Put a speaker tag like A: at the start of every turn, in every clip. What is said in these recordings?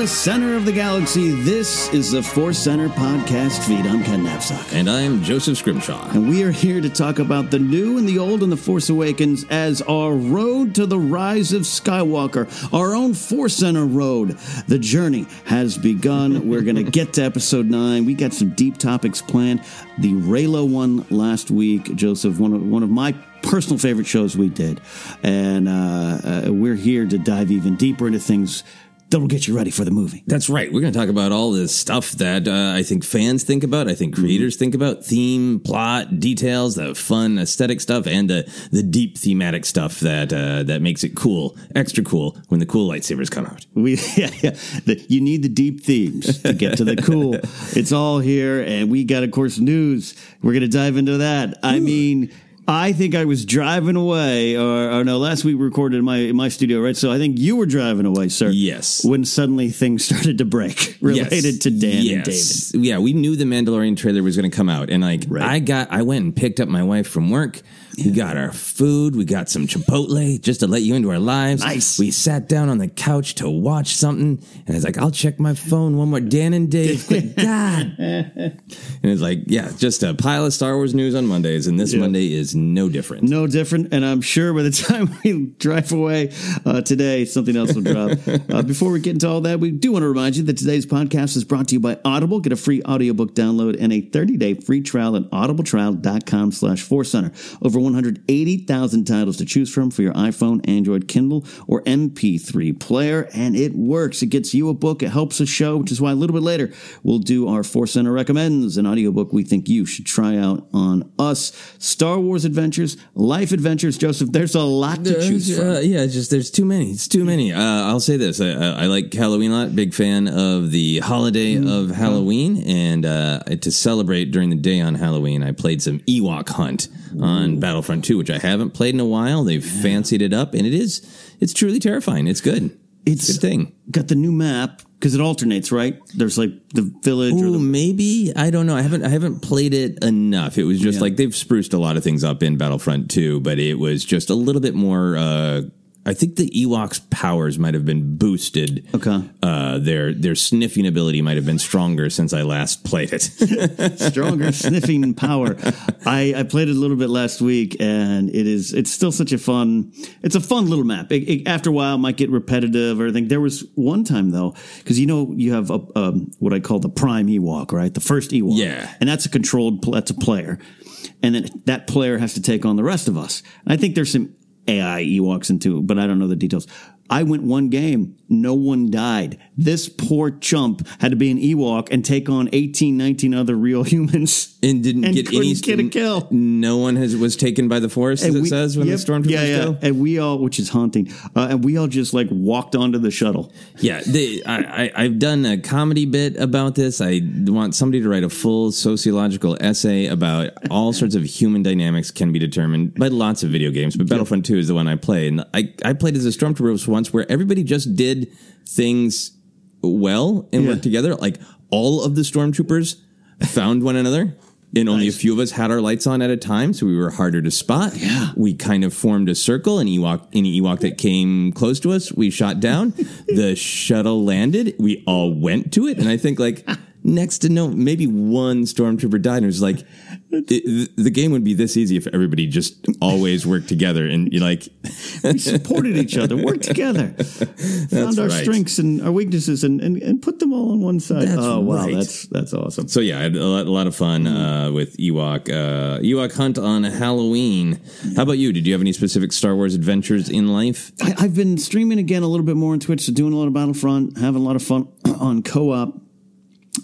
A: The center of the galaxy, this is the Force Center podcast feed. I'm Ken Napzok.
B: And I'm Joseph Scrimshaw.
A: And we are here to talk about the new and the old in The Force Awakens as our road to the rise of Skywalker, our own Force Center road. The journey has begun. We're going to get to episode nine. We got some deep topics planned. The Reylo one last week, Joseph, one of, one of my personal favorite shows we did. And uh, uh, we're here to dive even deeper into things that'll get you ready for the movie.
B: That's right. We're going to talk about all this stuff that uh, I think fans think about, I think creators think about, theme, plot, details, the fun aesthetic stuff, and uh, the deep thematic stuff that uh, that makes it cool, extra cool when the cool lightsabers come out.
A: We yeah, yeah. The, you need the deep themes to get to the cool. it's all here, and we got of course news. We're going to dive into that. I mean. I think I was driving away, or, or no, last week we recorded in my in my studio, right? So I think you were driving away, sir.
B: Yes.
A: When suddenly things started to break related
B: Yes.
A: to Dan and David.
B: Yeah, we knew the Mandalorian trailer was going to come out, and like
A: Right.
B: I got, I went and picked up my wife from work. We got our food. We got some Chipotle just to let you into our lives.
A: Nice.
B: We sat down on the couch to watch something, and I was like, "I'll check my phone one more." Dan and Dave, God! and it's like, yeah, just a pile of Star Wars news on Mondays, and this
A: Yeah.
B: Monday is no different.
A: No different, and I'm sure by the time we drive away uh, today, something else will drop. uh, before we get into all that, we do want to remind you that today's podcast is brought to you by Audible. Get a free audiobook download and a 30-day free trial at audibletrial.com slash Center. Over 180,000 titles to choose from for your iPhone, Android, Kindle, or MP3 player, and it works. It gets you a book. It helps a show, which is why a little bit later we'll do our Force Center recommends, an audiobook we think you should try out on us. Star Wars adventures, life adventures. Joseph, there's a lot to choose from.
B: Uh, yeah, just there's too many. It's too many. Uh, I'll say this: I, I I like Halloween a lot. Big fan of the holiday of Halloween, and uh, to celebrate during the day on Halloween, I played some Ewok Hunt on Battlefront Two, which I haven't played in a while. They've fancied it up, and it is it's truly terrifying. It's good.
A: It's
B: a good thing.
A: Got the new map because it alternates, right? There's like the village or the
B: maybe I don't know. I haven't I haven't played it enough. It was just
A: Yeah.
B: like they've spruced a lot of things up in Battlefront 2, but it was just a little bit more. Uh, I think the Ewoks' powers might have been boosted.
A: Okay.
B: Uh, their their sniffing ability might have been stronger since I last played it.
A: stronger sniffing power. I, I played it a little bit last week, and it is it's still such a fun. It's a fun little map. It, it- after a while, it might get repetitive or anything. There was one time though, because you know you have a, um, what I call the prime Ewok, right? The first Ewok,
B: Yeah.
A: and that's a controlled. That's a player, and then that player has to take on the rest of us. And I think there's some AI Ewoks into, but I don't know the details. I went one game, no one died. This poor chump had to be an Ewok and take on 18, 19 other real humans.
B: and didn't
A: And
B: get any
A: get a kill.
B: No one has was taken by the force, as
A: And
B: it says when
A: yep,
B: the stormtroopers
A: yeah, yeah.
B: go.
A: And we all, which is haunting, uh, and we all just like walked onto the shuttle.
B: Yeah, they, I, I, I've done a comedy bit about this. I want somebody to write a full sociological essay about all sorts of human dynamics can be determined by lots of video games. But Battlefront Two is the one I play, and I, I played as a stormtrooper once where everybody just did things well and
A: Yeah.
B: worked together. Like all of the stormtroopers found one another. And only a few of us had our lights on at a time, so we were harder to spot.
A: Yeah.
B: We kind of formed a circle, and Ewok, any Ewok that came close to us, we shot down. the shuttle landed. We all went to it, and I think like next to no, maybe one stormtrooper died. And it was like it, the game would be this easy if everybody just always worked together and you like
A: We supported each other, worked together, found our
B: right.
A: strengths and our weaknesses, and, and, and put them all on one side.
B: That's
A: oh wow,
B: right.
A: that's that's awesome.
B: So yeah, I had a lot, a lot of fun uh, with Ewok uh, Ewok Hunt on Halloween. How about you? Did you have any specific Star Wars adventures in life?
A: I, I've been streaming again a little bit more on Twitch, so doing a lot of Battlefront, having a lot of fun on co-op.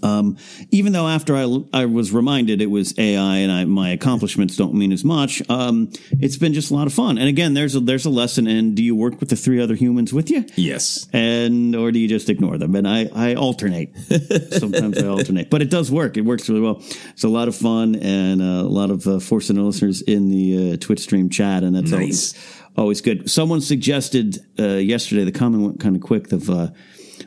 A: Um, even though after I, I was reminded it was AI and I, my accomplishments don't mean as much, um, it's been just a lot of fun. And again, there's a, there's a lesson in do you work with the three other humans with you?
B: Yes.
A: And, or do you just ignore them? And I, I alternate. Sometimes I alternate, but it does work. It works really well. It's a lot of fun and uh, a lot of uh, Force Center listeners in the uh, Twitch stream chat. And that's
B: Nice.
A: always, always good. Someone suggested uh, yesterday, the comment went kind of quick of, uh,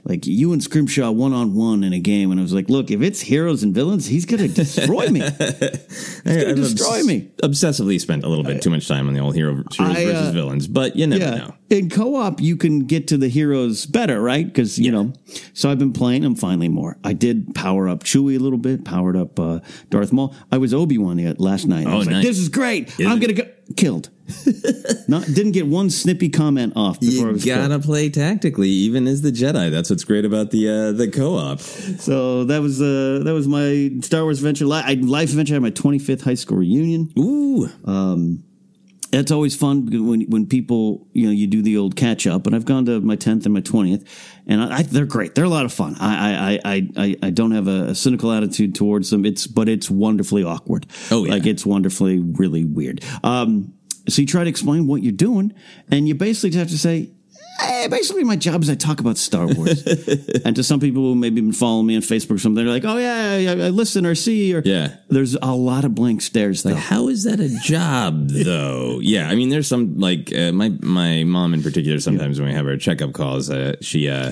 A: like you and Scrimshaw one on one in a game, and I was like, "Look, if it's heroes and villains, he's gonna destroy me. He's gonna destroy
B: obs-
A: me."
B: Obsessively spent a little bit too much time on the old hero heroes
A: I, uh,
B: versus villains, but you never
A: yeah.
B: know.
A: In co-op, you can get to the heroes better, right? Because you know. So I've been playing them finally more. I did power up Chewie a little bit, powered up uh, Darth Maul. I was Obi Wan last night. I
B: Oh,
A: was like,
B: nice.
A: "This is great.
B: Is
A: I'm
B: it?
A: gonna go killed." Not didn't get one snippy comment off before I
B: You
A: was
B: gotta
A: killed.
B: play tactically, even as the Jedi. That's what's great about the uh, the co-op.
A: So that was uh, that was my Star Wars adventure, li- I- life adventure. I had my 25th high school reunion.
B: Ooh,
A: That's always fun when when people you know you do the old catch up. And I've gone to my 10th and my 20th, and I, I, they're great. They're a lot of fun. I I I I, I don't have a, a cynical attitude towards them. It's but it's wonderfully awkward.
B: Oh, yeah.
A: like it's wonderfully really weird. Um, so you try to explain what you're doing, and you basically just have to say. Eh, basically, my job is I talk about Star Wars. and to some people who maybe been following me on Facebook or something, they're like, "Oh yeah, yeah, I listen or see." Or
B: Yeah.
A: there's a lot of blank stares. Though.
B: Like, how is that a job though? yeah, I mean, there's some like uh, my my mom in particular. Sometimes when we have our checkup calls, uh, she uh,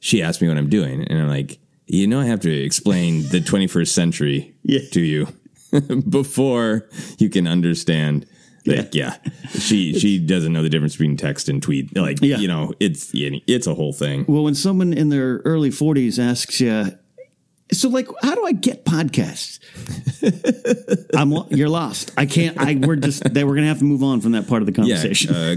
B: she asks me what I'm doing, and I'm like, you know, I have to explain the 21st century to you before you can understand. Like, yeah. she she doesn't know the difference between text and tweet. Like,
A: Yeah.
B: you know, it's it's a whole thing.
A: Well, when someone in their early 40s asks you, so like, how do I get podcasts? I'm you're lost. I can't. I we're just they we're gonna have to move on from that part of the conversation.
B: Yeah, uh,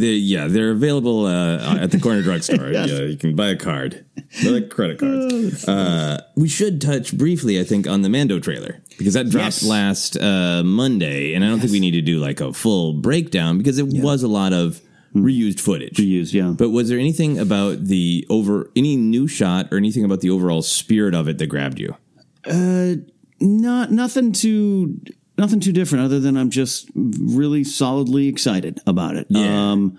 B: they, yeah, they're available uh, at the corner drugstore.
A: Yes.
B: yeah, you can buy a card, They're like credit cards. Uh, we should touch briefly, I think, on the Mando trailer because that dropped
A: Yes.
B: last uh, Monday, and I don't think we need to do like a full breakdown because it was a lot of reused footage.
A: Reused, yeah.
B: But was there anything about the over any new shot or anything about the overall spirit of it that grabbed you?
A: Uh, not nothing too nothing too different other than I'm just really solidly excited about it.
B: Yeah.
A: Um,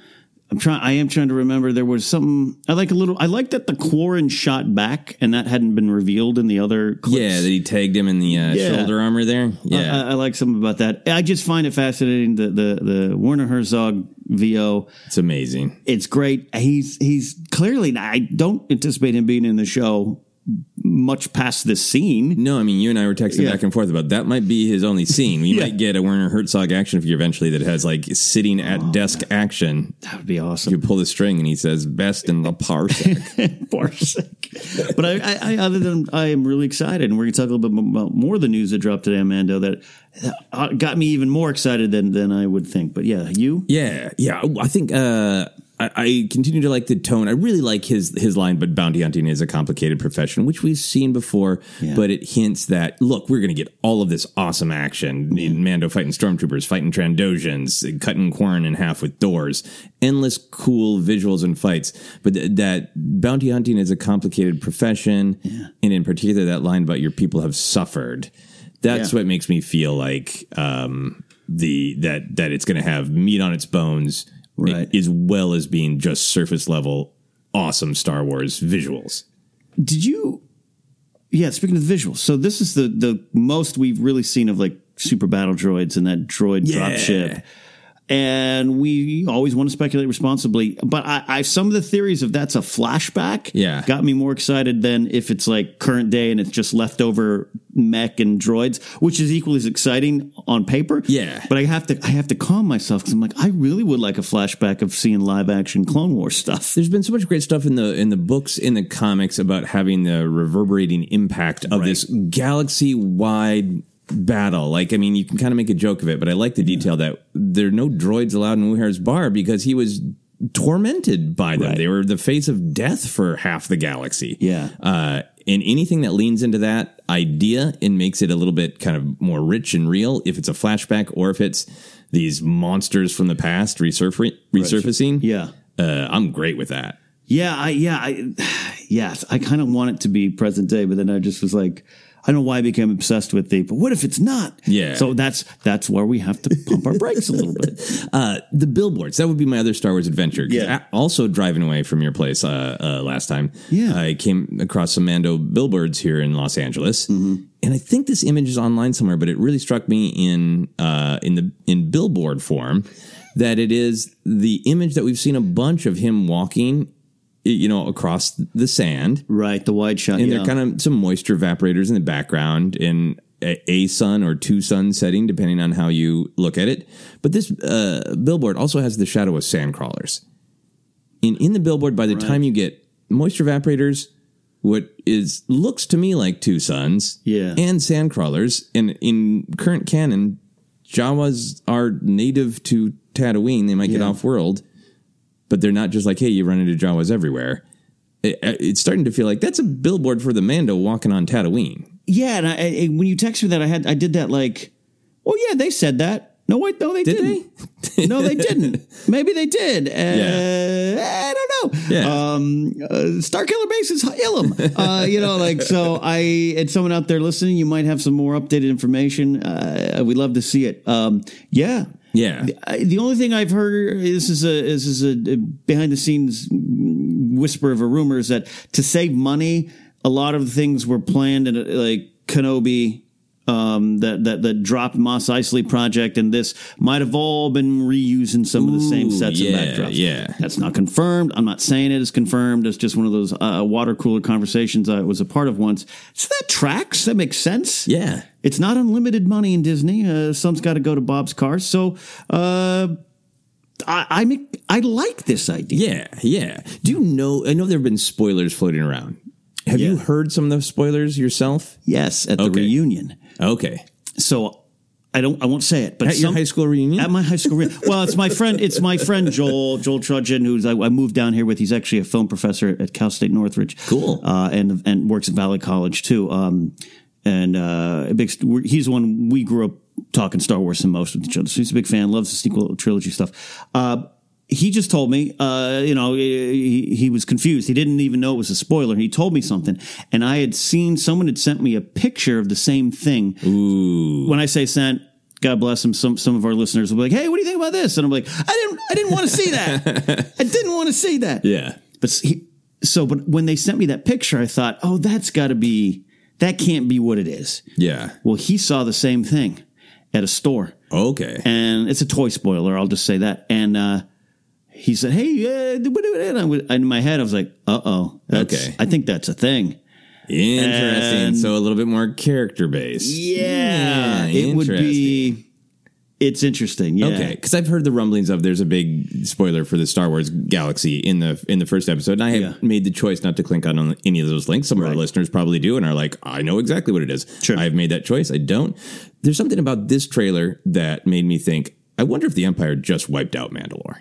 A: I'm trying. I am trying to remember. There was something I like a little. I like that the Quarren shot back, and that hadn't been revealed in the other. Clips.
B: Yeah, that he tagged him in the uh,
A: Yeah.
B: shoulder armor there. Yeah,
A: I, I like something about that. I just find it fascinating. The the the Werner Herzog VO.
B: it's amazing.
A: It's great. He's he's clearly. I don't anticipate him being in the show much past this scene.
B: No, I mean you and I were texting
A: Yeah.
B: back and forth about that might be his only scene. We
A: Yeah.
B: might get a Werner Herzog action figure eventually that has like sitting at desk action.
A: That would be awesome.
B: You pull the string and he says best in the parsec.
A: Parsec. but I, I, I, other than I am really excited, and we're going to talk a little bit about more of the news that dropped today, Amando. That uh, got me even more excited than than I would think. But yeah, you.
B: yeah, yeah. I think uh, I, I continue to like the tone. I really like his his line, but bounty hunting is a complicated profession, which we've seen before.
A: Yeah.
B: But it hints that look, we're going to get all of this awesome action. Mando fighting stormtroopers, fighting Trandosians, cutting Quarren in half with doors, endless cool visuals and fights. But th- that bounty hunting is a complicated profession, and in particular, that line about your people have suffered. That's
A: Yeah.
B: what makes me feel like um, the that that it's going to have meat on its bones,
A: Right.
B: as well as being just surface level awesome Star Wars visuals.
A: Did you? Yeah, speaking of the visuals, so this is the the most we've really seen of like super battle droids and that droid
B: Yeah.
A: ship. And we always want to speculate responsibly, but I, I some of the theories of that's a flashback,
B: Yeah.
A: got me more excited than if it's like current day and it's just leftover mech and droids, which is equally as exciting on paper.
B: Yeah.
A: but I have to I have to calm myself because I'm like I really would like a flashback of seeing live action Clone Wars stuff.
B: There's been so much great stuff in the in the books in the comics about having the reverberating impact of this galaxy wide battle. Like, I mean, you can kind of make a joke of it, but I like the detail that there are no droids allowed in Wuher's bar because he was tormented by them.
A: Right.
B: They were the face of death for half the galaxy.
A: Yeah.
B: Uh, and anything that leans into that idea and makes it a little bit kind of more rich and real, if it's a flashback or if it's these monsters from the past resurf- resurfacing,
A: Yeah.
B: uh, I'm great with that.
A: Yeah, I yeah, I yes, I kind of want it to be present day, but then I just was like, I don't know why I became obsessed with the. But what if it's not?
B: Yeah.
A: So that's that's where we have to pump our brakes a little bit.
B: Uh, the billboards. That would be my other Star Wars adventure.
A: Yeah.
B: a- Also driving away from your place uh, uh, last time.
A: Yeah.
B: I came across some Mando billboards here in Los Angeles,
A: Mm-hmm.
B: and I think this image is online somewhere. But it really struck me in uh, in the in billboard form that it is the image that we've seen a bunch of him walking. You know, across the sand,
A: Right, the wide shot.
B: and
A: yeah.
B: there are kind of some moisture evaporators in the background in a, sun or two sun setting, depending on how you look at it. But this uh, billboard also has the shadow of sand crawlers. In in the billboard, by the time you get moisture evaporators, what is looks to me like two suns,
A: Yeah.
B: and sand crawlers, and in current canon, Jawas are native to Tatooine. They might get off world, but they're not just like, hey, you run into Jawas everywhere. It- it's starting to feel like that's a billboard for the Mando walking on Tatooine.
A: yeah, and I, I, when you text me that, I had I did that like, oh yeah, they said that. No, wait, no, they
B: Did
A: didn't. no, they didn't. Maybe they did. Uh, I don't know.
B: Yeah.
A: Um, uh, Starkiller Base is Ilum. Uh, you know, like so. I and someone out there listening, you might have some more updated information. Uh, we'd love to see it. Um, yeah.
B: Yeah.
A: I- The only thing I've heard this is a this is a behind the scenes whisper of a rumor is that to save money, a lot of the things were planned in a, like Kenobi, um, that that that dropped Mos Eisley project, and this might have all been reusing some of the same sets
B: yeah,
A: and backdrops.
B: yeah.
A: that's not confirmed. I'm not saying it is confirmed. It's just one of those uh, water cooler conversations I was a part of once. So that tracks. That makes sense.
B: Yeah.
A: It's not unlimited money in Disney. Uh, some's got to go to Bob's cars. So uh, I, I make, I like this idea.
B: Yeah, yeah. Do you know? I know there have been spoilers floating around. Have you heard some of the spoilers yourself?
A: Yes, at the
B: Okay.
A: reunion.
B: Okay.
A: So I don't. I won't say it. But
B: At your high school reunion?
A: At my high school reunion. well, it's my friend. It's my friend Joel Joel Trudgeon, who's I, I moved down here with. He's actually a film professor at Cal State Northridge.
B: Cool.
A: Uh, and and works at Valley College too. Um, and uh, a big. He's the one we grew up talking Star Wars the most with each other. So he's a big fan. Loves the sequel trilogy stuff. Uh, he just told me, uh, you know, he, he was confused. He didn't even know it was a spoiler. He told me something, and I had seen someone had sent me a picture of the same thing.
B: Ooh.
A: When I say sent, God bless him. Some some of our listeners will be like, "Hey, what do you think about this?" And I'm like, "I didn't, I didn't want to see that. I didn't want to see that."
B: Yeah.
A: But he, so, but when they sent me that picture, I thought, "Oh, that's got to be, that can't be what it is."
B: Yeah.
A: Well, he saw the same thing at a store
B: Okay.
A: and it's a toy spoiler. I'll just say that. And uh, he said, "Hey," uh, and I was- in my head, I was like, "Uh oh,
B: Okay.
A: I think that's a thing."
B: Interesting.
A: And-
B: so a little bit more character based.
A: Yeah, it would be. It's interesting. Yeah.
B: Okay, because I've heard the rumblings of there's a big spoiler for the Star Wars galaxy in the in the first episode, and I have
A: Yeah.
B: made the choice not to click on any of those links. Some of our listeners probably do, and are like, "I know exactly what it is."
A: Sure.
B: I've made that choice. I don't. There's something about this trailer that made me think. I wonder if the Empire just wiped out Mandalore.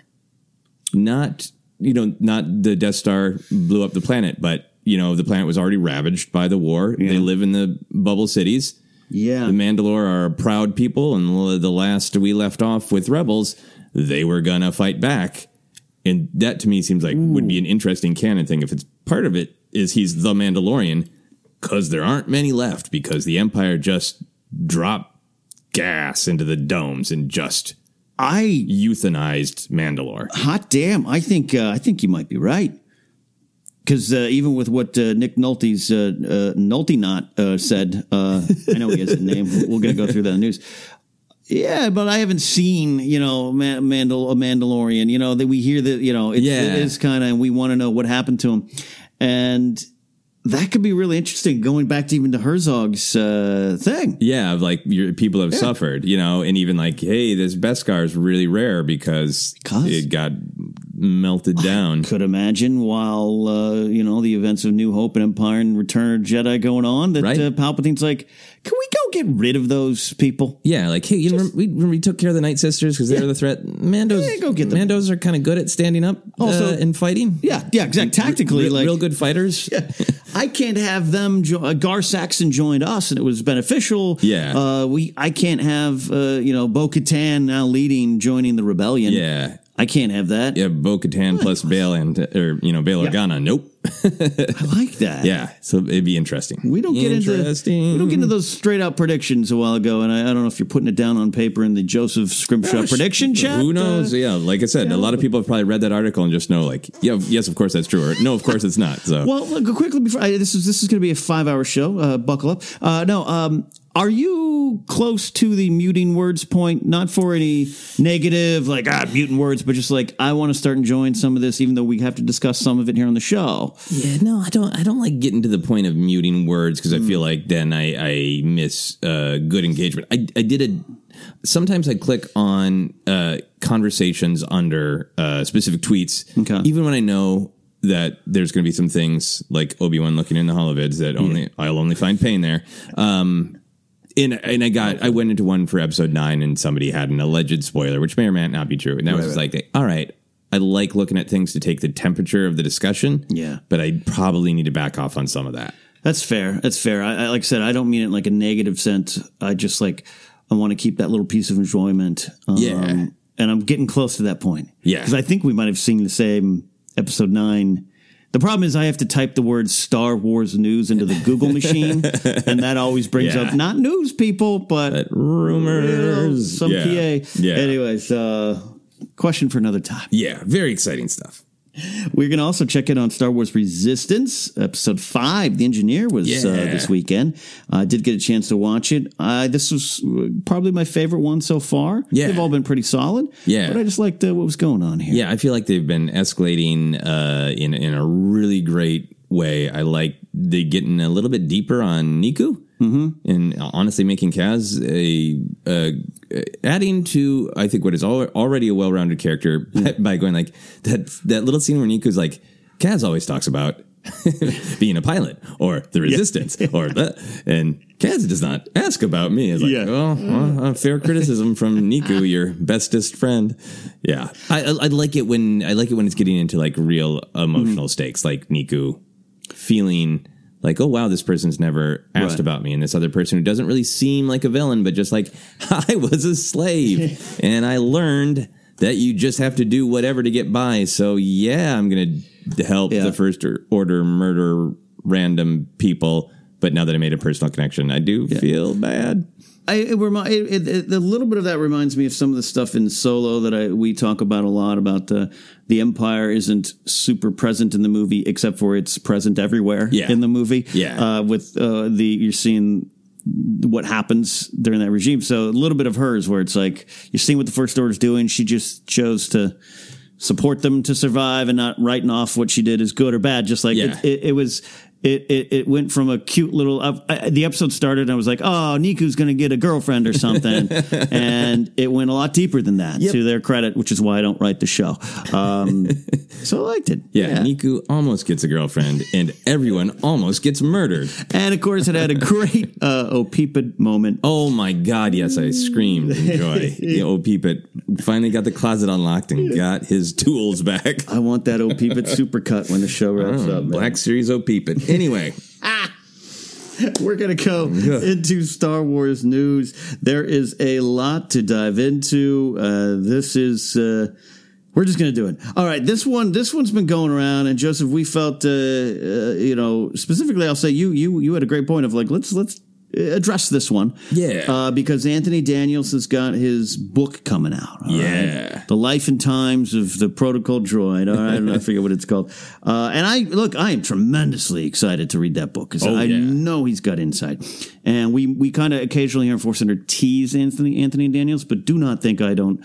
B: Not you know, not the Death Star blew up the planet, but you know, the planet was already ravaged by the war. They live in the bubble cities.
A: Yeah.
B: The Mandalore are a proud people, and the last we left off with rebels, they were gonna fight back. And that to me seems like would be an interesting canon thing. If it's part of it is he's the Mandalorian, because there aren't many left, because the Empire just dropped gas into the domes and just
A: I
B: euthanized Mandalore.
A: hot damn. I think uh, I think you might be right. Because uh, even with what uh, Nick Nolte's uh, uh, Nolte not uh, said, uh, I know he has a name. We're going to go through that news. Yeah, but I haven't seen you know Ma- Mandal- a Mandalorian. You know that we hear that you know it's,
B: Yeah.
A: it is kind of and we want to know what happened to him, and that could be really interesting. Going back to even to Herzog's uh, thing.
B: Yeah, of like your people have suffered, you know, and even like, hey, this Beskar is really rare because,
A: Because?
B: it got melted down.
A: Could imagine while uh, you know the events of New Hope and Empire and Return of Jedi going on that
B: Right.
A: uh, Palpatine's like, can we go get rid of those people?
B: Yeah, like hey, you know, we, we took care of the Night Sisters because they were the threat. Mandos,
A: Yeah, go get them.
B: Mandos are kind of good at standing up
A: Also-
B: uh, and fighting.
A: Yeah, yeah, exactly. Tactically,
B: real,
A: like
B: real good fighters. Yeah.
A: I can't have them. Jo- uh, Gar Saxon joined us, and it was beneficial.
B: Yeah.
A: uh, we. I can't have uh, you know Bo Katan now leading, joining the rebellion.
B: Yeah,
A: I can't have that.
B: yeah. Bo Katan plus Bail and or you know Bail
A: Yeah.
B: Organa. Nope.
A: I like that.
B: Yeah, so it'd be interesting.
A: We don't get into
B: interesting.
A: we don't get into those straight out predictions a while ago, and I, I don't know if you're putting it down on paper in the Joseph Scrimshaw
B: Gosh,
A: prediction chat.
B: Who knows?
A: Uh,
B: yeah, like I said, a lot of people have probably read that article and just know, like, yeah, yes, of course that's true, or no, of course it's not. So,
A: Well, look, quickly before I, this is this is going to be a five hour show. Uh, buckle up. Uh, no, um, are you close to the muting words point? Not for any negative, like ah, muting words, but just like I want to start enjoying some of this, even though we have to discuss some of it here on the show.
B: yeah, no, I don't. I don't like getting to the point of muting words because I
A: Hmm.
B: feel like then I, I miss uh, good engagement. I, I did a. Sometimes I click on uh, conversations under uh, specific tweets,
A: Okay.
B: even when I know that there's going to be some things like Obi Wan looking in the holovids that only I'll only find pain there. Um, and and I got I went into one for episode nine and somebody had an alleged spoiler, which may or may not be true. And that was just like, all right, I like looking at things to take the temperature of the discussion.
A: Yeah.
B: But I probably need to back off on some of that.
A: That's fair. That's fair. I, I like I said, I don't mean it in like a negative sense. I just like I want to keep that little piece of enjoyment. Um,
B: Yeah.
A: and I'm getting close to that point.
B: Yeah.
A: because I think we might have seen the same episode nine. The problem is I have to type the word Star Wars news into the Google machine, and that always brings
B: Yeah.
A: up not news people, but,
B: But rumors.
A: some
B: Yeah.
A: PA.
B: Yeah.
A: Anyways, uh, question for another time.
B: Yeah, very exciting stuff.
A: We're going to also check in on Star Wars Resistance, episode five. The Engineer was uh, this weekend. I did get a chance to watch it. Uh, this was uh, probably my favorite one so far.
B: Yeah.
A: They've all been pretty solid.
B: Yeah.
A: But I just liked uh, what was going on here.
B: Yeah, I feel like they've been escalating uh, in in a really great way. I like they getting a little bit deeper on Neeku, mm-hmm. and honestly making Kaz a, uh adding to I think what is already a well rounded character by going like that that little scene where Neeku's like Kaz always talks about. being a pilot or the resistance or that and Kaz does not ask about me it's like
A: Yeah.
B: well, well, a fair criticism from Neeku your bestest friend yeah I, I I like it when I like it when it's getting into like real emotional stakes like Neeku feeling like oh wow this person's never asked
A: Right.
B: about me. And this other person who doesn't really seem like a villain but just like I was a slave. And I learned that you just have to do whatever to get by. So yeah I'm gonna help
A: Yeah.
B: the first order murder random people. But now that I made a personal connection I do feel bad
A: I, it, remi- it, it, a little bit of that reminds me of some of the stuff in Solo that I we talk about a lot about uh, the Empire isn't super present in the movie except for it's present everywhere
B: Yeah.
A: in the movie.
B: Yeah.
A: uh, with uh, the you're seeing what happens during that regime. So a little bit of hers where it's like you're seeing what the First Order's doing. She just chose to support them to survive and not writing off what she did as good or bad. Just like
B: Yeah.
A: it, it, it was. It, it, it went from a cute little. Uh, the episode started, and I was like, "Oh, Neeku's going to get a girlfriend or something," and it went a lot deeper than that.
B: Yep.
A: To their credit, which is why I don't write the show. Um, so I liked it.
B: yeah, Neeku almost gets a girlfriend and everyone almost gets murdered
A: and of course, it had a great uh, Opipid moment.
B: Oh my god, yes, I screamed in joy. the old finally got the closet unlocked and got his tools back.
A: I want that Opipid supercut when the show wraps
B: Oh,
A: up. man.
B: Black Series O Anyway,
A: We're going to go into Star Wars news. There is a lot to dive into. Uh, this is. Uh, we're just going to do it. All right, this one, this one's been going around, and Joseph, we felt, uh, uh, you know, specifically, I'll say you, you, you had a great point of like, let's let's address this one,
B: Yeah.
A: uh, because Anthony Daniels has got his book coming out. all right?
B: Yeah.
A: the life and times of the Protocol Droid. All right, I forget what it's called. Uh, and I look, I am tremendously excited to read that book because
B: Oh,
A: I
B: yeah.
A: know he's got insight. And we we kind of occasionally here in Force Center tease Anthony Anthony Daniels, but do not think I don't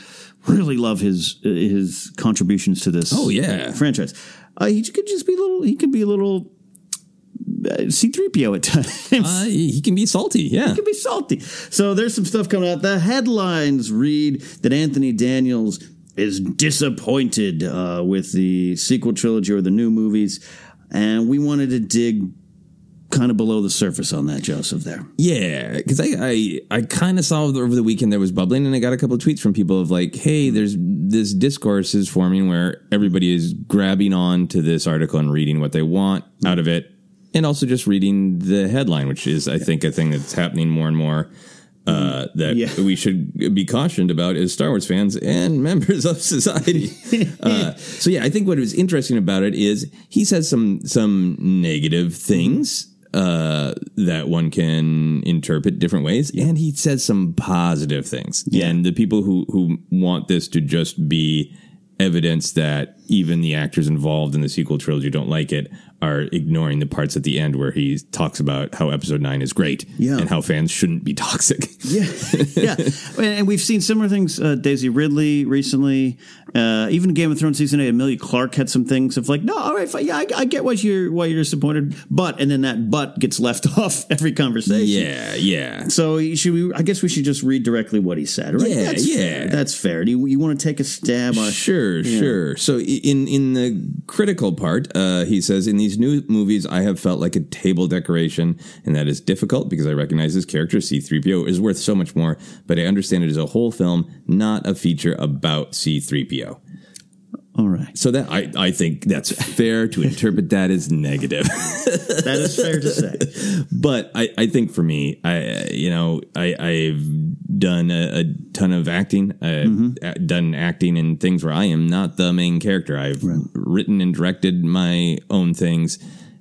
A: really love his his contributions to this.
B: Oh, yeah.
A: franchise. Uh, he could just be a little. He could be a little. C three PO at times.
B: uh, he can be salty. Yeah.
A: It can be salty. So there's some stuff coming out. The headlines read that Anthony Daniels is disappointed uh, with the sequel trilogy or the new movies, and we wanted to dig kind of below the surface on that, Joseph. There,
B: Yeah, because I I, I kind of saw over the weekend there was bubbling, and I got a couple of tweets from people of like, "Hey, there's this discourse is forming where everybody is grabbing on to this article and reading what they want out of it, and also just reading the headline, which is I think a thing that's happening more and more." Uh, that
A: Yeah.
B: we should be cautioned about as Star Wars fans and members of society. uh, so yeah, I think what was interesting about it is he says some some negative things uh, that one can interpret different ways, and he says some positive things. Yeah. And the people who who want this to just be evidence that even the actors involved in the sequel trilogy don't like it are ignoring the parts at the end where he talks about how episode 9 is great
A: Yeah.
B: and how fans shouldn't be toxic.
A: yeah, yeah, and we've seen similar things. Uh, Daisy Ridley recently, uh, even Game of Thrones season eight. Emilia Clarke had some things of like, no, all right, fine, yeah, I, I get why you're why you're disappointed, but and then that but gets left off every conversation.
B: yeah, yeah.
A: So should we? I guess we should just read directly what he said. Right?
B: Yeah,
A: That's
B: yeah.
A: Fair. That's fair. Do you, you want to take a stab? on
B: Sure, sure. So in in the critical part, uh, he says in these new movies, I have felt like a table decoration, and that is difficult because I recognize this character C-3PO is worth so much more, but I understand it as a whole film, not a feature about C-3PO.
A: All right.
B: So that I, I think that's fair to interpret that as negative.
A: That is fair to say.
B: but I, I think for me, I you know I I've done a, a ton of acting. I've
A: Mm-hmm.
B: done acting in things where I am not the main character. I've written and directed my own things.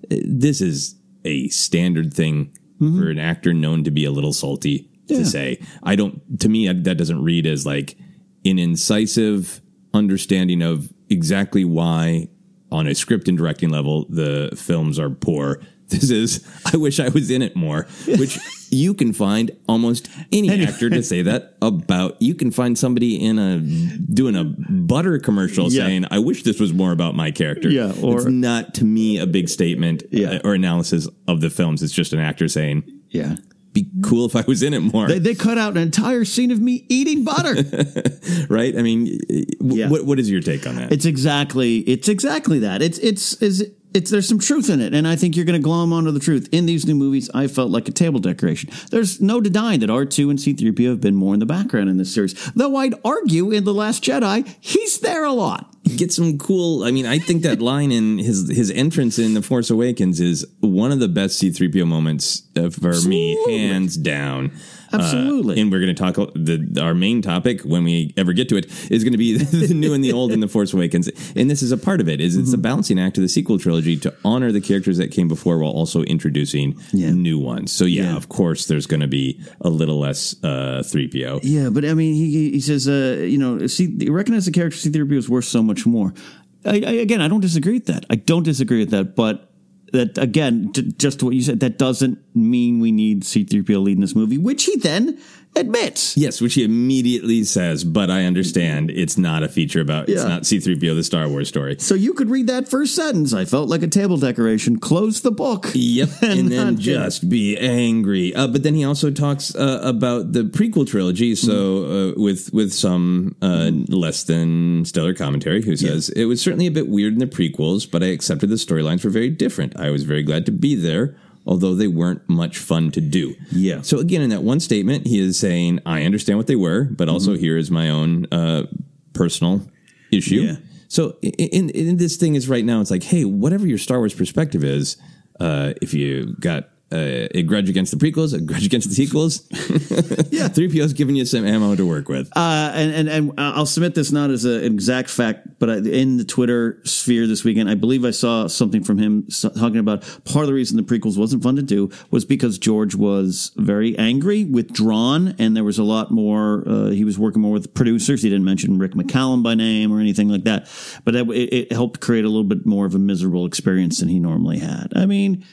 B: This is a standard thing
A: Mm-hmm.
B: for an actor known to be a little salty to say. I don't. To me, that doesn't read as like an incisive understanding of exactly why, on a script and directing level, the films are poor. This is, I wish I was in it more, which you can find almost any actor to say that about. You can find somebody in a, doing a butter commercial
A: Yeah.
B: saying, I wish this was more about my character.
A: Yeah, or-
B: it's not to me a big statement
A: Yeah.
B: uh, or analysis of the films. It's just an actor saying,
A: Yeah.
B: Be cool if I was in it more.
A: They, they cut out an entire scene of me eating butter.
B: right? I mean, w-
A: Yeah.
B: what, what is your take on that?
A: It's exactly it's exactly that. It's it's is it's there's some truth in it, and I think you're going to glom onto the truth. In these new movies, I felt like a table decoration. There's no denying that R two and C-3PO have been more in the background in this series. Though I'd argue in the Last Jedi, he's there a lot.
B: get some cool. I mean, I think that line in his his entrance in the Force Awakens is one of the best C-3PO moments for me, hands down.
A: Absolutely.
B: Uh, and we're going to talk the our main topic when we ever get to it is going to be the new and the old in the Force Awakens, and this is a part of it. Is it's a
A: Mm-hmm.
B: balancing act of the sequel trilogy to honor the characters that came before while also introducing
A: Yeah.
B: new ones. So yeah,
A: Yeah.
B: of course, there's going to be a little less uh, 3PO.
A: Yeah, but I mean, he he says, uh, you know, see, recognize the character C-3PO is worth so much more. I, I, again, I don't disagree with that. I don't disagree with that, but that again, just what you said, that doesn't mean we need C-3PO leading this movie, which he then admits.
B: Yes, which he immediately says, but I understand it's not a feature about it's
A: Yeah.
B: not C3PO the Star Wars story.
A: So you could read that first sentence. I felt like a table decoration. Close the book.
B: Yep, and, then
A: not-
B: just be angry. Uh, but then he also talks uh, about the prequel trilogy. So uh, with with some uh, less than stellar commentary, who says it was certainly a bit weird in the prequels, but I accepted the storylines were very different. I was very glad to be there. Although they weren't much fun to do.
A: Yeah.
B: So again, in that one statement, he is saying, I understand what they were, but also here is my own uh, personal issue.
A: Yeah.
B: So in, in this thing is right now, it's like, hey, whatever your Star Wars perspective is, uh, if you got uh, a grudge against the prequels, a grudge against the sequels, yeah, three PO's giving you some ammo to work with.
A: Uh, and, and and I'll submit this not as a- an exact fact, but I, in the Twitter sphere this weekend, I believe I saw something from him talking about part of the reason the prequels wasn't fun to do was because George was very angry, withdrawn, and there was a lot more. Uh, he was working more with producers. He didn't mention Rick McCallum by name or anything like that, but it, it helped create a little bit more of a miserable experience than he normally had. I mean.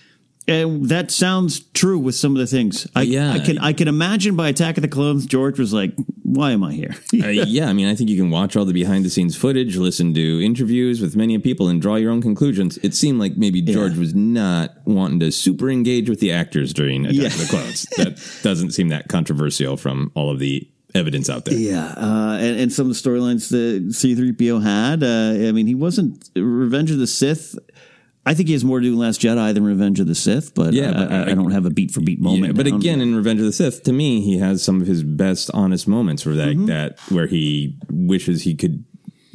A: And that sounds true with some of the things. I,
B: Yeah.
A: I can I can imagine by Attack of the Clones, George was like, "Why am I here?"
B: uh, yeah, I mean, I think you can watch all the behind the scenes footage, listen to interviews with many people, and draw your own conclusions. It seemed like maybe George was not wanting to super engage with the actors during Attack
A: Yeah.
B: of the Clones. that doesn't seem that controversial from all of the evidence out there.
A: Yeah, uh, and, and some of the storylines that C-3PO had. Uh, I mean, he wasn't Revenge of the Sith. I think he has more to do in Last Jedi than Revenge of the Sith, but,
B: Yeah,
A: I,
B: but
A: I,
B: I-
A: I don't have a beat for beat moment.
B: Yeah, but
A: down.
B: again, in Revenge of the Sith, to me, he has some of his best honest moments where that,
A: Mm-hmm.
B: that where he wishes he could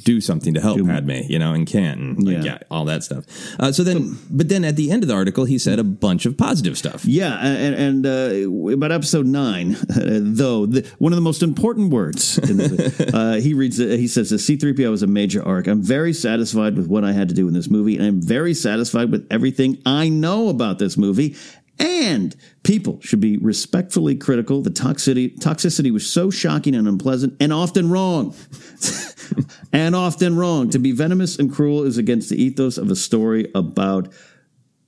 B: do something to help Padme, you know, and can't, and like,
A: Yeah.
B: yeah. all that stuff. Uh, so then, but then at the end of the article, he said a bunch of positive stuff.
A: Yeah, and, and uh, about episode nine, though, the, one of the most important words, in the, uh, he reads, uh, he says, the C-3PO is a major arc. I'm very satisfied with what I had to do in this movie, and I'm very satisfied with everything I know about this movie. And people should be respectfully critical. The toxicity, toxicity was so shocking and unpleasant and often wrong. and often wrong. To be venomous and cruel is against the ethos of a story about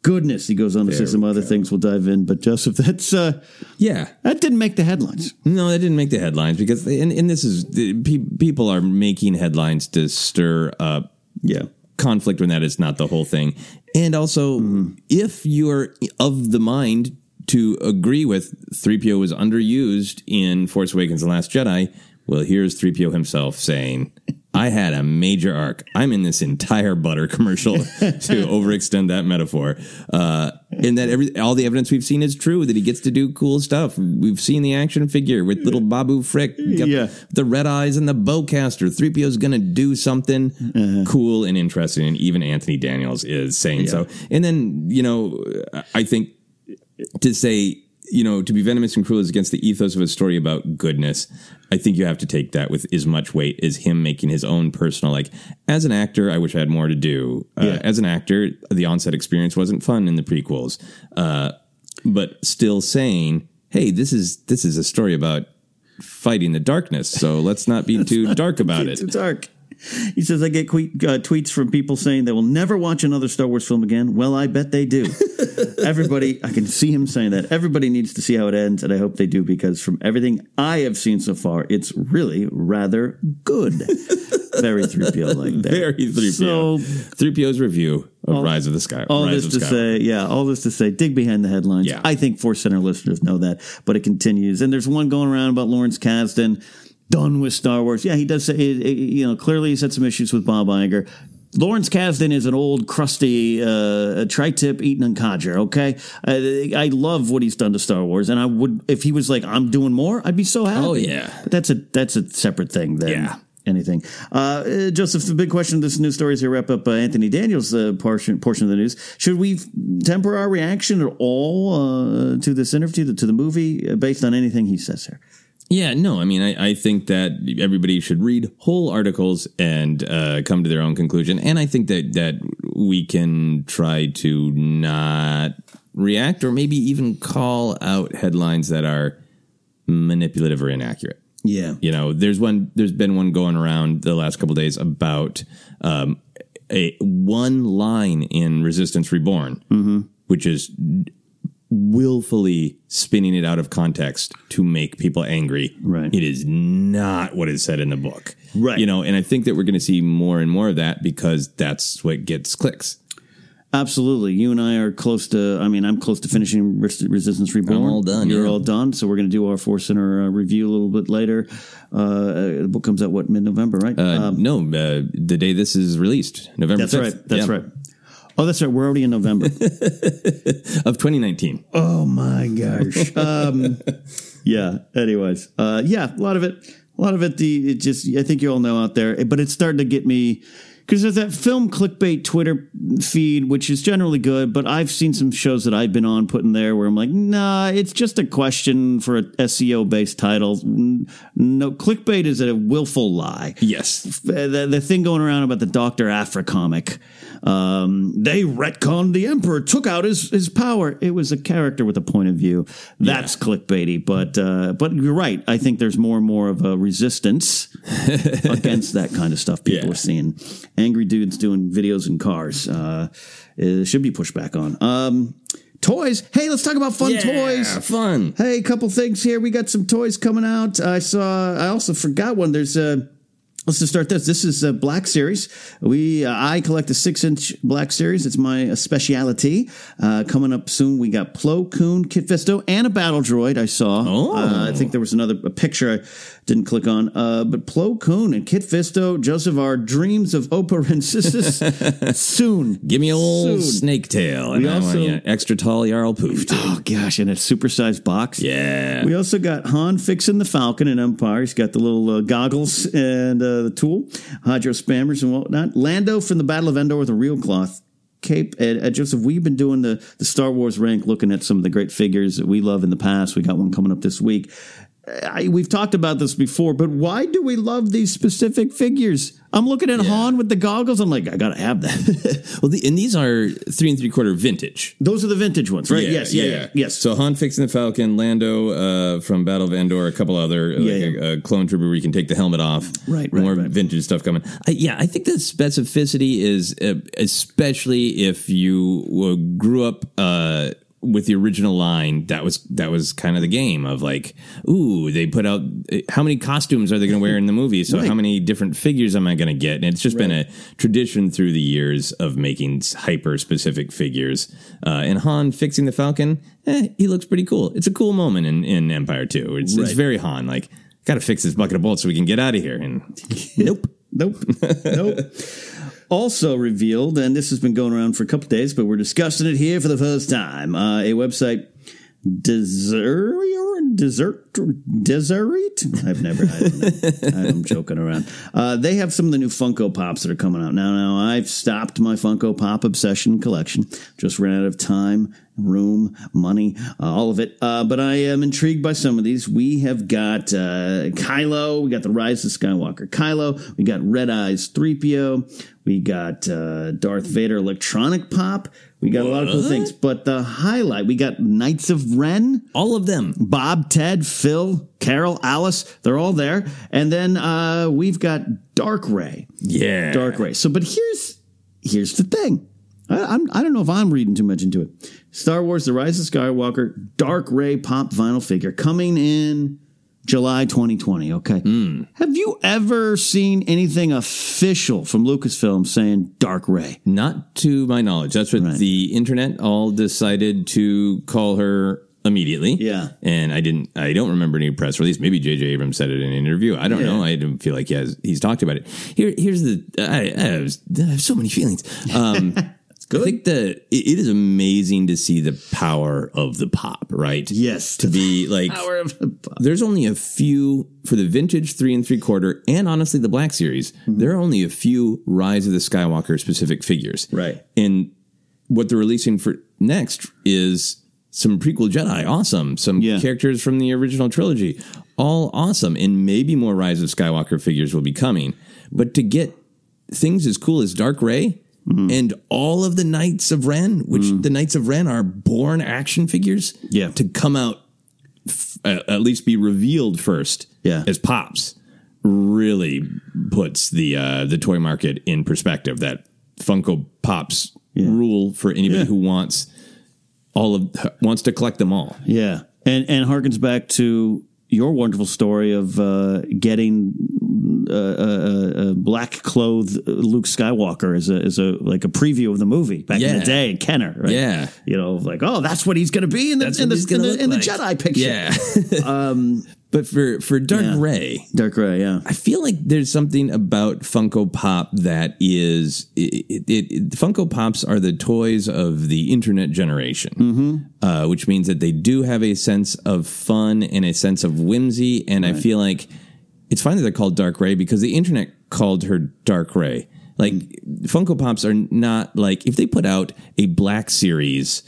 A: goodness. He goes on to say some other
B: go.
A: things we'll dive in. But Joseph, that's uh,
B: Yeah.
A: that didn't make the headlines.
B: No, that didn't make the headlines because, and, and this is, people are making headlines to stir up
A: Yeah.
B: conflict when that is not the whole thing. And also, mm-hmm. if you're of the mind to agree with 3PO was underused in Force Awakens and Last Jedi, well, here's 3PO himself saying, I had a major arc. I'm in this entire butter commercial to overextend that metaphor. Uh, and that every, all the evidence we've seen is true that he gets to do cool stuff. We've seen the action figure with little Babu Frick,
A: Yeah.
B: the red eyes and the bowcaster. 3PO is going to do something
A: Uh-huh.
B: cool and interesting. And even Anthony Daniels is saying so. And then, you know, I think to say, you know, to be venomous and cruel is against the ethos of a story about goodness. I think you have to take that with as much weight as him making his own personal. Like, as an actor, I wish I had more to do. Uh,
A: Yeah.
B: As an actor, the onset experience wasn't fun in the prequels, uh, but still saying, "Hey, this is this is a story about fighting the darkness. So let's not be too dark about it."
A: Too dark. He says, I get que- uh, tweets from people saying they will never watch another Star Wars film again. Well, I bet they do. Everybody, I can see him saying that. Everybody needs to see how it ends, and I hope they do because from everything I have seen so far, it's really rather good. Very 3PO like that.
B: Very 3PO.
A: So,
B: 3PO's review of Rise of the Sky.
A: all
B: Rise
A: this to say, yeah, all this to say, dig behind the headlines.
B: Yeah.
A: I think Force Center listeners know that, but it continues. And there's one going around about Lawrence Kasdan, done with Star Wars. Yeah, he does say, eh, you know, clearly he's had some issues with Bob Iger. Lawrence Kasdan is an old, crusty uh, tri-tip eating and codger. Okay, I, I love what he's done to Star Wars, and I would if he was like, "I'm doing more," I'd be so happy.
B: Oh, yeah.
A: but that's a that's a separate thing. Than
B: Yeah.
A: anything. Uh, uh, Joseph, the big question of this news story is here wrap up uh, Anthony Daniels' uh, portion portion of the news. Should we temper our reaction at all uh, to this interview, to the movie, uh, based on anything he says here?
B: Yeah, no, I mean, I, I think that everybody should read whole articles and uh, come to their own conclusion. And I think that, that we can try to not react or maybe even call out headlines that are manipulative or inaccurate.
A: Yeah.
B: You know, there's one. There's been one going around the last couple days about um, a one line in Resistance Reborn, which is willfully spinning it out of context to make people angry.
A: Right.
B: It is not what is said in the book.
A: Right.
B: You know, and I think that we're going to see more and more of that because that's what gets clicks.
A: Absolutely. You and I are close to, I mean, I'm close to finishing Res- Resistance Reborn.
B: I'm all done,
A: You're
B: yeah.
A: all done. So we're going to do our Force Center uh, review a little bit later. Uh, the book comes out, what, mid November, right?
B: Uh, no, uh, the day this is released, November
A: that's
B: 5th.
A: right. That's
B: Yeah.
A: right. Oh, that's right. We're already in November.
B: Of 2019.
A: Oh my gosh. Um, yeah. Anyways, uh, yeah, a lot of it, a lot of it. The it just, I think you all know out there, but it's starting to get me because there's that film clickbait Twitter feed, which is generally good, but I've seen some shows that I've been on putting there where I'm like, nah, it's just a question for a SEO based title. No, clickbait is a willful lie.
B: Yes.
A: The, the thing going around about the Doctor Aphra comic, um, they retconned the Emperor, took out his, his power. It was a character with a point of view. That's clickbaity, but uh, but you're right. I think there's more and more of a resistance against that kind of stuff. People
B: Yeah.
A: are seeing angry dudes doing videos in cars. Uh, it should be pushed back on. Um, toys. Hey, let's talk about fun
B: Yeah,
A: toys.
B: fun.
A: Hey, a couple things here. We got some toys coming out. I saw. I also forgot one. There's a. Let's just start this. This is a Black Series. We uh, I collect a six inch Black Series. It's my uh, speciality. Uh, coming up soon, we got Plo Koon, Kit Fisto, and a Battle Droid. I saw.
B: Oh.
A: Uh, I think there was another a picture didn't click on. Uh, but Plo Koon and Kit Fisto, Joseph, our dreams of Oppo Rancisis soon.
B: Give me old
A: Soon.
B: snake tail. And
A: We
B: I want
A: also-
B: you know, extra tall Yarael Poof, too.
A: Oh gosh, in a supersized box.
B: Yeah.
A: We also got Han fixing the Falcon and Empire. He's got the little uh, goggles and uh, the tool, hydrospanners and whatnot. Lando from the Battle of Endor with a real cloth cape. And uh, Joseph, we've been doing the the Star Wars rank, looking at some of the great figures that we love in the past. We got one coming up this week. I, we've talked about this before, but why do we love these specific figures? I'm looking at Han with the goggles. I'm like, I gotta have that.
B: Well, the, and these are three and three quarter vintage.
A: Those are the vintage ones, right? yes, yeah, yeah, yes.
B: So Han fixing the Falcon, Lando uh, from Battle of Endor, a couple other like
A: Yeah,
B: a,
A: yeah.
B: a clone trooper where you can take the helmet off.
A: Right, right,
B: More
A: right.
B: vintage stuff coming. I, yeah, I think the specificity is uh, especially if you uh, grew up. With the original line, that was that was kind of the game of like, ooh, they put out how many costumes are they going to wear in the movie? So
A: Right.
B: how many different figures am I going to get? And it's just been a tradition through the years of making hyper specific figures. Uh, and Han fixing the Falcon, eh, he looks pretty cool. It's a cool moment in, in Empire too. It's, it's very Han. Like, got to fix this bucket of bolts so we can get out of here. And nope.
A: Nope. nope. Also revealed, and this has been going around for a couple days, but we're discussing it here for the first time. Uh, a website, Desert, Desert, dessert. I've never. I am joking around. Uh, they have some of the new Funko Pops that are coming out now. Now I've stopped my Funko Pop obsession collection. Just ran out of time room, money, uh, all of it. Uh, but I am intrigued by some of these. We have got uh, Kylo, we got the Rise of Skywalker Kylo, we got Red Eyes 3PO, we got uh, Darth Vader electronic pop. We got a lot of cool things, but the highlight we got Knights of Ren,
B: all of them.
A: Bob, Ted, Phil, Carol, Alice, they're all there, and then uh, we've got Dark Rey.
B: Yeah.
A: Dark Rey. So, but here's here's the thing. I, I'm, I don't know if I'm reading too much into it. Star Wars: The Rise of Skywalker, Dark Rey pop vinyl figure coming in July 2020. Okay.
B: Hmm.
A: Have you ever seen anything official from Lucasfilm saying Dark Rey?
B: Not to my knowledge. That's what the internet all decided to call her immediately.
A: Yeah.
B: And I didn't I don't remember any press release. Maybe JJ Abrams said it in an interview. I don't
A: Yeah.
B: know. I don't feel like he has he's talked about it. Here here's the I, I, have, I have so many feelings. Um I think that it, it is amazing to see the power of the pop, right?
A: Yes.
B: To be like
A: Power of the pop.
B: there's only a few for the vintage three and three quarter and honestly the black series
A: Mm-hmm.
B: there are only a few rise of the skywalker specific figures
A: Right.
B: and what they're releasing for next is some prequel jedi awesome some
A: Yeah.
B: characters from the original trilogy all awesome and maybe more rise of skywalker figures will be coming but to get things as cool as dark Rey
A: Mm-hmm.
B: and all of the Knights of Ren, which the Knights of Ren are born action figures,
A: Yeah.
B: to come out uh, at least be revealed first
A: Yeah.
B: as pops really puts the uh, the toy market in perspective that Funko Pops rule for anybody
A: Yeah.
B: who wants all of wants to collect them all.
A: Yeah, and and harkens back to your wonderful story of uh, getting a, uh, uh, black clothed Luke Skywalker as a as a like a preview of the movie back in the day in Kenner. Right?
B: Yeah.
A: you know, like oh, that's what he's going to be in the
B: That's
A: in the, in the, in the. Jedi picture.
B: Yeah.
A: um,
B: But for for Dark
A: Yeah.
B: Rey,
A: Dark Rey. Yeah,
B: I feel like there's something about Funko Pop that is it, it, it, Funko Pops are the toys of the internet generation,
A: Mm-hmm.
B: uh, which means that they do have a sense of fun and a sense of whimsy. And I feel like it's fine that they're called Dark Rey because the internet called her Dark Rey. Like Funko Pops are not like if they put out a black series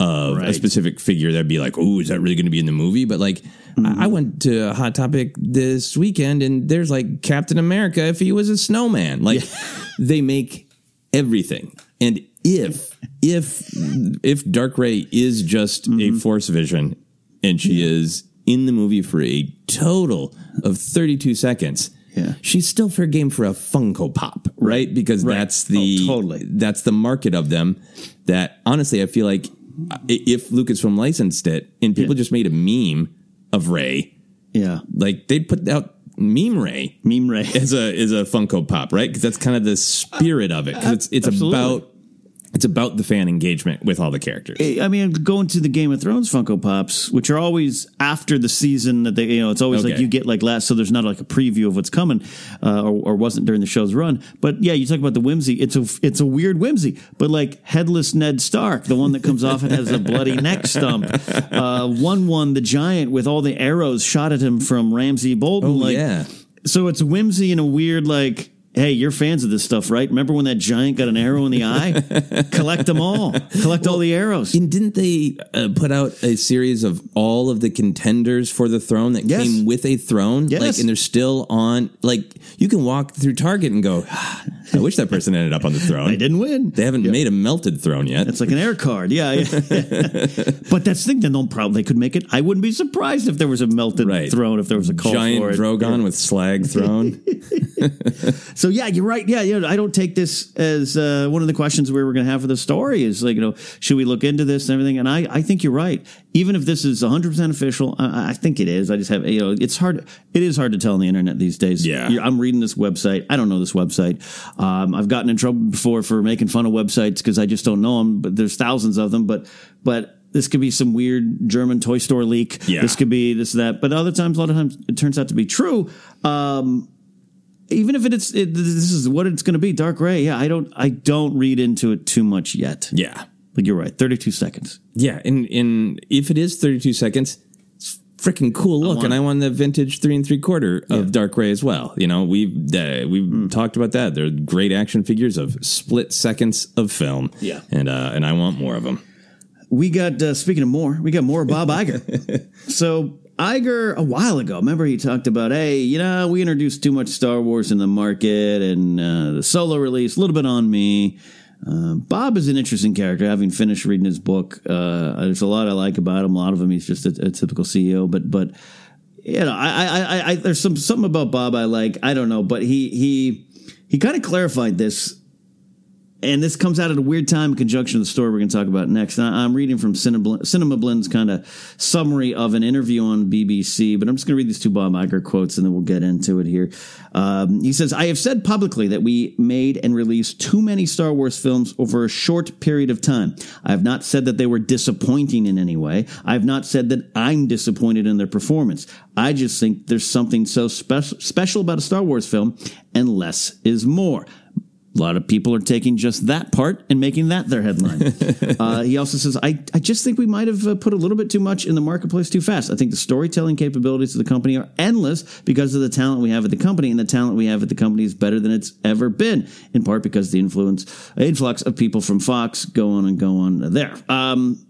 B: of a specific figure, that'd be like, oh, is that really going to be in the movie? But like, I I mm-hmm. went to Hot Topic this weekend, and there's like Captain America if he was a snowman. Like, they make everything, and if if if Dark Rey is just a mm-hmm. Force Vision, and she is in the movie for a total of 32 seconds.
A: Yeah.
B: She's still fair game for a Funko Pop, right? Because
A: Right.
B: that's oh, the
A: Oh, totally.
B: that's the market of them. That honestly, I feel like if Lucasfilm licensed it and people just made a meme of Rey,
A: yeah,
B: like they'd put out meme Rey
A: meme Rey
B: as a as a Funko Pop, right? Because that's kind of the spirit of it. Because uh, it's it's
A: Absolutely.
B: about it's about the fan engagement with all the characters.
A: I mean, going to the Game of Thrones Funko Pops, which are always after the season that they, you know, it's always like you get like last, so there's not like a preview of what's coming, uh, or, or wasn't during the show's run. But yeah, you talk about the whimsy. It's a it's a weird whimsy, but like headless Ned Stark, the one that comes off and has a bloody neck stump, uh, one one the giant with all the arrows shot at him from Ramsay Bolton.
B: Oh,
A: like,
B: yeah.
A: So it's whimsy in a weird like. Hey, you're fans of this stuff, right? Remember when that giant got an arrow in the eye? Collect them all. Collect all the arrows.
B: And didn't they uh, put out a series of all of the contenders for the throne that
A: Yes.
B: came with a throne?
A: Yes.
B: Like, and they're still on. Like, you can walk through Target and go, "Ah, I wish that person ended up on the throne.
A: They didn't win.
B: They haven't made a melted throne yet.
A: It's like an air card. Yeah. yeah. but that's the thing. Then they'll probably they could make it. I wouldn't be surprised if there was a melted
B: Right.
A: throne, if there was a
B: Giant. Drogon with slag throne.
A: So yeah, you're right. Yeah, yeah. I don't take this as uh, one of the questions we were going to have for the story is like, you know, should we look into this and everything? And I, I think you're right. Even if this is 100 percent official, I, I think it is. I just have, you know, it's hard. It is hard to tell on the internet these days.
B: Yeah.
A: You're- I'm reading this website. I don't know this website. Um, I've gotten in trouble before for making fun of websites because I just don't know them. But there's thousands of them. But but. This could be some weird German toy store leak.
B: Yeah.
A: This could be this that. But other times, a lot of times, it turns out to be true. Um, even if it's it, this is what it's going to be dark gray yeah i don't i don't read into it too much yet
B: yeah.
A: but you're right 32 seconds
B: Yeah. And, and if it is 32 seconds, it's freaking cool look.
A: want
B: and. I want the vintage three and three quarter of Dark Rey as well. You know, we've, uh, we've
A: Hmm.
B: talked about that. They're great action figures of split seconds of film.
A: Yeah.
B: And, uh, and I want more of them.
A: we got uh, speaking of more, we got more Bob Iger. so Iger a while ago, remember he talked about, hey, you know, we introduced too much Star Wars in the market and uh, the solo release, a little bit on me. Uh, Bob is an interesting character. Having finished reading his book, uh, there's a lot I like about him. A lot of him, he's just a, a typical CEO. But but you know, I, I, I, there's some something about Bob I like. I don't know, but he he he kind of clarified this and this comes out at a weird time in conjunction with the story we're going to talk about next. I'm reading from Cinema, Cinema Blend's kind of summary of an interview on BBC, but I'm just going to read these two Bob Iger quotes and then we'll get into it here. Um, he says, I have said publicly that we made and released too many Star Wars films over a short period of time. I have not said that they were disappointing in any way. I have not said that I'm disappointed in their performance. I just think there's something so spe- special about a Star Wars film, and less is more. A lot of people are taking just that part and making that their headline. uh, he also says, I, I just think we might have uh, put a little bit too much in the marketplace too fast. I think the storytelling capabilities of the company are endless because of the talent we have at the company, and the talent we have at the company is better than it's ever been, in part because the influence, influx of people from Fox go on and go on there. Um,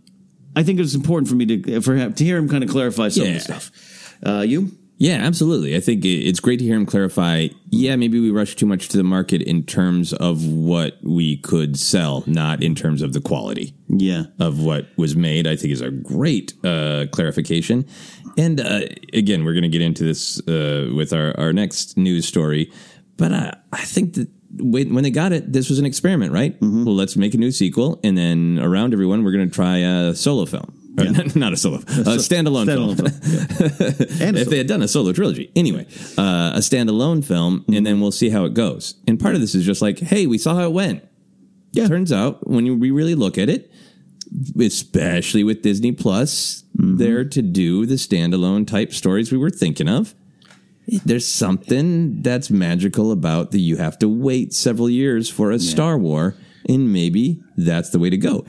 A: I think it's important for me to, for to hear him kind of clarify some yeah. of the stuff. Uh, you?
B: Yeah, absolutely. I think it's great to hear him clarify. Yeah, maybe we rushed too much to the market in terms of what we could sell, not in terms of the quality.
A: Yeah,
B: of what was made. I think is a great uh, clarification. And uh, again, we're going to get into this uh, with our, our next news story. But I, I think that when, when they got it, this was an experiment, right? Mm-hmm. Well, let's make a new sequel, and then around everyone, we're going to try a solo film. Yeah. not a solo, a standalone, standalone film. film. Yeah. if they had done a solo trilogy, anyway, uh, a standalone film, mm-hmm. and then we'll see how it goes. And part of this is just like, hey, we saw how it went. Yeah. Turns out when you, we really look at it, especially with Disney Plus, mm-hmm. there to do the standalone type stories we were thinking of. There's something that's magical about that you have to wait several years for a yeah. Star War, and maybe that's the way to go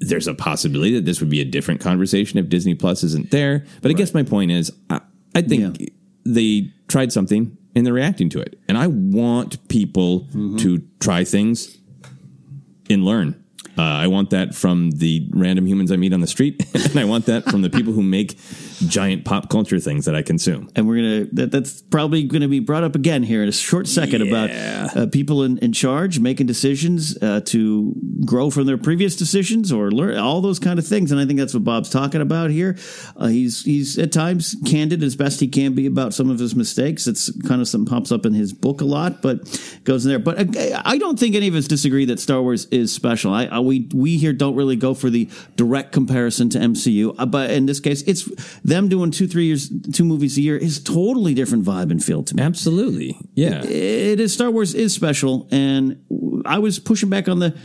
B: there's a possibility that this would be a different conversation if Disney Plus isn't there. But I guess my point is, I, I think yeah. they tried something and they're reacting to it. And I want people mm-hmm. to try things and learn. Uh, I want that from the random humans I meet on the street, and I want that from the people who make giant pop culture things that I consume.
A: And we're gonna that, that's probably going to be brought up again here in a short second yeah. about uh, people in, in charge making decisions uh, to grow from their previous decisions or learn all those kind of things. And I think that's what Bob's talking about here. Uh, he's he's at times candid as best he can be about some of his mistakes. It's kind of some pops up in his book a lot, but goes in there. But uh, I don't think any of us disagree that Star Wars is special. I, I we we here don't really go for the direct comparison to MCU, uh, but in this case, it's them doing two three years two movies a year is totally different vibe and feel to me.
B: Absolutely, yeah.
A: it, it is Star Wars is special, and I was pushing back on the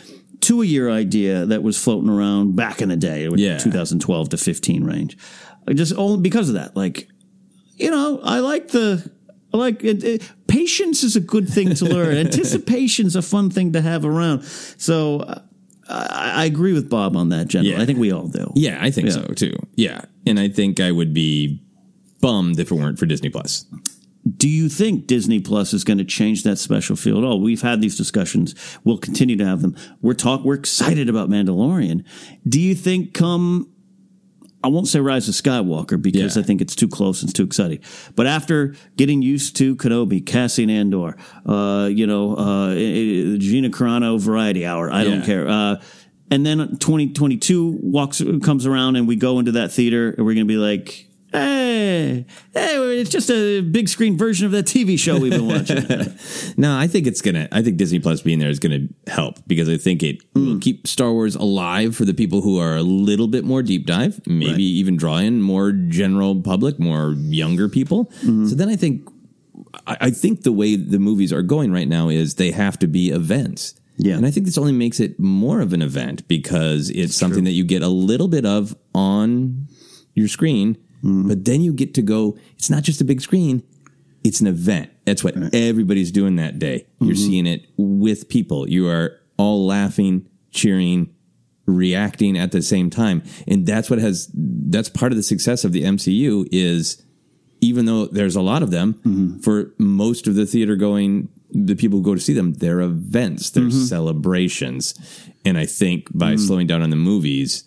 A: two a year idea that was floating around back in the day, yeah. 2012 to 15 range. Just only because of that, like you know, I like the like it, it, patience is a good thing to learn. Anticipation's a fun thing to have around. So uh, I, I, agree with Bob on that. Generally, yeah. I think we all do.
B: Yeah, I think so too. Yeah, and I think I would be bummed if it weren't for Disney Plus.
A: Do you think Disney Plus is going to change that special field? Oh, we've had these discussions. We'll continue to have them. We're talk. We're excited about Mandalorian. Do you think come I won't say Rise of Skywalker because yeah. I think it's too close and it's too exciting. But after getting used to Kenobi, Cassian Andor, uh, you know, uh, Gina Carano Variety Hour, I yeah. don't care. Uh, and then 2022 walks comes around and we go into that theater and we're going to be like, Hey, hey, it's just a big screen version of that TV show we've been watching.
B: no, I think it's gonna. I think Disney Plus being there is gonna help because I think it mm. will keep Star Wars alive for the people who are a little bit more deep dive, maybe right. even draw in more general public, more younger people. Mm-hmm. So then I think, I, I think the way the movies are going right now is they have to be events.
A: Yeah.
B: And I think this only makes it more of an event because it's, it's something true. that you get a little bit of on your screen Mm. But then you get to go, it's not just a big screen, it's an event. That's what right. everybody's doing that day. You're mm-hmm. seeing it with people. You are all laughing, cheering, reacting at the same time. And that's what has that's part of the success of the MCU is even though there's a lot of them, mm-hmm. for most of the theater going the people who go to see them, they're events, they're mm-hmm. celebrations. And I think by mm-hmm. slowing down on the movies,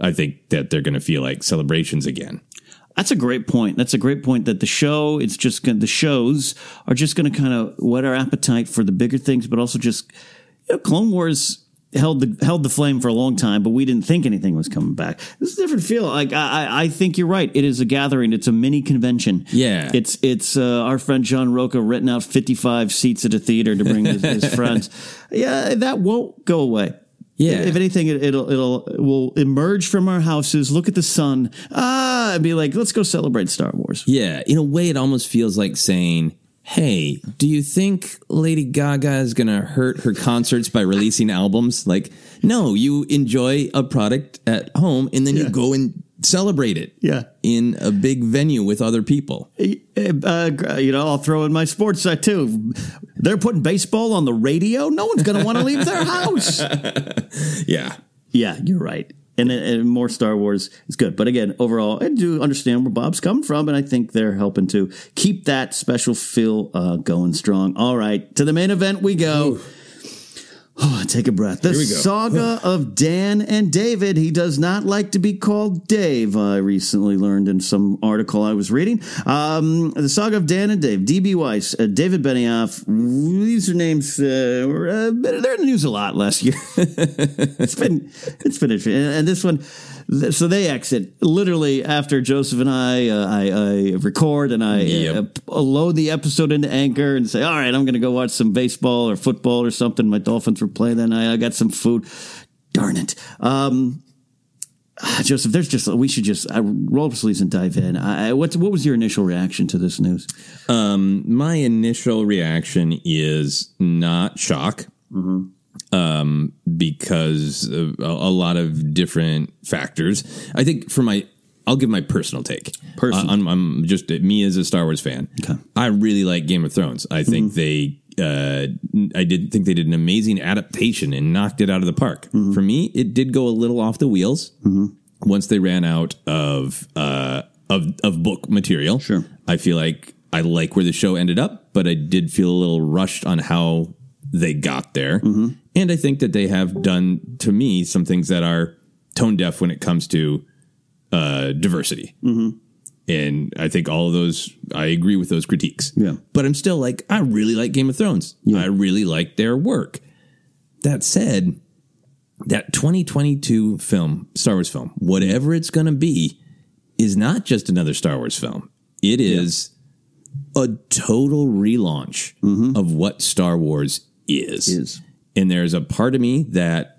B: I think that they're going to feel like celebrations again.
A: That's a great point. That's a great point. That the show, it's just gonna, the shows are just going to kind of whet our appetite for the bigger things, but also just you know, Clone Wars held the held the flame for a long time, but we didn't think anything was coming back. This is a different feel. Like I, I think you're right. It is a gathering. It's a mini convention.
B: Yeah.
A: It's it's uh, our friend John Roca renting out 55 seats at a theater to bring his, his friends. Yeah, that won't go away.
B: Yeah.
A: If anything, it, it'll it'll will emerge from our houses, look at the sun, ah, and be like, let's go celebrate Star Wars.
B: Yeah, in a way, it almost feels like saying, "Hey, do you think Lady Gaga is going to hurt her concerts by releasing albums?" Like, no, you enjoy a product at home, and then
A: Yeah.
B: you go and celebrate it.
A: Yeah.
B: in a big venue with other people.
A: Uh, you know, I'll throw in my sports side too. They're putting baseball on the radio. No one's going to want to leave their house.
B: Yeah,
A: Yeah, you're right. And, and more Star Wars is good. But again, overall, I do understand where Bob's coming from, and I think they're helping to keep that special feel uh, going strong. All right, to the main event we go. Oh, take a breath. The
B: Here we go.
A: saga of Dan and David. He does not like to be called Dave. I recently learned in some article I was reading. Um, the saga of Dan and Dave. DB Weiss, uh, David Benioff. These are names. Uh, were, uh, they're in the news a lot last year. it's been it's been interesting. And, and this one, so they exit literally after Joseph and I uh, I, I record and I
B: Yep.
A: uh, load the episode into Anchor and say, all right, I'm going to go watch some baseball or football or something. My Dolphins were playing that night. I got some food. Darn it. Um, ah, Joseph, there's just we should just uh, roll up sleeves and dive in. I, I- what's what was your initial reaction to this news?
B: Um, my initial reaction is not shock. Um, because of a, a lot of different factors. I think for my, I'll give my personal take.
A: Personal.
B: Uh, I'm, I'm just me as a Star Wars fan.
A: Okay.
B: I really like Game of Thrones. I think they, uh, I didn't think they did an amazing adaptation and knocked it out of the park. For me, it did go a little off the wheels once they ran out of uh, of of book material.
A: Sure.
B: I feel like I like where the show ended up, but I did feel a little rushed on how they got there. Mm-hmm. And I think that they have done to me some things that are tone deaf when it comes to uh, diversity. Mm-hmm. And I think all of those, I agree with those critiques.
A: Yeah.
B: But I'm still like, I really like Game of Thrones. I really like their work. That said, that 2022 film, Star Wars film, whatever it's going to be, is not just another Star Wars film. It is a total relaunch mm-hmm. of what Star Wars is.
A: Is.
B: And there's a part of me that,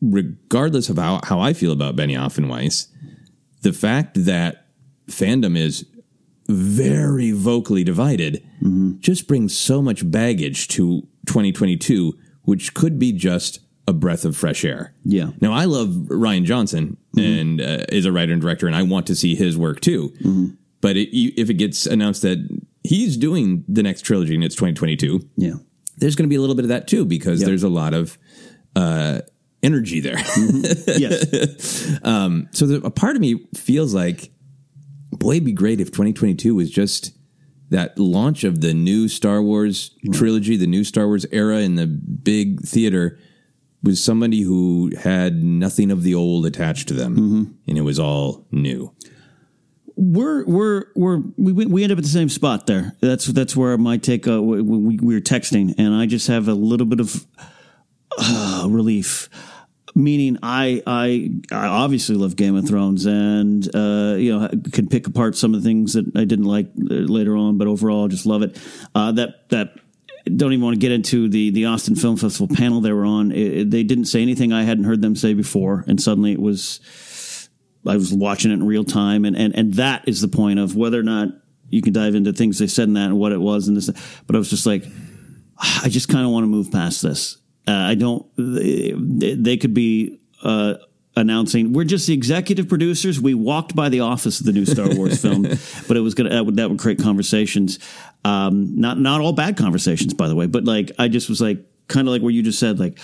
B: regardless of how, how I feel about Benioff and Weiss, the fact that fandom is very vocally divided mm-hmm. just brings so much baggage to 2022, which could be just a breath of fresh air.
A: Yeah.
B: Now, I love Rian Johnson mm-hmm. and uh, is a writer and director, and I want to see his work too. Mm-hmm. But it, if it gets announced that he's doing the next trilogy and it's 2022,
A: Yeah.
B: There's going to be a little bit of that too because there's a lot of uh, energy there.
A: Yes.
B: um, so the, a part of me feels like, boy, it'd be great if 2022 was just that launch of the new Star Wars trilogy, the new Star Wars era in the big theater was somebody who had nothing of the old attached to them and it was all new.
A: We're we're we're we we end up at the same spot there. That's that's where my take. Uh, we, we, we were texting, and I just have a little bit of uh, relief. Meaning, I, I I obviously love Game of Thrones, and uh, you know can pick apart some of the things that I didn't like uh, later on, but overall, I just love it. Uh, that that don't even want to get into the the Austin Film Festival panel they were on. It, they didn't say anything I hadn't heard them say before, and suddenly it was I was watching it in real time, and, and and that is the point of whether or not you can dive into things they said in that and what it was and this. But I was just like, I just kind of want to move past this. Uh, I don't. They, they could be uh, announcing we're just the executive producers. We walked by the office of the new Star Wars film, but it was gonna that would, that would create conversations. Um, not not all bad conversations, by the way, but like I just was like kind of like what you just said, like.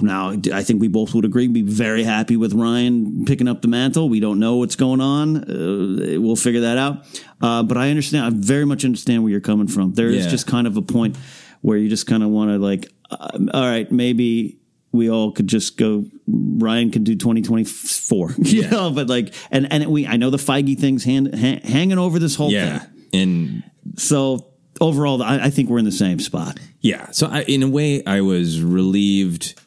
A: Now, I think we both would agree, be very happy with Rian picking up the mantle. We don't know what's going on. Uh, we'll figure that out. Uh, but I understand, I very much understand where you're coming from. There is
B: Yeah.
A: just kind of a point where you just kind of want to, like, uh, all right, maybe we all could just go. Rian can do twenty twenty four, you know. But like, and and we, I know the Feige thing's hand, ha- hanging over this whole
B: Yeah,
A: thing.
B: and
A: So overall, I, I think we're in the same spot.
B: Yeah. So I, in a way, I was relieved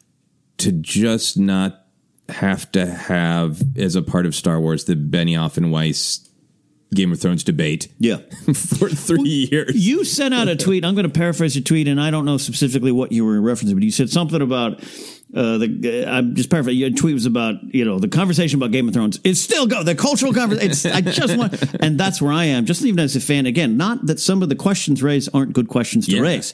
B: to just not have to have as a part of Star Wars the Benioff and Weiss Game of Thrones debate.
A: Yeah.
B: for three years.
A: You sent out a tweet. I'm going to paraphrase your tweet, and I don't know specifically what you were referencing, but you said something about uh, the. Uh, I'm just paraphrasing. Your tweet was about you know the conversation about Game of Thrones. It's still go the cultural conversation. I just want, and that's where I am. Just even as a fan, again, not that some of the questions raised aren't good questions to
B: Yeah.
A: raise,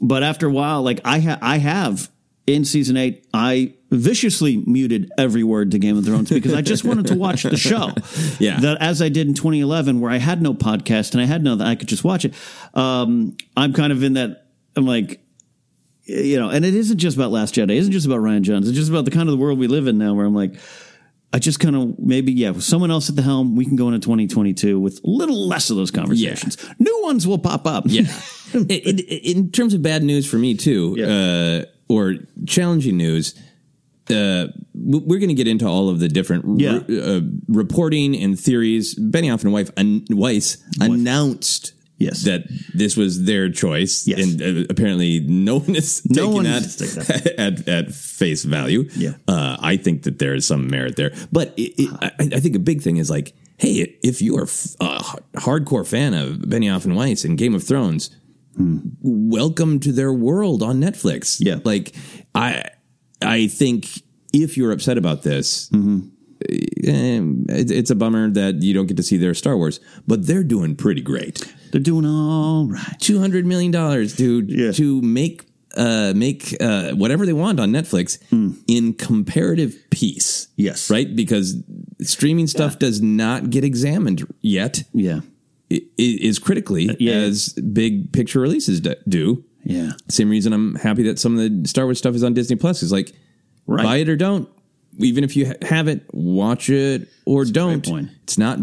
A: but after a while, like I ha- I have in season eight, I viciously muted every word to Game of Thrones because I just wanted to watch the show.
B: Yeah.
A: That as I did in 2011, where I had no podcast and I had no that I could just watch it. Um, I'm kind of in that. I'm like, you know, and it isn't just about Last Jedi. It isn't just about Ryan Jones. It's just about the kind of the world we live in now, where I'm like. I just kind of maybe yeah, with someone else at the helm, we can go into 2022 with a little less of those conversations. New ones will pop up.
B: Yeah. in, in, in terms of bad news for me too, uh, or challenging news, uh, we're going to get into all of the different
A: Yeah.
B: re- uh, reporting and theories. Benioff and Weiss, an- Weiss announced
A: Yes.
B: that this was their choice,
A: Yes.
B: and uh, apparently no one is
A: No
B: taking
A: one
B: that,
A: taking
B: at, at face value.
A: Yeah.
B: uh, I think that there is some merit there, but it, it, I, I think a big thing is like, hey, if you are a hardcore fan of Benioff and Weiss and Game of Thrones, welcome to their world on Netflix.
A: Yeah.
B: Like I I think if you're upset about this,
A: Mm-hmm.
B: eh, it, it's a bummer that you don't get to see their Star Wars, but they're doing pretty great.
A: They're doing all right.
B: Two hundred million dollars, dude,
A: Yeah.
B: to make uh make uh whatever they want on Netflix in comparative peace.
A: Yes.
B: Right? Because streaming stuff does not get examined yet.
A: Yeah.
B: i- i- Is critically
A: Uh, yeah.
B: as big picture releases do.
A: Yeah.
B: Same reason I'm happy that some of the Star Wars stuff is on Disney Plus. Is like
A: Right.
B: buy it or don't. Even if you ha- have it, watch it or don't. It's not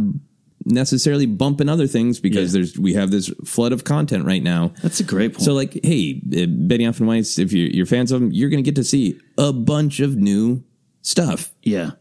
B: necessarily bumping other things because
A: Yeah.
B: there's we have this flood of content right now.
A: That's a great point.
B: So like, hey, uh, Benioff and Weiss, if you're, you're fans of them, you're going to get to see a bunch of new stuff,
A: Yeah.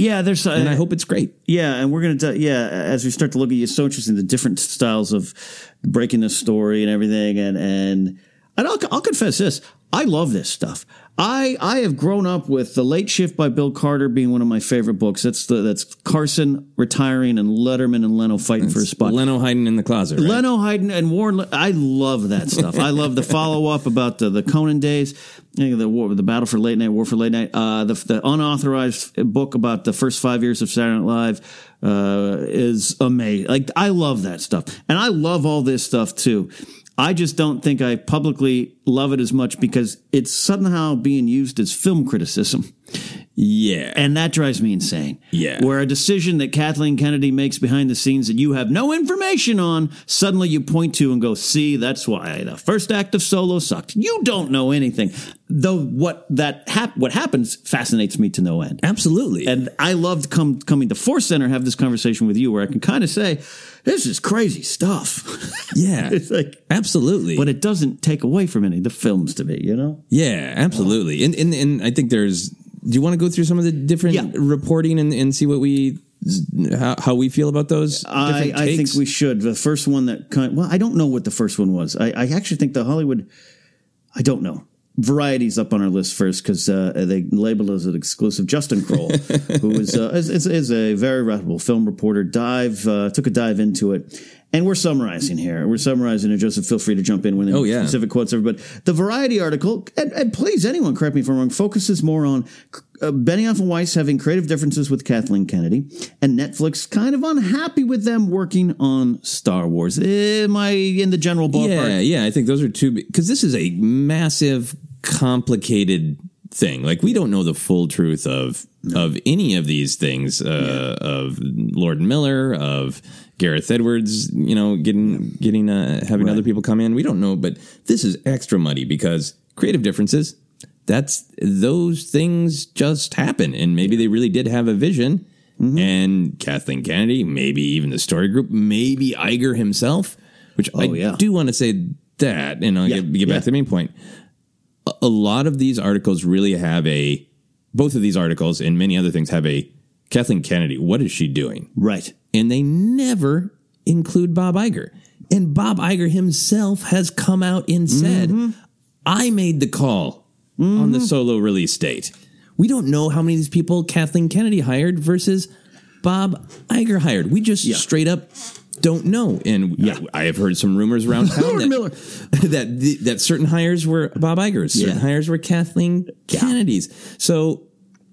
A: Yeah, there's uh,
B: and I hope it's great.
A: Yeah, and we're gonna yeah as we start to look at it, it's so interesting the different styles of breaking the story and everything, and and and I'll, I'll confess this, I love this stuff. I I have grown up with the Late Shift by Bill Carter being one of my favorite books. That's the that's Carson retiring and Letterman and Leno fighting for a spot.
B: Leno hiding in the closet. Right?
A: Leno Hayden and Warren. I love that stuff. I love the follow up about the, the Conan days, you know, the war, the battle for late night, war for late night. Uh, the, the unauthorized book about the first five years of Saturday Night Live uh, is amazing. Like I love that stuff, and I love all this stuff too. I just don't think I publicly love it as much because it's somehow being used as film criticism.
B: Yeah,
A: And that drives me insane.
B: Yeah.
A: Where a decision that Kathleen Kennedy makes behind the scenes that you have no information on, suddenly you point to and go, see, that's why the first act of Solo sucked. You don't know anything. Though what that hap- what happens fascinates me to no end.
B: absolutely.
A: And I loved come coming to Force Center have this conversation with you where I can kind of say, this is crazy stuff.
B: yeah,
A: it's like
B: absolutely.
A: but it doesn't take away from any of the films to me, you know?
B: Yeah, absolutely. And, and and I think there's. Do you want to go through some of the different
A: Yeah.
B: reporting and, and see what we how, how we feel about those?
A: I, I think we should. The first one that kind well, I don't know what the first one was. I, I actually think the Hollywood. I don't know. Variety's up on our list first because uh, they labeled as an exclusive. Justin Kroll, who is, uh, is, is is a very reputable film reporter, dive uh, took a dive into it, and we're summarizing here. We're summarizing it. Joseph, feel free to jump in when
B: Oh, yeah.
A: specific quotes. Everybody, the Variety article, and, and please, anyone correct me if I'm wrong, focuses more on uh, Benioff and Weiss having creative differences with Kathleen Kennedy, and Netflix kind of unhappy with them working on Star Wars. Am I in the general ballpark?
B: Yeah, yeah. I think those are two because this is a massive, complicated thing. Like we don't know the full truth of of any of these things. Uh, Of Lord Miller, of Gareth Edwards. You know, getting getting uh, having other people come in. We don't know, but this is extra muddy because creative differences. That's those things just happen, and maybe they really did have a vision.
A: Mm-hmm.
B: And Kathleen Kennedy, maybe even the story group, maybe Iger himself, which I
A: Oh, yeah.
B: do want to say that, and I'll
A: Yeah,
B: get, get back
A: yeah.
B: to the main point. a- a lot of these articles really have a, both of these articles and many other things have a Kathleen Kennedy. What is she doing?
A: Right.
B: And they never include Bob Iger. And Bob Iger himself has come out and said, mm-hmm. I made the call on the mm-hmm. solo release date. We don't know how many of these people Kathleen Kennedy hired versus Bob Iger hired. We just straight up don't know. And yeah. I have heard some rumors around town that,
A: Miller.
B: that the- that certain hires were Bob Iger's, certain
A: Yeah.
B: hires were Kathleen Kennedy's. So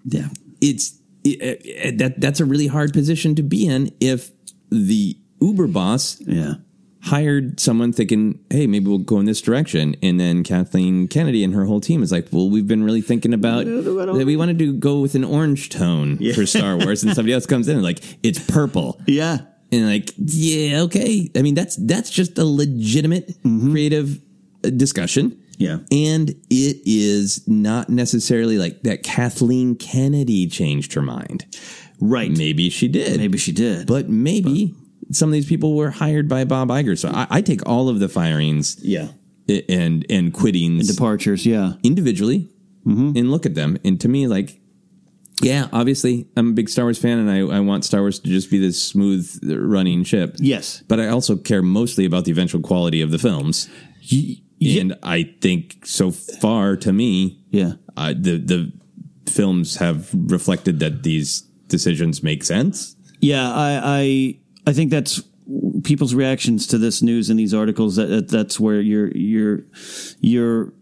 A: Yeah.
B: it's it, it- that that's a really hard position to be in if the Uber boss
A: Yeah.
B: hired someone thinking, "Hey, maybe we'll go in this direction," and then Kathleen Kennedy and her whole team is like, "Well, we've been really thinking about that we wanted to go with an orange tone for Star Wars," and somebody else comes in and like, "It's purple."
A: Yeah.
B: And like, yeah, okay. I mean, that's that's just a legitimate creative uh, discussion.
A: Yeah.
B: And it is not necessarily like that Kathleen Kennedy changed her mind.
A: Right.
B: Maybe she did.
A: Maybe she did.
B: But maybe some of these people were hired by Bob Iger. So I, I take all of the firings
A: Yeah.
B: and and quittings
A: Departures. Yeah.
B: individually mm-hmm. and look at them. And to me, like, yeah, obviously, I'm a big Star Wars fan, and I, I want Star Wars to just be this smooth running ship.
A: Yes.
B: But I also care mostly about the eventual quality of the films.
A: Yeah.
B: And I think so far, to me,
A: Yeah.
B: uh, the the films have reflected that these decisions make sense.
A: Yeah, I, I I think that's people's reactions to this news and these articles. That, that that's where your your your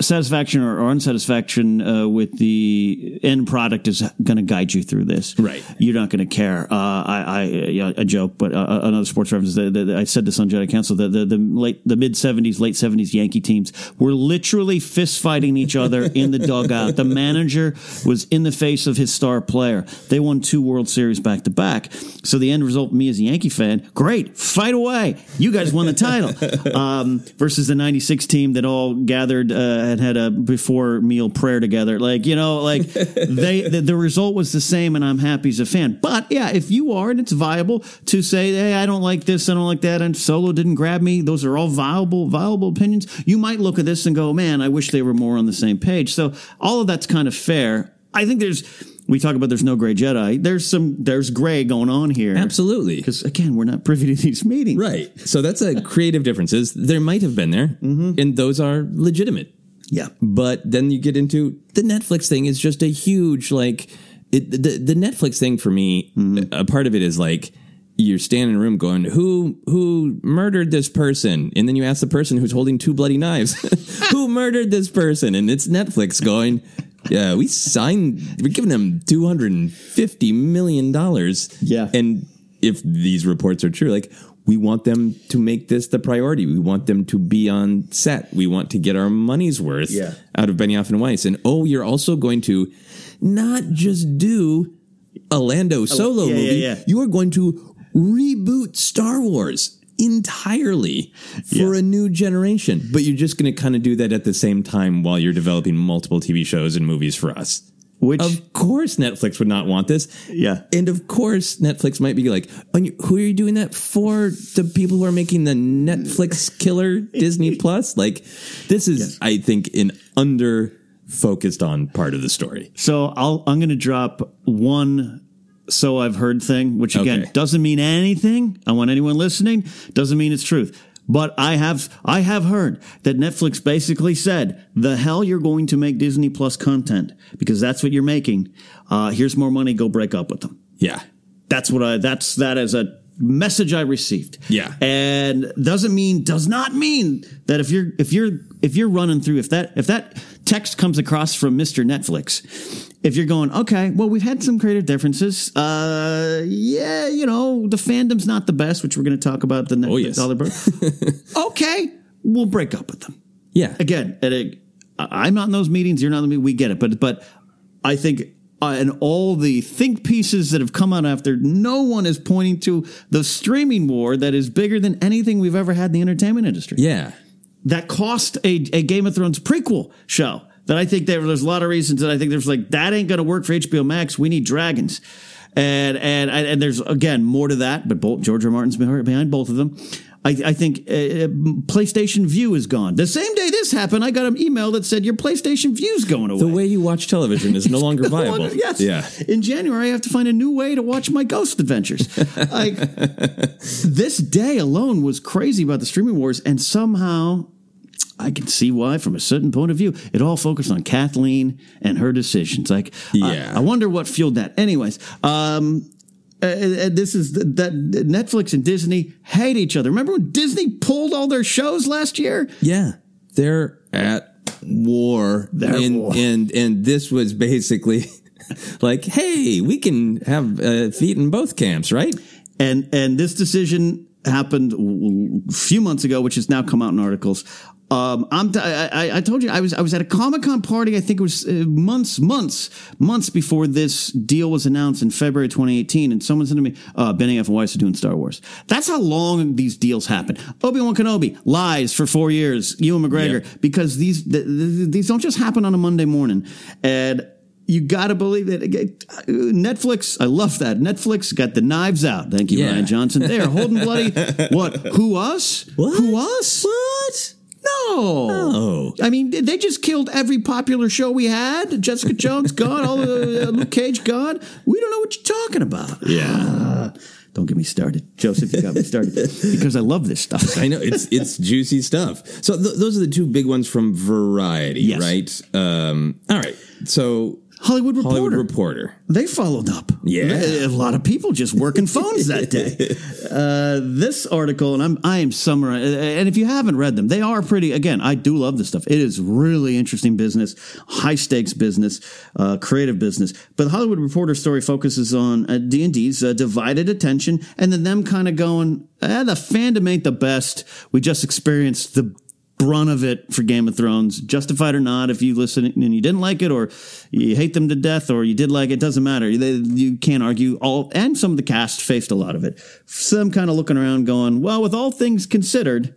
A: satisfaction or, or unsatisfaction uh, with the end product is going to guide you through this.
B: Right.
A: You're not going to care. Uh, I, I yeah, a joke, but uh, another sports reference. The, the, I said this on Jedi Council. The the, the late the mid '70s, late '70s Yankee teams were literally fist fighting each other in the dugout. The manager was in the face of his star player. They won two World Series back to back. So the end result, me as a Yankee fan, great, fight away. You guys won the title. Um, versus the '96 team that all gathered uh, and had a before meal prayer together. Like you know, like they the, the result was the same, and I'm happy as a fan. But yeah, if you are, and it's viable to say, hey, I don't like this, I don't like that, and Solo didn't grab me. Those are all viable, viable opinions. You might look at this and go, man, I wish they were more on the same page. So all of that's kind of fair. I think there's. We talk about there's no gray Jedi. There's some there's gray going on here.
B: Absolutely.
A: Because again, we're not privy to these meetings.
B: Right. So that's a creative differences. There might have been there, mm-hmm. and those are legitimate.
A: Yeah.
B: But then you get into the Netflix thing is just a huge like it, the the Netflix thing for me. Mm-hmm. A part of it is like you're standing in a room going, who who murdered this person, and then you ask the person who's holding two bloody knives, who murdered this person, and it's Netflix going. Yeah, we signed. We're giving them two hundred and fifty million dollars.
A: Yeah.
B: and if these reports are true, like we want them to make this the priority. We want them to be on set. We want to get our money's worth
A: Yeah.
B: out of Benioff and Weiss. And oh, you're also going to not just do a Lando solo
A: yeah, yeah,
B: movie.
A: yeah.
B: You are going to reboot Star Wars entirely for a new generation. But you're just going to kind of do that at the same time while you're developing multiple TV shows and movies for us.
A: Which
B: Of course, Netflix would not want this.
A: Yeah.
B: And of course, Netflix might be like, who are you doing that for? The people who are making the Netflix killer Disney Plus? Like, this is, I think, an under focused on part of the story.
A: So I'll I'm going to drop one so I've heard thing, which again
B: Okay.
A: doesn't mean anything. I want anyone listening doesn't mean it's truth. But I have I have heard that Netflix basically said, "The hell you're going to make Disney Plus content because that's what you're making. Uh, here's more money. Go break up with them."
B: Yeah.
A: That's what I. That's that is a message I received.
B: Yeah.
A: and doesn't mean does not mean that if you're if you're if you're running through if that if that text comes across from Mister Netflix, if you're going okay, well we've had some creative differences. Uh, yeah, you know the fandom's not the best, which we're going to talk about the Netflix
B: Oh, yes.
A: dollar bird. okay, we'll break up with them
B: Yeah.
A: again, at a, I- I'm not in those meetings. You're not in the meeting. We get it, but but I think uh, and all the think pieces that have come out after, no one is pointing to the streaming war that is bigger than anything we've ever had in the entertainment industry.
B: Yeah.
A: That cost a, a Game of Thrones prequel show. That I think there, there's a lot of reasons that I think there's like that ain't going to work for HBO Max. We need dragons. And, and and there's again more to that, but both, George R. Martin's behind both of them. I, I think uh, PlayStation Vue is gone. The same day this happened, I got an email that said your PlayStation Vue's going away.
B: The way you watch television is no longer
A: No
B: viable.
A: longer- yes.
B: Yeah.
A: In January, I have to find a new way to watch my Ghost Adventures. like this day alone was crazy about the streaming wars, and somehow I can see why, from a certain point of view, it all focused on Kathleen and her decisions. Like,
B: Yeah.
A: I, I wonder what fueled that. Anyways, um, uh, uh, this is the, that Netflix and Disney hate each other. Remember when Disney pulled all their shows last year?
B: Yeah, they're at war,
A: They're
B: and
A: war.
B: and and this was basically like, hey, we can have uh, feet in both camps, right?
A: And and this decision happened a few months ago, which has now come out in articles. Um, I'm t- I, I- I told you I was I was at a Comic Con party. I think it was uh, months months months before this deal was announced in February 2018. And someone said to me, uh, "Benioff and Weiss are doing Star Wars." That's how long these deals happen. Obi Wan Kenobi lies for four years. Ewan McGregor because these th- th- these don't just happen on a Monday morning. And you got to believe that Netflix. I love that Netflix got the knives out. Thank you,
B: Yeah.
A: Rian Johnson. They are holding bloody. What? Who us?
B: What?
A: Who us?
B: What?
A: No. I mean, they just killed every popular show we had. Jessica Jones gone. All the uh, Luke Cage gone. We don't know what you're talking about.
B: Yeah.
A: Ah, don't get me started, Joseph. You got me started because I love this stuff.
B: I know it's it's juicy stuff. So th- those are the two big ones from Variety,
A: Yes.
B: right? Um, all right. So
A: Hollywood Reporter.
B: Hollywood Reporter.
A: They followed up.
B: Yeah.
A: a lot of people just working phones that day. Uh, this article, and I'm I am summarizing. And if you haven't read them, they are pretty. Again, I do love this stuff. It is really interesting business, high stakes business, uh, creative business. But the Hollywood Reporter story focuses on uh, D and D's uh, divided attention, and then them kind of going, eh, the fandom ain't the best. We just experienced the brunt of it for Game of Thrones, justified or not. If you listen and you didn't like it, or you hate them to death, or you did like it, doesn't matter. They, you can't argue. All and some of the cast faced a lot of it. Some kind of looking around, going, "Well, with all things considered,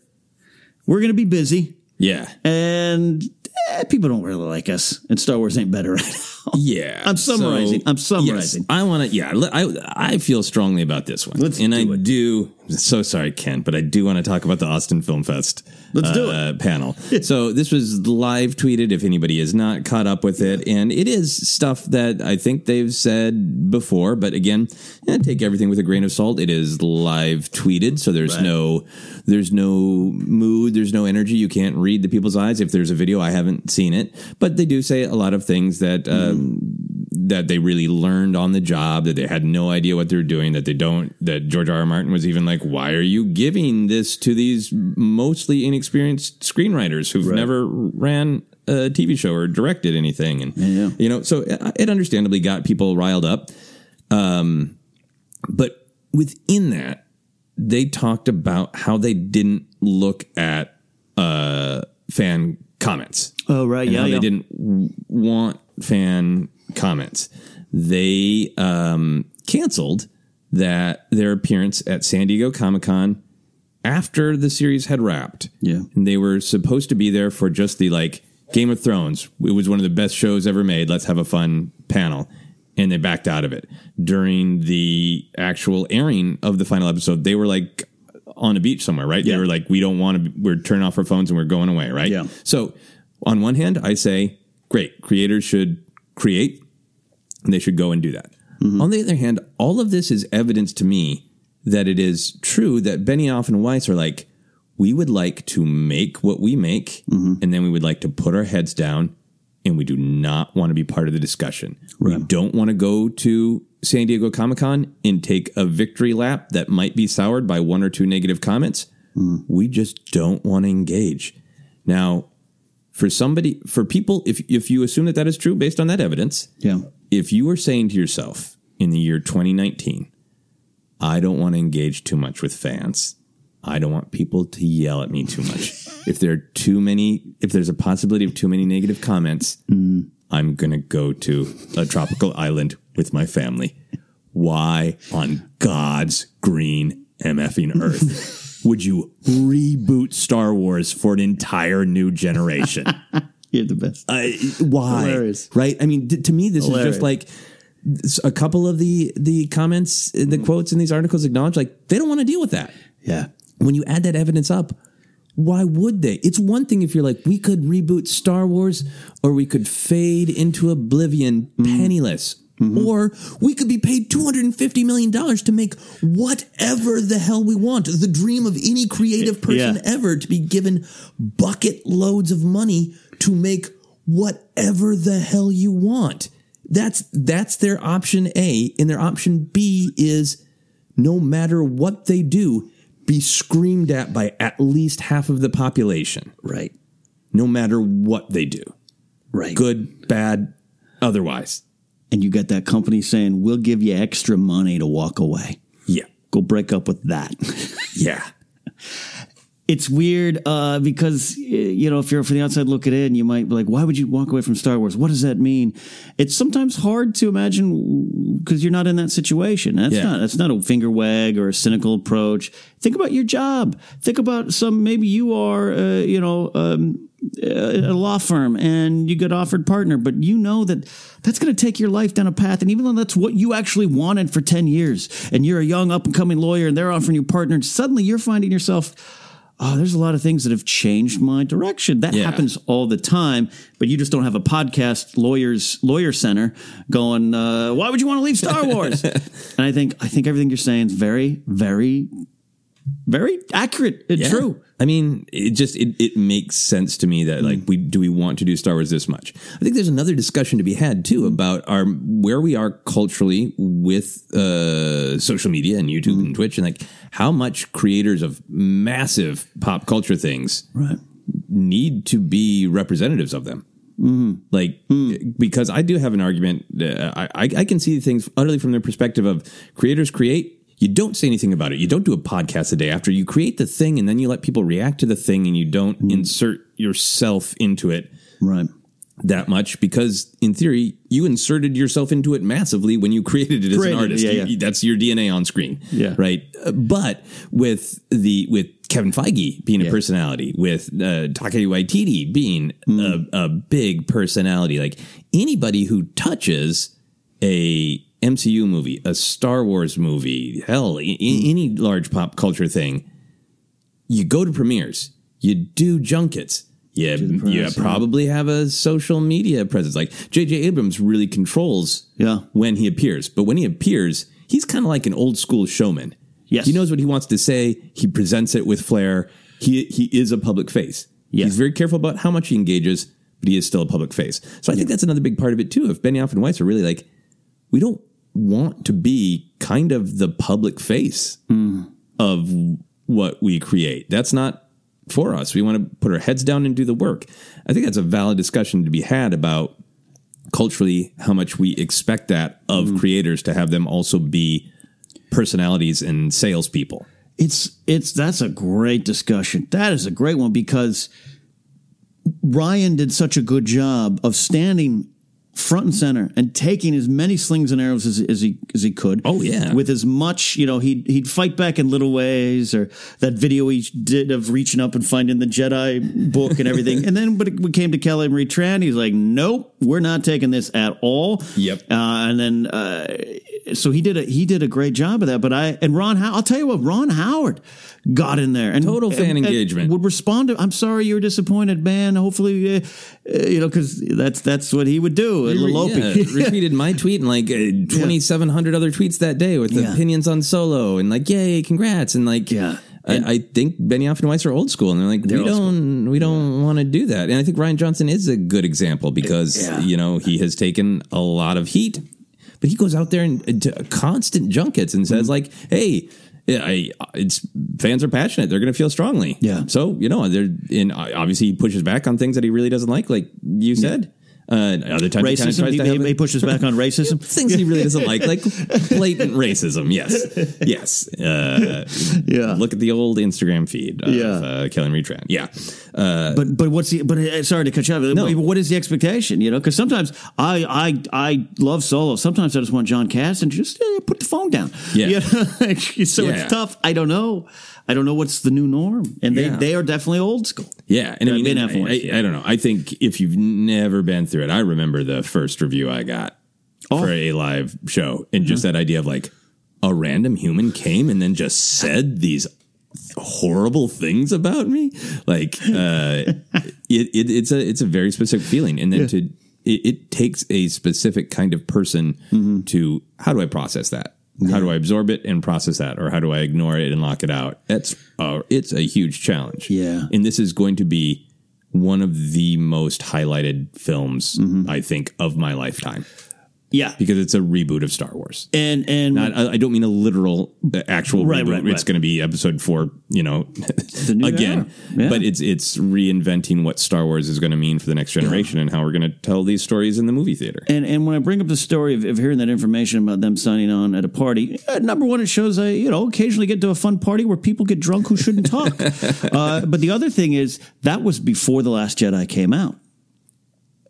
A: we're going to be busy."
B: Yeah.
A: And eh, people don't really like us, and Star Wars ain't better right now.
B: Yeah.
A: I'm summarizing. I'm summarizing.
B: Yes, I want to. Yeah, I I feel strongly about this one.
A: Let's
B: and
A: do
B: I
A: it.
B: do. So sorry, Ken, but I do want to talk about the Austin Film Fest.
A: Let's do
B: uh, Panel. so this was live tweeted. If anybody is not caught up with it, and it is stuff that I think they've said before, but again, eh, take everything with a grain of salt. It is live tweeted, so there's
A: Right.
B: no there's no mood, there's no energy. You can't read the people's eyes. If there's a video, I haven't seen it, but they do say a lot of things that. Um, that they really learned on the job, that they had no idea what they were doing, that they don't, that George R. R. Martin was even like, why are you giving this to these mostly inexperienced screenwriters who've never ran a TV show or directed anything? And,
A: Yeah.
B: you know, so it, it understandably got people riled up. Um, but within that, they talked about how they didn't look at uh, fan comments
A: Oh right, yeah,
B: how
A: yeah.
B: they didn't w- want fan comments. They um, canceled that their appearance at San Diego Comic Con after the series had wrapped.
A: Yeah.
B: and they were supposed to be there for just the like Game of Thrones. It was one of the best shows ever made. Let's have a fun panel. And they backed out of it during the actual airing of the final episode. They were like on a beach somewhere, right?
A: Yeah.
B: They were like, we don't want to, we're turning off our phones and we're going away, right?
A: Yeah.
B: So, on one hand, I say, great, creators should create and they should go and do that. Mm-hmm. On the other hand, all of this is evidence to me that it is true that Benioff and Weiss are like, we would like to make what we make, mm-hmm. and then we would like to put our heads down, and we do not want to be part of the discussion. We don't want to go to San Diego Comic Con and take a victory lap that might be soured by one or two negative comments. Mm. We just don't want to engage. Now, for somebody, for people, if if you assume that that is true based on that evidence,
A: Yeah.
B: if you were saying to yourself in the year 2019, I don't want to engage too much with fans. I don't want people to yell at me too much. if there are too many, if there's a possibility of too many negative comments, mm. I'm going to go to a tropical island with my family. Why on God's green MFing earth would you reboot Star Wars for an entire new generation?
A: You're the best.
B: Uh, why?
A: Hilarious.
B: Right? I mean, to me, this
A: Hilarious.
B: is just like a couple of the the comments, the quotes in these articles acknowledge like they don't want to deal with that.
A: Yeah.
B: when you add that evidence up, why would they? It's one thing if you're like, we could reboot Star Wars or we could fade into oblivion penniless. Mm-hmm. Or we could be paid $250 million to make whatever the hell we want. The dream of any creative person
A: Yeah.
B: ever to be given bucket loads of money to make whatever the hell you want. That's that's their option A. And their option B is no matter what they do, be screamed at by at least half of the population.
A: Right.
B: No matter what they do.
A: Right.
B: Good, bad, otherwise.
A: And you got that company saying, we'll give you extra money to walk away.
B: Yeah.
A: Go break up with that.
B: Yeah.
A: it's weird uh, because, you know, if you're from the outside looking in, you might be like, why would you walk away from Star Wars? What does that mean? It's sometimes hard to imagine because you're not in that situation. That's
B: Yeah.
A: not that's not a finger wag or a cynical approach. Think about your job. Think about some, maybe you are, uh, you know, um, a law firm and you get offered partner, but you know that that's going to take your life down a path. And even though that's what you actually wanted for 10 years and you're a young up and coming lawyer and they're offering you partner, and suddenly you're finding yourself, oh, there's a lot of things that have changed my direction. That
B: Yeah.
A: happens all the time, but you just don't have a podcast lawyers lawyer center going, uh, why would you want to leave Star Wars? and I think, I think everything you're saying is very, very, very accurate and
B: Yeah.
A: true.
B: I mean, it just it, it makes sense to me that like we do we want to do Star Wars this much. I think there's another discussion to be had too about our where we are culturally with uh, social media and YouTube and Twitch and like how much creators of massive pop culture things
A: Right.
B: need to be representatives of them. Like, because I do have an argument. Uh, I, I I can see things utterly from the perspective of creators create. You don't say anything about it. You don't do a podcast a day after you create the thing, and then you let people react to the thing, and you don't insert yourself into it
A: Right.
B: that much because, in theory, you inserted yourself into it massively when you created it as
A: Created
B: an artist.
A: yeah,
B: You-
A: yeah.
B: that's your DNA on screen,
A: Yeah.
B: right? Uh, But with the with Kevin Feige being a
A: Yeah.
B: personality, with uh, Taika Waititi being
A: Mm.
B: a, a big personality, like anybody who touches a MCU movie, a Star Wars movie, hell, a- a- any large pop culture thing, you go to premieres, you do junkets. You, you
A: press, yeah.
B: probably have a social media presence. Like J.J. Abrams really controls
A: Yeah.
B: when he appears. But when he appears, he's kind of like an old school showman.
A: Yes.
B: He knows what he wants to say. He presents it with flair. He he is a public face.
A: Yeah.
B: He's very careful about how much he engages, but he is still a public face. So I think that's another big part of it too. If Benioff and Weiss are really like, we don't want to be kind of the public face hmm. of what we create. That's not for us. We want to put our heads down and do the work. I think that's a valid discussion to be had about culturally how much we expect that of hmm. creators to have them also be personalities and salespeople.
A: It's it's that's a great discussion. That is a great one because Rian did such a good job of standing front and center and taking as many slings and arrows as, as he as he could.
B: Oh, yeah.
A: with as much you know he'd he'd fight back in little ways or that video he did of reaching up and finding the Jedi book and everything. and then but we came to Kelly Marie Tran. He's like, nope, we're not taking this at all.
B: Yep.
A: Uh, and then uh, so he did a he did a great job of that. But I and Ron, How- I'll tell you what, Ron Howard got in there and
B: Total fan
A: and- and
B: engagement.
A: would respond to. I'm sorry you were disappointed, man. Hopefully, uh, uh, you know, because that's that's what he would do. Little
B: Yeah, retweeted my tweet and like uh, 2,700 other tweets that day with
A: Yeah.
B: opinions on Solo and like, yay, congrats. And like,
A: Yeah.
B: I, I think Benioff and Weiss are old school and they're like,
A: They're
B: we
A: school.
B: don't, we don't want to do that. And I think Rian Johnson is a good example because,
A: Yeah.
B: you know, he has taken a lot of heat, but he goes out there and uh, constant junkets and
A: Mm-hmm.
B: says like, hey, yeah, I, it's fans are passionate. They're going to feel strongly.
A: Yeah.
B: So you know, they're in. Obviously, he pushes back on things that he really doesn't like, like you said. Uh, other times, he kind of
A: racism. He, he, he pushes back on racism.
B: things he really doesn't like, like blatant racism. Yes, yes. Uh,
A: Yeah.
B: Look at the old Instagram feed of
A: Yeah.
B: uh, Tran. Yeah. Uh,
A: But but what's the but uh, sorry to cut you off.
B: No.
A: What is the expectation? You know, because sometimes I I I love solo. Sometimes I just want John Cass and just uh, put the phone down.
B: Yeah.
A: You know? so
B: Yeah.
A: it's tough. I don't know. I don't know what's the new norm, and they
B: Yeah.
A: they are definitely old school.
B: Yeah, and I mean, I, I. I don't know. I think if you've never been through it, I remember the first review I got
A: Oh.
B: for a live show, and just that idea of like a random human came and then just said these horrible things about me. Like uh, it, it, it's a it's a very specific feeling, and then
A: Yeah.
B: to it, it takes a specific kind of person
A: Mm-hmm.
B: to how do I process that? How do I absorb it and process that, or how do I ignore it and lock it out? That's uh, it's a huge challenge.
A: Yeah.
B: and this is going to be one of the most highlighted films
A: Mm-hmm.
B: I think of my lifetime
A: Yeah.
B: because it's a reboot of Star Wars.
A: And and
B: Not, I I don't mean a literal, uh, actual
A: Right,
B: reboot.
A: right, right.
B: It's going to be Episode Four, you know, again.
A: Yeah.
B: But it's it's reinventing what Star Wars is going to mean for the next generation and how we're going to tell these stories in the movie theater.
A: And and when I bring up the story of, of hearing that information about them signing on at a party, uh, number one, it shows I you know occasionally get to a fun party where people get drunk who shouldn't talk. uh, but the other thing is that was before the Last Jedi came out.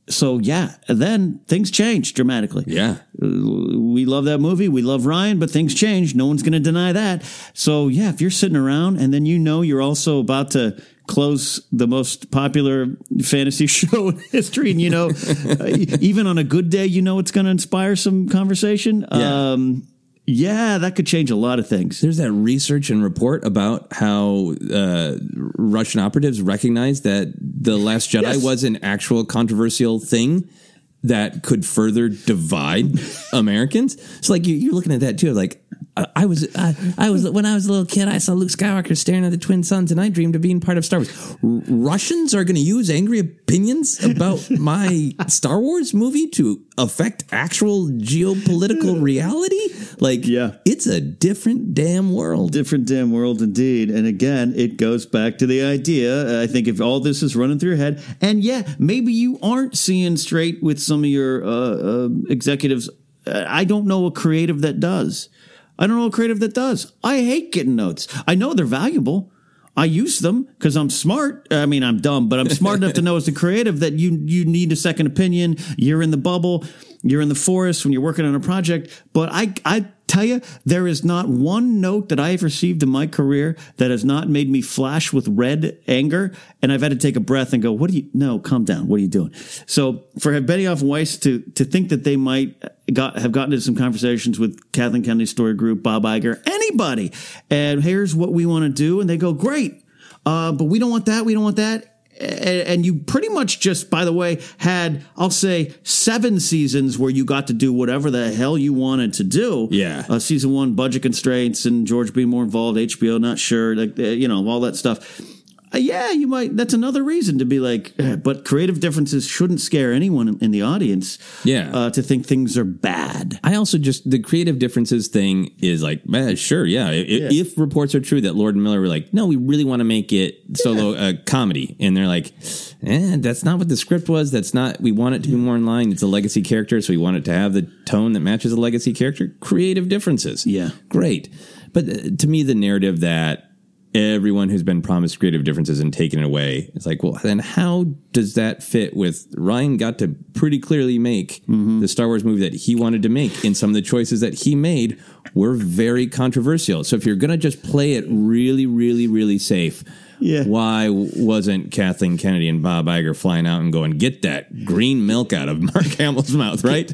A: So yeah, then things changed dramatically.
B: Yeah.
A: we love that movie. We love Rian, but things change. No one's going to deny that. So yeah, if you're sitting around and then you know you're also about to close the most popular fantasy show in history, and you know, even on a good day, you know it's going to inspire some conversation.
B: Yeah.
A: Um, yeah, that could change a lot of things.
B: There's that research and report about how uh, Russian operatives recognized that the Last Jedi
A: Yes.
B: was an actual controversial thing that could further divide Americans. It's like you, you're looking at that too. Like I, I was, I, I was when I was a little kid, I saw Luke Skywalker staring at the twin suns, and I dreamed of being part of Star Wars. R- Russians are going to use angry opinions about my Star Wars movie to affect actual geopolitical reality. Like,
A: Yeah.
B: it's a different damn world.
A: Different damn world indeed. And again, it goes back to the idea. I think if all this is running through your head, and yeah, maybe you aren't seeing straight with some of your uh, uh, executives. I don't know a creative that does. I don't know a creative that does. I hate getting notes. I know they're valuable. I use them because I'm smart. I mean, I'm dumb, but I'm smart enough to know as a creative that you you need a second opinion. You're in the bubble. You're in the forest when you're working on a project. But I I tell you, there is not one note that I have received in my career that has not made me flash with red anger, and I've had to take a breath and go, "What do you? No, calm down. What are you doing?" So for Benioff and Weiss to to think that they might got have gotten into some conversations with Kathleen Kennedy Story Group, Bob Iger, anybody, and here's what we want to do, and they go, "Great." Uh, but we don't want that. We don't want that. And, you pretty much just, by the way, had, I'll say, seven seasons where you got to do whatever the hell you wanted to do.
B: Yeah.
A: Uh, season one, budget constraints and George being more involved, HBO, not sure, like, uh, you know, all that stuff. Uh, yeah, you might, that's another reason to be like, eh, but creative differences shouldn't scare anyone in the audience.
B: Yeah.
A: Uh, to think things are bad.
B: I also just the creative differences thing is like, eh, sure, yeah. I-
A: Yeah.
B: If reports are true that Lord and Miller were like, no, we really want to make it solo a comedy, and they're like, eh, that's not what the script was. That's not. We want it to be more in line. It's a legacy character, so we want it to have the tone that matches a legacy character. Creative differences,
A: Yeah.
B: great. But uh, to me, the narrative that everyone who's been promised creative differences and taken it away. It's like, well, then how does that fit with Rian got to pretty clearly make mm-hmm. the Star Wars movie that he wanted to make and some of the choices that he made were very controversial. So if you're going to just play it really, really, really safe,
A: Yeah.
B: why wasn't Kathleen Kennedy and Bob Iger flying out and going, get that green milk out of Mark Hamill's mouth, right?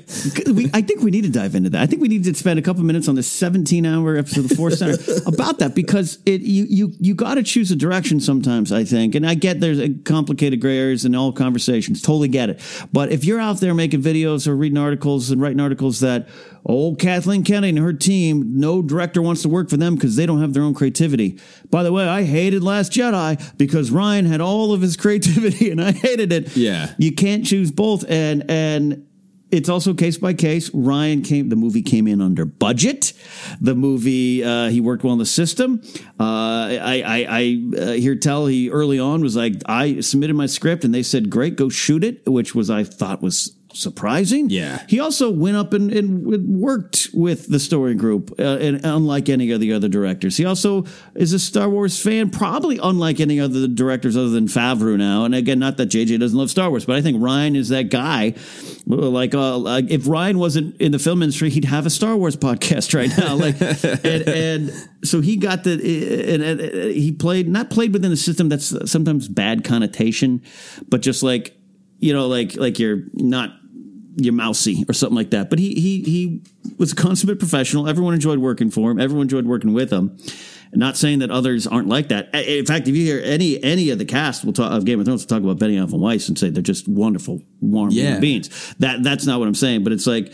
A: we, I think we need to dive into that. I think we need to spend a couple minutes on this 17 hour episode of the Force Center about that because it you you you got to choose a direction sometimes. I think, and I get there's complicated gray areas in all conversations. Totally get it. But if you're out there making videos or reading articles and writing articles that old Kathleen Kennedy and her team, no director wants to work for them because they don't have their own creativity. By the way, I hated Last Jedi because Rian had all of his creativity and I hated it.
B: Yeah.
A: You can't choose both. And, and, it's also case by case. Rian came, the movie came in under budget. The movie, uh, he worked well in the system. Uh, I, I, I uh, hear tell he early on was like, I submitted my script and they said, great, go shoot it, which was, I thought was surprising.
B: Yeah.
A: He also went up and, and worked with the story group, uh, and unlike any of the other directors. He also is a Star Wars fan, probably unlike any other directors other than Favreau now. And again, not that JJ doesn't love Star Wars, but I think Rian is that guy. Like, uh, like if Rian wasn't in the film industry, he'd have a Star Wars podcast right now. Like, and, and so he got the, and, and he played, not played within the system. That's sometimes bad connotation, but just like, you know, like, like you're not you're mousy or something like that. But he he he was a consummate professional. Everyone enjoyed working for him. Everyone enjoyed working with him. Not saying that others aren't like that. In fact, if you hear any any of the cast will talk, of Game of Thrones, will talk about Benioff and Weiss and say they're just wonderful, warm
B: Yeah.
A: human beings. That that's not what I'm saying. But it's like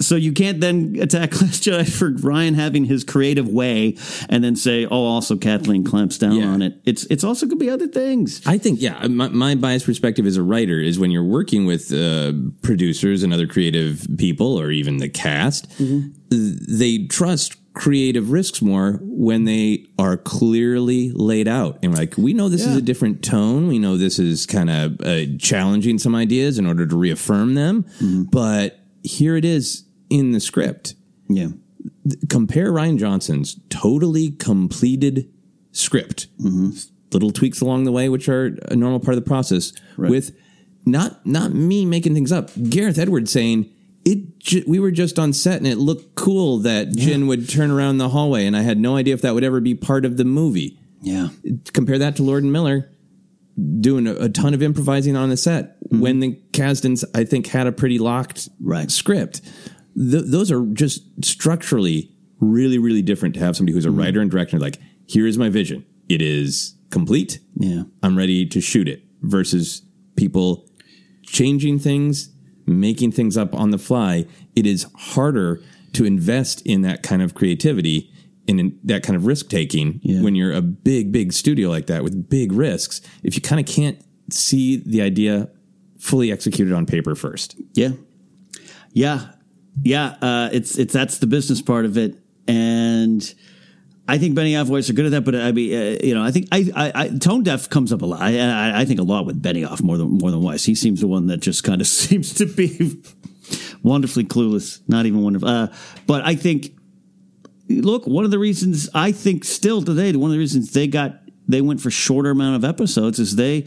A: so you can't then attack Last Jedi for Rian having his creative way and then say, oh, also Kathleen clamps down on it. It's it's also could be other things.
B: I think, yeah, my, my biased perspective as a writer is when you're working with uh, producers and other creative people or even the cast,
A: Mm-hmm.
B: they trust creative risks more when they are clearly laid out. And like, we know this is a different tone. We know this is kind of uh, challenging some ideas in order to reaffirm them.
A: Mm-hmm.
B: But here it is in the script.
A: Yeah.
B: Compare Rian Johnson's totally completed script, mm-hmm. little tweaks along the way, which are a normal part of the process, with not not me making things up. Gareth Edwards saying it. Ju- we were just on set and it looked cool that Jyn would turn around the hallway, and I had no idea if that would ever be part of the movie.
A: Yeah.
B: Compare that to Lord and Miller doing a, a ton of improvising on the set mm-hmm. when the Kasdans, I think, had a pretty locked
A: Right.
B: script. Th- those are just structurally really, really different to have somebody who's a mm-hmm. writer and director like, here is my vision. It is complete.
A: Yeah.
B: I'm ready to shoot it versus people changing things, making things up on the fly. It is harder to invest in that kind of creativity and in that kind of risk taking
A: Yeah.
B: when you're a big, big studio like that with big risks. If you kind of can't see the idea fully executed on paper first.
A: Yeah. Yeah. Yeah. Uh, it's, it's, that's the business part of it. And I think Benioff Weiss are good at that, but I mean, uh, you know, I think I, I, I tone deaf comes up a lot. I, I, think a lot with Benioff more than, more than Weiss. He seems the one that just kind of seems to be wonderfully clueless, not even wonderful. Uh, but I think, look, one of the reasons I think still today, one of the reasons they got, they went for shorter amount of episodes is they,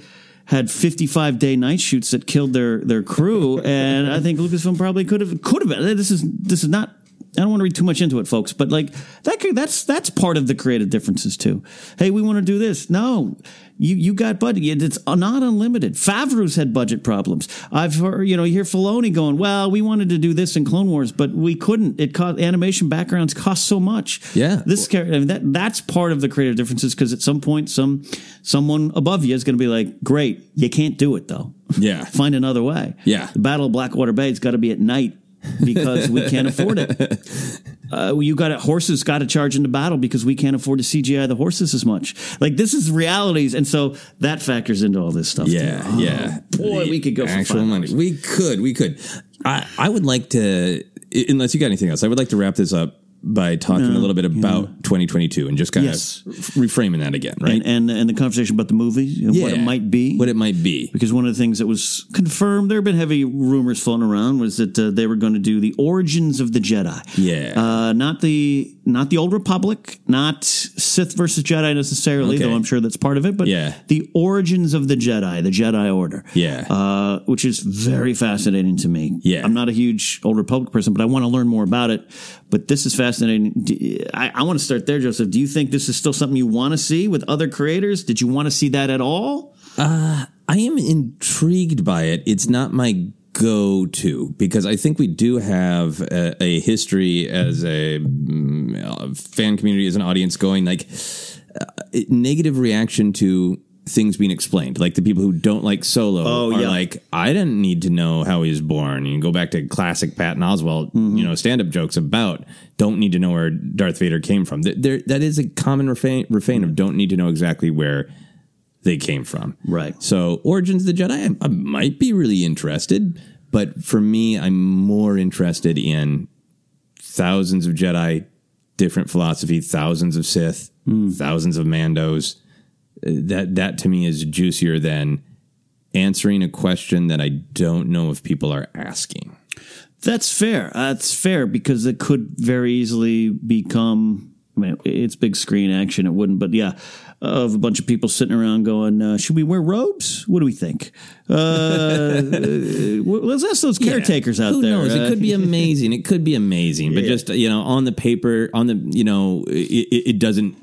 A: had 55 day night shoots that killed their their crew and I think Lucasfilm probably could have could have been this is this is not I don't want to read too much into it folks but like that could, that's that's part of the creative differences too hey we want to do this no you you got budget it's not unlimited Favreau's had budget problems I've heard you know you hear Filoni going well we wanted to do this in Clone Wars but we couldn't it cost animation backgrounds cost so much
B: Yeah.
A: this char- I mean, that that's part of the creative differences because at some point some someone above you is going to be like, "Great, you can't do it though.
B: Yeah.
A: Find another way."
B: Yeah.
A: the Battle of Blackwater Bay has got to be at night because we can't afford it. Uh, you got to horses got to charge into battle because we can't afford to CGI the horses as much. Like this is realities, and so that factors into all this stuff.
B: Yeah,
A: Oh,
B: yeah.
A: boy,
B: The
A: we could go for
B: actual money. We could, we could. I, I would like to, unless you got anything else, I would like to wrap this up by talking a little bit about 2022 and just kind
A: Yes.
B: of reframing that again, right?
A: And, and and the conversation about the movie, and what it might be,
B: what it might be.
A: because one of the things that was confirmed, there have been heavy rumors floating around, was that uh, they were going to do the origins of the Jedi.
B: Yeah.
A: uh, not the not the old Republic, not Sith versus Jedi necessarily,
B: Okay.
A: though I'm sure that's part of it. But
B: Yeah.
A: the origins of the Jedi, the Jedi Order.
B: Yeah.
A: uh, which is very fascinating to me.
B: Yeah.
A: I'm not a huge old Republic person, but I want to learn more about it. But this is fascinating. I, I want to start there, Joseph. Do you think this is still something you want to see with other creators? Did you want to see that at all?
B: I am intrigued by it. It's not my go to because I think we do have a, a history as a mm, uh, fan community, as an audience, going like uh, negative reaction to things being explained. Like the people who don't like Solo
A: Oh,
B: are
A: yeah.
B: like, I didn't need to know how he was born. You go back to classic Patton Oswalt,
A: Mm-hmm.
B: you know, stand up jokes about don't need to know where Darth Vader came from. There, that is a common refrain, refrain of don't need to know exactly where they came from.
A: Right.
B: So Origins of the Jedi, I, I might be really interested, but for me, I'm more interested in thousands of Jedi, different philosophy, thousands of Sith, thousands of Mandos. Uh, That that to me is juicier than answering a question that I don't know if people are asking.
A: That's fair. That's fair because it could very easily become. I mean, it's big screen action. It wouldn't, but yeah, of a bunch of people sitting around going, uh, "Should we wear robes? What do we think?" Uh, uh, let's ask those caretakers out
B: Who
A: there.
B: knows?
A: Uh,
B: it could be amazing. It could be amazing, but just you know, on the paper, on the you know, it it doesn't.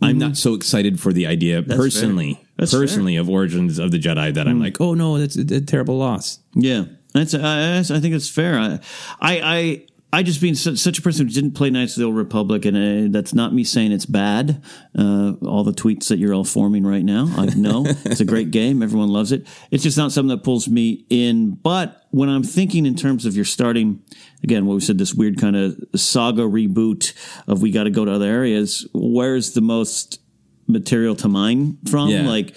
B: I'm not so excited for the idea personally,
A: Mm-hmm. That's fair.
B: personally of Origins of the Jedi that I'm like, oh no, that's a, a terrible loss.
A: Yeah. That's I, I think it's fair. I I I, I just being such, such a person who didn't play Knights of the Old Republic, and uh, that's not me saying it's bad. Uh, all the tweets that you're all forming right now, I know it's a great game. Everyone loves it. It's just not something that pulls me in. But when I'm thinking in terms of your starting, again, what we said, this weird kind of saga reboot of we got to go to other areas. Where's the most material to mine from?
B: Yeah.
A: Like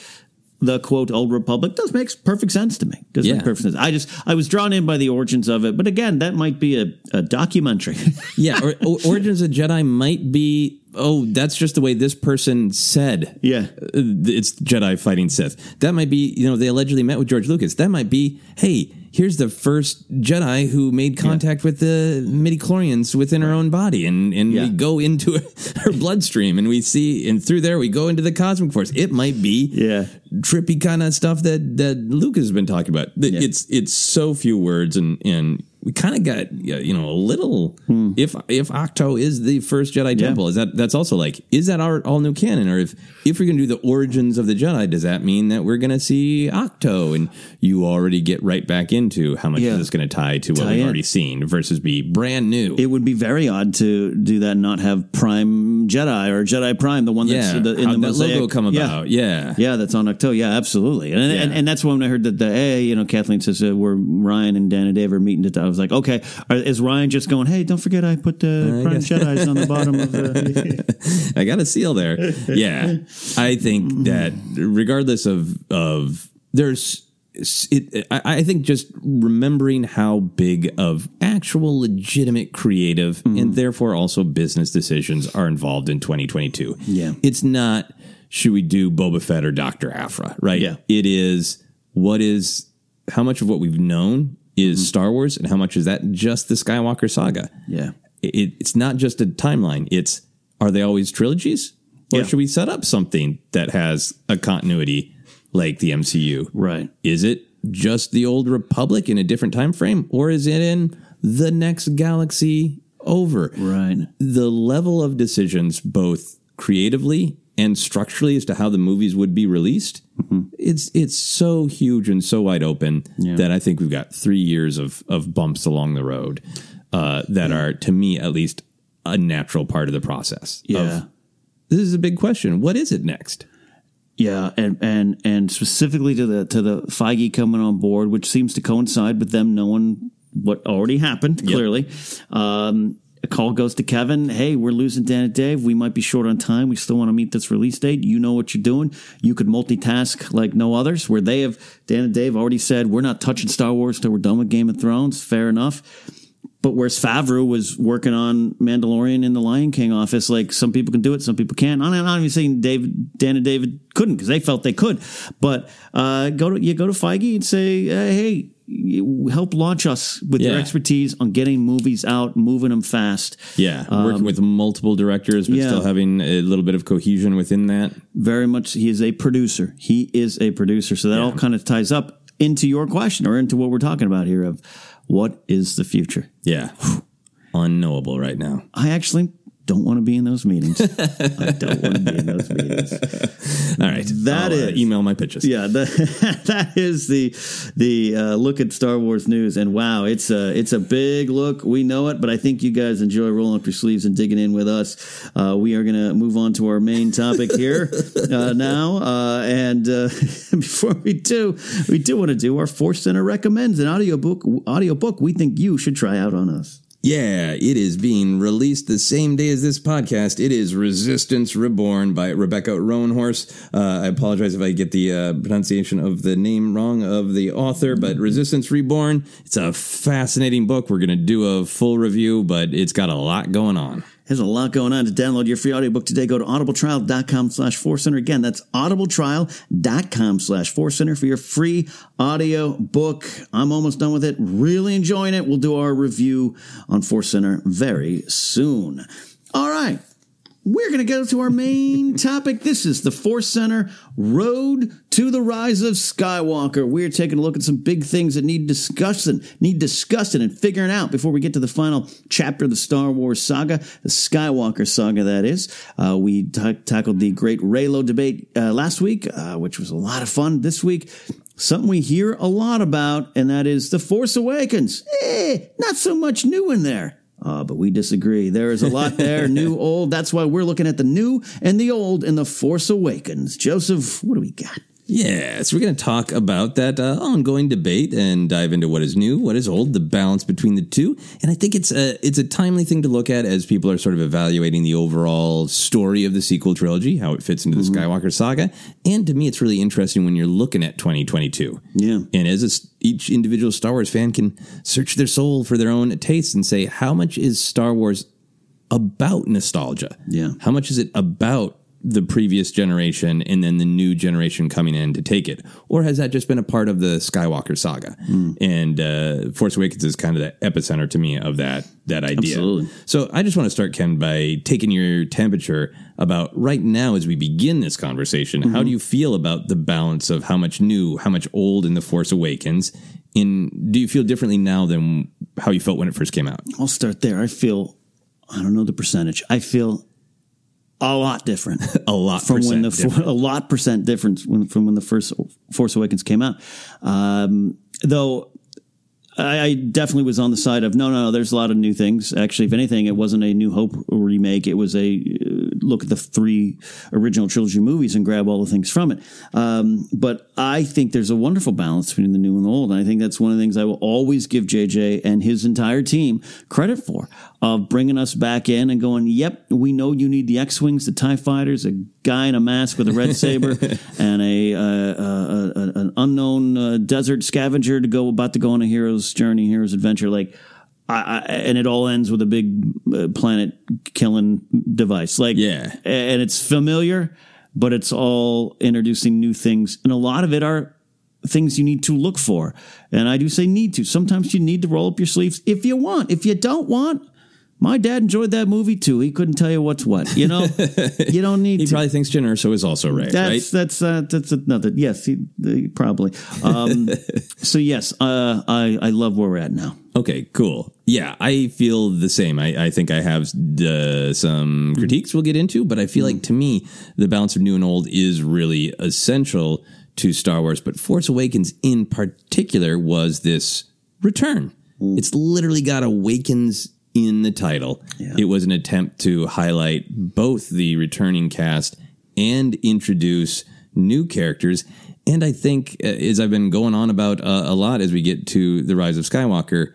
A: the quote old republic does makes perfect sense to me does
B: Yeah.
A: make perfect sense i just i was drawn in by the origins of it but again that might be a, a documentary
B: yeah, or, or Origins of Jedi might be. Oh, that's just the way this person said.
A: Yeah.
B: Uh, it's Jedi fighting Sith. That might be. You know, they allegedly met with George Lucas. That might be. Hey, here's the first Jedi who made contact with the midi chlorians within her own body, and and
A: Yeah.
B: we go into her bloodstream, and we see, and through there we go into the cosmic force. It might be.
A: Yeah.
B: Trippy kind of stuff that that Lucas has been talking about. Th- It's it's so few words, and and we kind of got you know a little. If if Ahch-To is the first Jedi temple, is that that's also like is that our all new canon, or if if we're gonna do the origins of the Jedi, does that mean that we're gonna see Ahch-To, and you already get right back into how much
A: Yeah.
B: is this gonna tie to what
A: Tie
B: we've
A: in.
B: already seen versus be brand new?
A: it would be very odd to do that and not have prime jedi or jedi prime the one that's
B: yeah,
A: the, in
B: how'd
A: the mosaic.
B: logo come about? Yeah,
A: Yeah, that's on Ahch-To. Yeah, absolutely. And, and
B: Yeah.
A: and that's when I heard that the hey, you know, Kathleen says uh, where Rian and Dan and Dave are meeting. To, I was like, okay, is Rian just going? Hey, don't forget I put the Prime Jedi's on the bottom of the.
B: I got a seal there. Yeah, I think that regardless of of there's it, I, I think just remembering how big of actual legitimate creative hmm. and therefore also business decisions are involved in 2022.
A: Yeah.
B: it's not should we do Boba Fett or Doctor Aphra, right?
A: Yeah.
B: it is what is how much of what we've known is mm-hmm. Star Wars and how much is that just the Skywalker saga?
A: Yeah.
B: it, it's not just a timeline. It's are they always trilogies, or
A: Yeah.
B: should we set up something that has a continuity like the MCU?
A: Right.
B: Is it just the old Republic in a different time frame, or is it in the next galaxy over?
A: Right.
B: The level of decisions, both creatively and structurally, as to how the movies would be released, it's it's so huge and so wide open
A: Yeah.
B: that I think we've got three years of of bumps along the road uh, that are, to me at least, a natural part of the process.
A: Yeah.
B: Of, this is a big question. What is it next?
A: Yeah, and and and specifically to the to the Feige coming on board, which seems to coincide with them knowing what already happened. Clearly, um, a call goes to Kevin. Hey, we're losing Dan and Dave. We might be short on time. We still want to meet this release date. You know what you're doing. You could multitask like no others. Where they have Dan and Dave already said we're not touching Star Wars till we're done with Game of Thrones. Fair enough. But whereas Favreau was working on Mandalorian in the Lion King office, like some people can do it, some people can't. I'm not even saying David, Dan and David couldn't because they felt they could. But uh, go to you go to Feige and say, uh, hey, help launch us with your expertise on getting movies out, moving them fast.
B: Yeah, working with multiple directors, but
A: Um, yeah.
B: still having a little bit of cohesion within that.
A: Very much, he is a producer. He is a producer. So that all kind of ties up into your question or into what we're talking about here of what is the future.
B: Yeah, unknowable right now.
A: I actually don't want to be in those meetings. I don't want to be in those meetings.
B: All right,
A: That
B: I'll, uh, email my pitches.
A: Yeah, the, that is the the uh, look at Star Wars news, and wow, it's a it's a big look. We know it, but I think you guys enjoy rolling up your sleeves and digging in with us. Uh, we are going to move on to our main topic here uh, now, uh, and uh, before we do, we do want to do our Force Center recommends an audiobook audiobook we think you should try out on us.
B: Yeah, it is being released the same day as this podcast. It is Resistance Reborn by Rebecca Roanhorse. Uh, I apologize if I get the uh, pronunciation of the name wrong of the author, but Resistance Reborn, it's a fascinating book. We're going to do a full review, but it's got a lot going on.
A: There's a lot going on. To download your free audiobook today, go to audibletrial.com slash center. Again, that's audibletrial.com slash center for your free audio book. I'm almost done with it. Really enjoying it. We'll do our review on Force Center very soon. All right. We're going to go to our main topic. This is the Force Center Road to the Rise of Skywalker. We're taking a look at some big things that need discussing, need discussing and figuring out before we get to the final chapter of the Star Wars saga, the Skywalker saga, that is. Uh, we ta- tackled the great Reylo debate uh, last week, uh, which was a lot of fun. This week, something we hear a lot about, and that is The Force Awakens. Eh, not so much new in there. Uh, but we disagree. There is a lot there, new, old. That's why we're looking at the new and the old in The Force Awakens. Joseph, what do we got?
B: Yeah, so we're going to talk about that uh, ongoing debate and dive into what is new, what is old, the balance between the two. And I think it's a it's a timely thing to look at as people are sort of evaluating the overall story of the sequel trilogy, how it fits into the Skywalker saga. And to me, it's really interesting when you're looking at 2022.
A: Yeah.
B: And as a each individual Star Wars fan can search their soul for their own taste and say, how much is Star Wars about nostalgia?
A: Yeah.
B: How much is it about the previous generation and then the new generation coming in to take it? Or has that just been a part of the Skywalker saga? And uh, Force Awakens is kind of the epicenter to me of that that idea.
A: Absolutely.
B: So I just want to start, Ken, by taking your temperature about right now as we begin this conversation. How do you feel about the balance of how much new, how much old in The Force Awakens? In do you feel differently now than how you felt when it first came out?
A: I'll start there. I feel, I don't know the percentage. I feel a lot different.
B: A lot
A: from when the
B: different.
A: a lot percent difference when, from when the first Force Awakens came out. Um, though I, I definitely was on the side of no, no, no. There's a lot of new things. Actually, if anything, it wasn't a New Hope remake. It was a uh, look at the three original trilogy movies and grab all the things from it. Um, but I think there's a wonderful balance between the new and the old, and I think that's one of the things I will always give JJ and his entire team credit for of bringing us back in and going, "Yep, we know you need the X-wings, the Tie fighters, a guy in a mask with a red saber, and a, uh, uh, uh, an unknown uh, desert scavenger to go about to go on a hero's journey, hero's adventure." Like, I, I, and it all ends with a big uh, planet killing device. Like,
B: Yeah.
A: and it's familiar, but it's all introducing new things, and a lot of it are things you need to look for. And I do say need to. Sometimes you need to roll up your sleeves if you want. If you don't want, my dad enjoyed that movie too. He couldn't tell you what's what. You know, you don't need
B: He
A: to.
B: probably thinks Jyn Erso is also Rey,
A: That's
B: right?
A: that's uh, that's another. Yes, he, he probably. Um, so yes, uh, I I love where we're at now.
B: Okay, cool. Yeah, I feel the same. I, I think I have uh, some critiques we'll get into, but I feel like to me, the balance of new and old is really essential to Star Wars. But Force Awakens in particular was this return. It's literally got Awakens in the title. It was an attempt to highlight both the returning cast and introduce new characters. And I think, uh, as I've been going on about uh, a lot as we get to The Rise of Skywalker,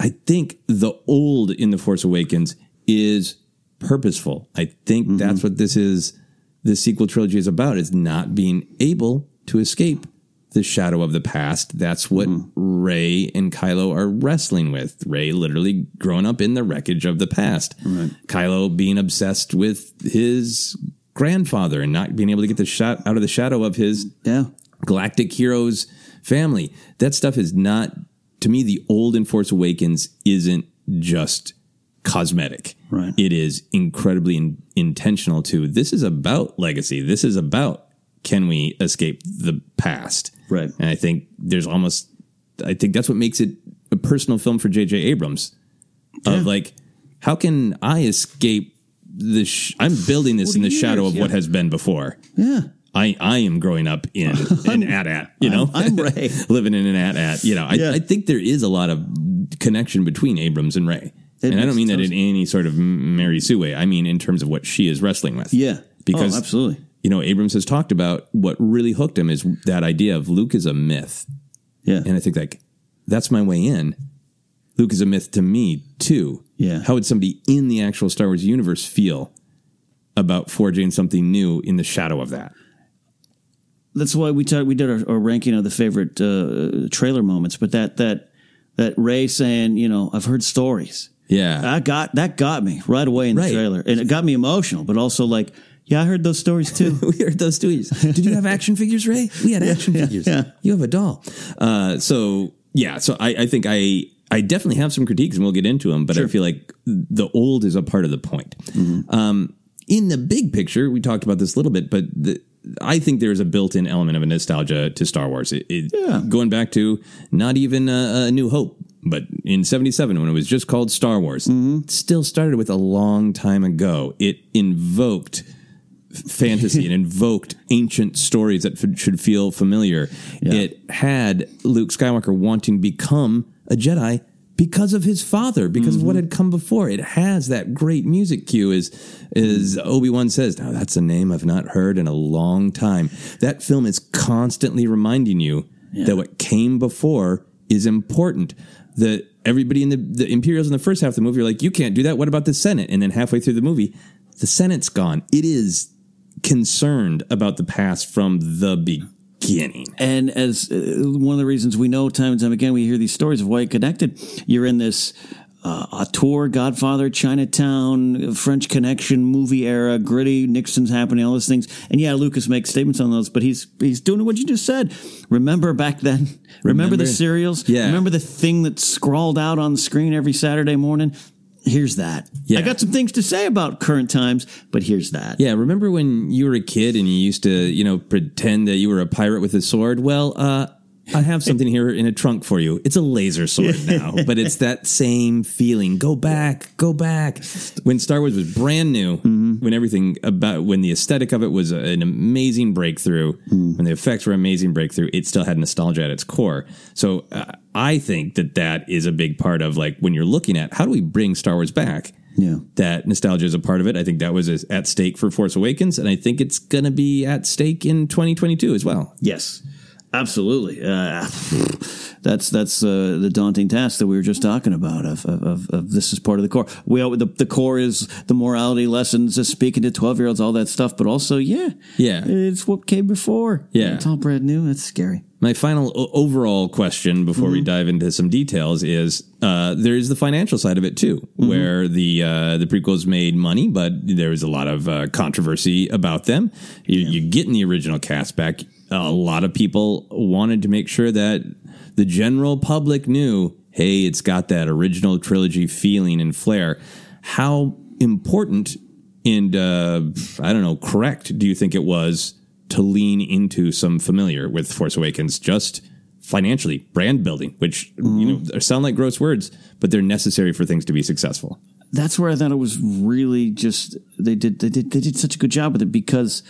B: I think the old in The Force Awakens is purposeful. I think that's what this is. This sequel trilogy is about is not being able to escape the shadow of the past. That's what hmm. Rey and Kylo are wrestling with. Rey literally growing up in the wreckage of the past. Kylo being obsessed with his grandfather and not being able to get the shot out of the shadow of his
A: Yeah.
B: galactic heroes family. That stuff is not to me the old in Force Awakens isn't just cosmetic.
A: Right.
B: It is incredibly in, intentional too. This is about legacy. This is about can we escape the past?
A: Right.
B: And I think there's almost I think that's what makes it a personal film for JJ Abrams. Of like how can I escape the sh- I'm building this in the
A: 40
B: shadow
A: years,
B: of what has been before.
A: Yeah.
B: I, I am growing up in an AT-AT, you know,
A: I'm- I'm Rey.
B: living in an AT-AT, you know, I,
A: Yeah.
B: I think there is a lot of connection between Abrams and Rey.
A: It
B: and I don't mean that in any sort of Mary Sue way. I mean in terms of what she is wrestling with.
A: Yeah.
B: Oh, because
A: oh, absolutely.
B: You know, Abrams has talked about what really hooked him is that idea of Luke is a myth.
A: Yeah.
B: And I think like that's my way in. Luke is a myth to me too.
A: Yeah.
B: How would somebody in the actual Star Wars universe feel about forging something new in the shadow of that?
A: that's why we talked. We did our, our ranking of the favorite uh, trailer moments, but that that that Rey saying, you know, I've heard stories.
B: Yeah.
A: That got that got me right away in the
B: Right.
A: trailer, and it got me emotional, but also like, yeah, I heard those stories too.
B: we heard those stories. Did you have action figures, Rey? We had action
A: yeah,
B: figures.
A: yeah.
B: You have a doll. Uh, so yeah, so I, I think I I definitely have some critiques, and we'll get into them. But I feel like the old is a part of the point. Um, in the big picture, we talked about this a little bit, but the, I think there's a built-in element of a nostalgia to Star Wars. It, it-
A: Yeah.
B: Going back to not even a, a New Hope, but in '77 when it was just called Star Wars, it still started with a long time ago. It invoked fantasy and invoked ancient stories that f- should feel familiar. It had Luke Skywalker wanting to become a Jedi because of his father, because of what mm-hmm. had come before. It has that great music cue as as Obi-Wan says, now that's a name I've not heard in a long time. That film is constantly reminding you that what came before is important. That everybody in the, the Imperials in the first half of the movie are like, you can't do that. What about the Senate? And then halfway through the movie, the Senate's gone. It is concerned about the past from the beginning.
A: And as uh, one of the reasons we know time and time again, we hear these stories of why it connected. You're in this uh, auteur, Godfather, Chinatown, French Connection, movie era, gritty, Nixon's happening, all those things. And yeah, Lucas makes statements on those, but he's he's doing what you just said. Remember back then? Remember, the
B: Remember-
A: serials?
B: Yeah.
A: Remember the thing that scrawled out on the screen every Saturday morning? Here's that.
B: Yeah.
A: I got some things to say about current times, but here's that.
B: Yeah, remember when you were a kid and you used to, you know, pretend that you were a pirate with a sword? Well, uh, I have something here in a trunk for you. It's a laser sword now, but it's that same feeling. Go back, go back. When Star Wars was brand new, when everything about when the aesthetic of it was an amazing breakthrough, when the effects were amazing breakthrough, it still had nostalgia at its core. So uh, I think that that is a big part of like when you're looking at how do we bring Star Wars back?
A: Yeah.
B: that nostalgia is a part of it. I think that was at stake for Force Awakens, and I think it's going to be at stake in 2022 as well.
A: Yes, absolutely. Uh, that's that's uh, the daunting task that we were just talking about. Of, of, of, of this is part of the core. We the, the core is the morality lessons, just speaking to twelve year olds, all that stuff. But also, yeah,
B: Yeah.
A: it's what came before.
B: Yeah.
A: it's all brand new. That's scary.
B: My final o- overall question before we dive into some details is uh, there's the financial side of it too, where the uh, the prequels made money, but there was a lot of uh, controversy about them. You, you get in the original cast back. A lot of people wanted to make sure that the general public knew, hey, it's got that original trilogy feeling and flair. How important and uh, I don't know, correct do you think it was to lean into some familiar with Force Awakens just financially, brand building, which you know sound like gross words, but they're necessary for things to be successful.
A: That's where I thought it was really just they did they did they did such a good job with it because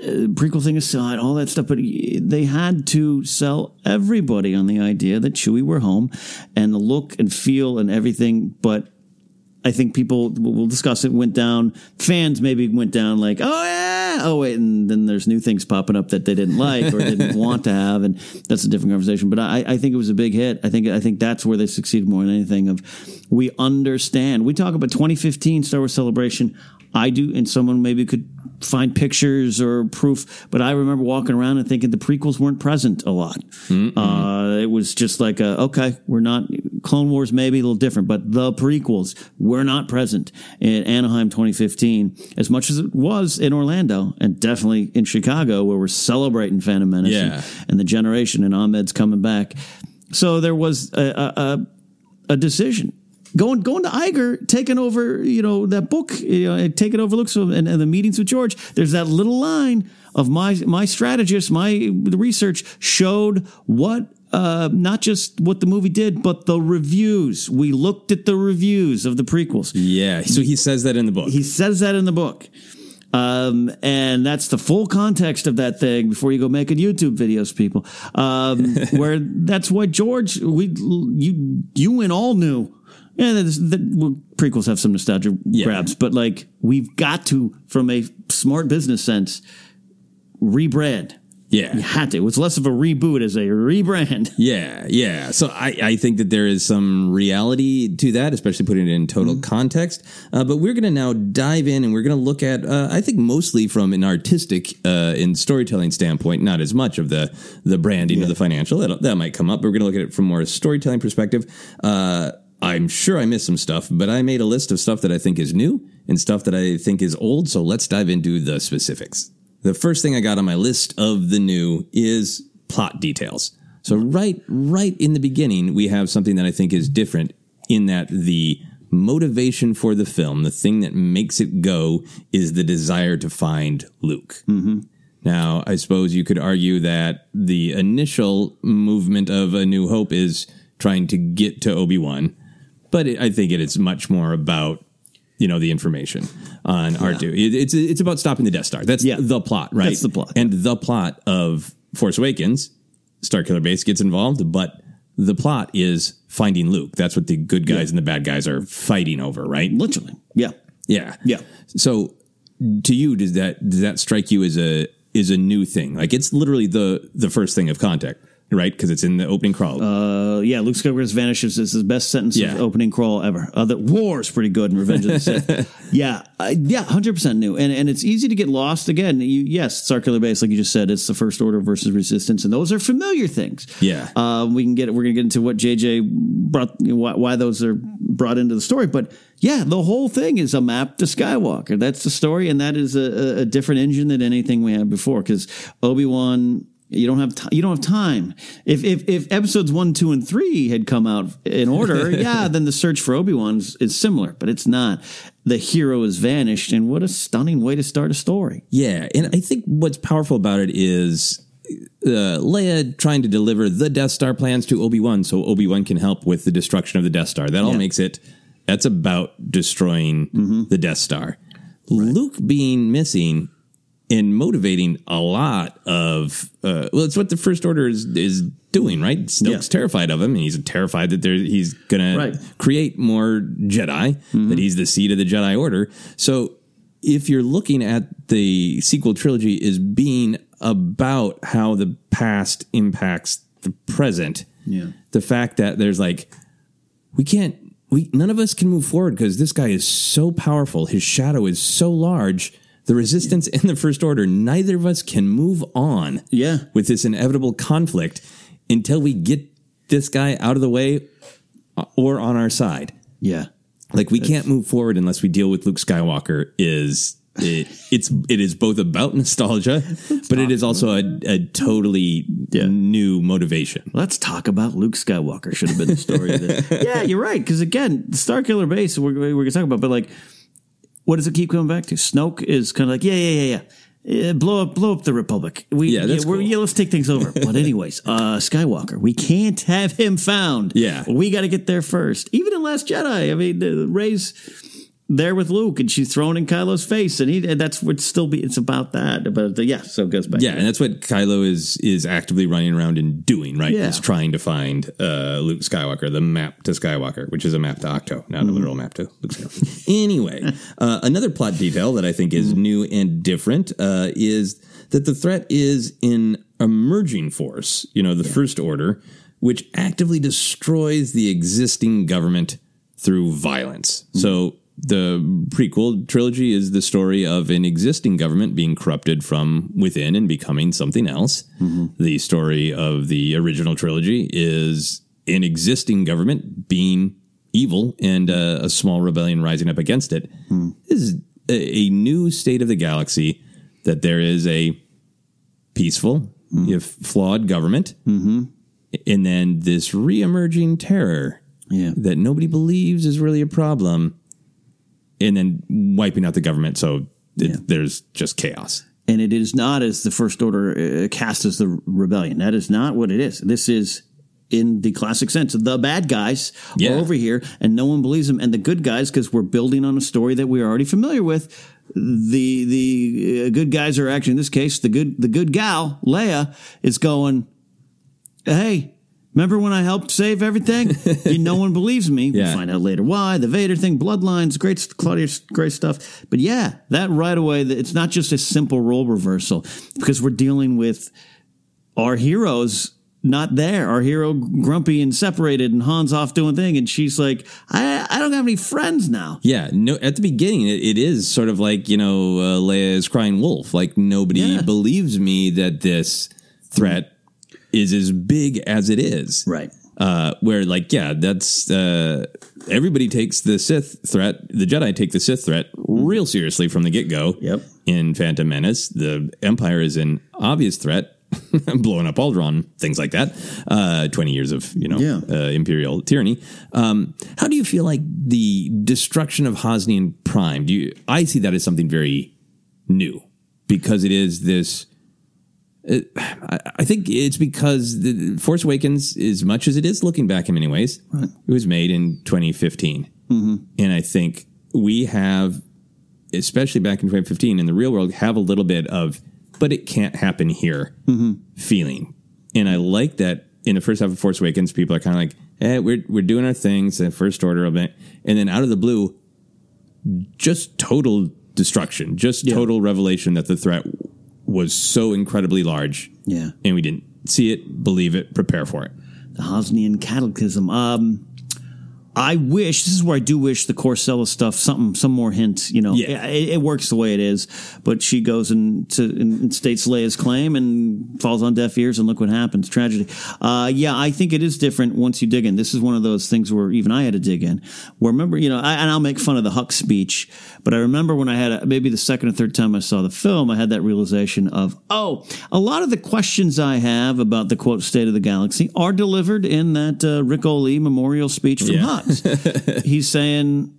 A: uh, prequel thing aside, all that stuff, but they had to sell everybody on the idea that Chewie were home and the look and feel and everything. But I think people we'll discuss it went down. Fans maybe went down like, oh yeah, oh wait, and then there's new things popping up that they didn't like or didn't want to have, and that's a different conversation. But I, I think it was a big hit. I think I think that's where they succeeded more than anything. Of we understand. We talk about 2015 Star Wars Celebration. I do, and someone maybe could find pictures or proof, but I remember walking around and thinking the prequels weren't present a lot. Uh, it was just like, a, okay, we're not Clone Wars, maybe a little different, but the prequels were not present in Anaheim 2015 as much as it was in Orlando and definitely in Chicago where we're celebrating Phantom Menace
B: Yeah.
A: and, and the generation and Ahmed's coming back. So there was a, a, a, a decision. Going going to Iger, taking over, you know, that book, you know, taking over looks and, and the meetings with George. There's that little line of my my strategist, my the research showed what uh, not just what the movie did, but the reviews. We looked at the reviews of the prequels.
B: Yeah, so he says that in the book.
A: He says that in the book. Um, and that's the full context of that thing before you go making YouTube videos, people. Um, where that's what George, we, you, you and all knew. Yeah, the, the well, prequels have some nostalgia grabs, but like we've got to, from a smart business sense, rebrand.
B: Yeah.
A: You had to. It was less of a reboot as a rebrand.
B: Yeah, yeah. So I, I think that there is some reality to that, especially putting it in total
A: Mm-hmm.
B: context. Uh, but we're going to now dive in and we're going to look at, uh, I think, mostly from an artistic uh, and storytelling standpoint, not as much of the the branding or the financial. That, that might come up, but we're going to look at it from more a storytelling perspective. Uh, I'm sure I missed some stuff, but I made a list of stuff that I think is new and stuff that I think is old. So let's dive into the specifics. The first thing I got on my list of the new is plot details. So right right in the beginning, we have something that I think is different in that the motivation for the film, the thing that makes it go is the desire to find Luke. Mm-hmm. Now, I suppose you could argue that the initial movement of A New Hope is trying to get to Obi-Wan, but it, I think it is much more about you know the information on R2. It, it's it's about stopping the Death Star. That's
A: Yeah.
B: the plot, right?
A: That's the plot.
B: And the plot of Force Awakens, Starkiller Base gets involved, but the plot is finding Luke. That's what the good guys and the bad guys are fighting over, right?
A: Literally. Yeah.
B: Yeah.
A: Yeah.
B: So to you, does that does that strike you as a is a new thing? Like it's literally the the first thing of contact, right? Because it's in the opening crawl.
A: Uh, yeah, Luke Skywalker's vanishes is the best sentence
B: Yeah.
A: of opening crawl ever. Uh, the war is pretty good in Revenge of the Sith. yeah, uh, yeah, hundred percent new, and and it's easy to get lost. Again, you, yes, Starkiller Base, like you just said, it's the First Order versus Resistance, and those are familiar things.
B: Yeah.
A: um, we can get we're gonna get into what JJ brought, you know, why, why those are brought into the story, but yeah, the whole thing is a map to Skywalker. That's the story, and that is a, a- a different engine than anything we had before. Because Obi Wan, you don't have ti you don't have time. If if if episodes one, two, and three had come out in order, yeah, then the search for Obi Wan is, similar, but it's not. The hero has vanished, and what a stunning way to start a story.
B: Yeah, and I think what's powerful about it is uh, Leia trying to deliver the Death Star plans to Obi Wan, so Obi Wan can help with the destruction of the Death Star. That all
A: Yeah.
B: makes it. That's about destroying the Death Star. Luke being missing and motivating a lot of uh, well, it's what the First Order is is doing, right? Snoke's terrified of him, and he's terrified that there he's gonna create more Jedi, that he's the seed of the Jedi Order. So if you're looking at the sequel trilogy as being about how the past impacts the present,
A: Yeah.
B: the fact that there's like we can't we none of us can move forward because this guy is so powerful, his shadow is so large. The resistance and the first order, neither of us can move on
A: Yeah.
B: with this inevitable conflict until we get this guy out of the way or on our side.
A: Yeah.
B: Like we can't move forward unless we deal with Luke Skywalker. Is it, it's it is both about nostalgia, but it is also a, a totally new motivation.
A: Let's talk about Luke Skywalker. Should have been the story. of this. yeah, you're right. Because again, the Starkiller Base, we're, we're going to talk about, but like, what does it keep coming back to? Snoke is kind of like, yeah, yeah, yeah, yeah. Uh, blow up, blow up the Republic. We,
B: Yeah, that's
A: we're-
B: cool.
A: yeah, let's take things over. But anyways, uh, Skywalker, we can't have him found.
B: Yeah.
A: we got to get there first. Even in Last Jedi, I mean, uh, Rey's there with Luke, and she's thrown in Kylo's face, and he and that's what still be. It's about that. But uh, yeah, so it goes back.
B: Yeah, and that's what Kylo is is actively running around and doing. Right,
A: Yeah.
B: is trying to find uh, Luke Skywalker, the map to Skywalker, which is a map to Ahch-To, not
A: Mm-hmm.
B: a literal map to Luke Skywalker. anyway, uh, another plot detail that I think is
A: Mm-hmm.
B: new and different uh, is that the threat is an emerging force. You know, the First Order, which actively destroys the existing government through violence.
A: Mm-hmm.
B: So the prequel trilogy is the story of an existing government being corrupted from within and becoming something else. Mm-hmm. The story of the original trilogy is an existing government being evil and uh, a small rebellion rising up against it. Hmm. This is a, a new state of the galaxy that there is a peaceful, hmm. if flawed government, mm-hmm. and then this re-emerging terror
A: Yeah.
B: that nobody believes is really a problem, and then wiping out the government. So it, there's just chaos.
A: and it is not as the first order uh, cast as the rebellion. That is not what it is. This is in the classic sense. The bad guys
B: Yeah.
A: are over here, and no one believes them. And the good guys, because we're building on a story that we're already familiar with. The the uh, good guys are actually in this case the good the good gal Leia is going. Hey, remember when I helped save everything? you, no one believes me.
B: Yeah.
A: We'll find out later why. The Vader thing, bloodlines, great, Claudia, great stuff. But yeah, that right away, it's not just a simple role reversal because we're dealing with our heroes not there. Our hero grumpy and separated, and Han's off doing thing, and she's like, I, I don't have any friends now.
B: Yeah, no. At the beginning, it, it is sort of like you know, uh, Leia is crying wolf. Like nobody
A: Yeah.
B: believes me that this threat is as big as it is.
A: Right.
B: Uh, where like yeah, that's uh, everybody takes the Sith threat. The Jedi take the Sith threat real seriously from the get go.
A: Yep.
B: In Phantom Menace, the Empire is an obvious threat. blowing up Alderaan, things like that. Uh, Twenty years of you know
A: Yeah.
B: uh, imperial tyranny. Um, how do you feel like the destruction of Hosnian Prime? Do you? I see that as something very new because it is this. I I think it's because the Force Awakens, as much as it is looking back in many ways, it was made in 2015, and I think we have, especially back in 2015 in the real world, have a little bit of, but it can't happen here feeling. And I like that in the first half of Force Awakens, people are kind of like, eh, we're, we're doing our things, the first order of it. And then out of the blue, just total destruction, just total revelation that the threat was so incredibly large.
A: Yeah.
B: And we didn't see it, believe it, prepare for it.
A: the Hosnian Cataclysm. Um, I wish this is where I do wish the Korr Sella stuff something some more hint. You know,
B: Yeah.
A: it, it works the way it is, but she goes and to and states Leia's claim and falls on deaf ears, and look what happens. Tragedy. Uh, yeah, I think it is different once you dig in. This is one of those things where even I had to dig in. Where remember, you know, I, and I'll make fun of the Hux speech, but I remember when I had a, maybe the second or third time I saw the film, I had that realization of oh, a lot of the questions I have about the quote state of the galaxy are delivered in that uh, Rick O'Lee memorial speech from
B: Yeah.
A: He's saying,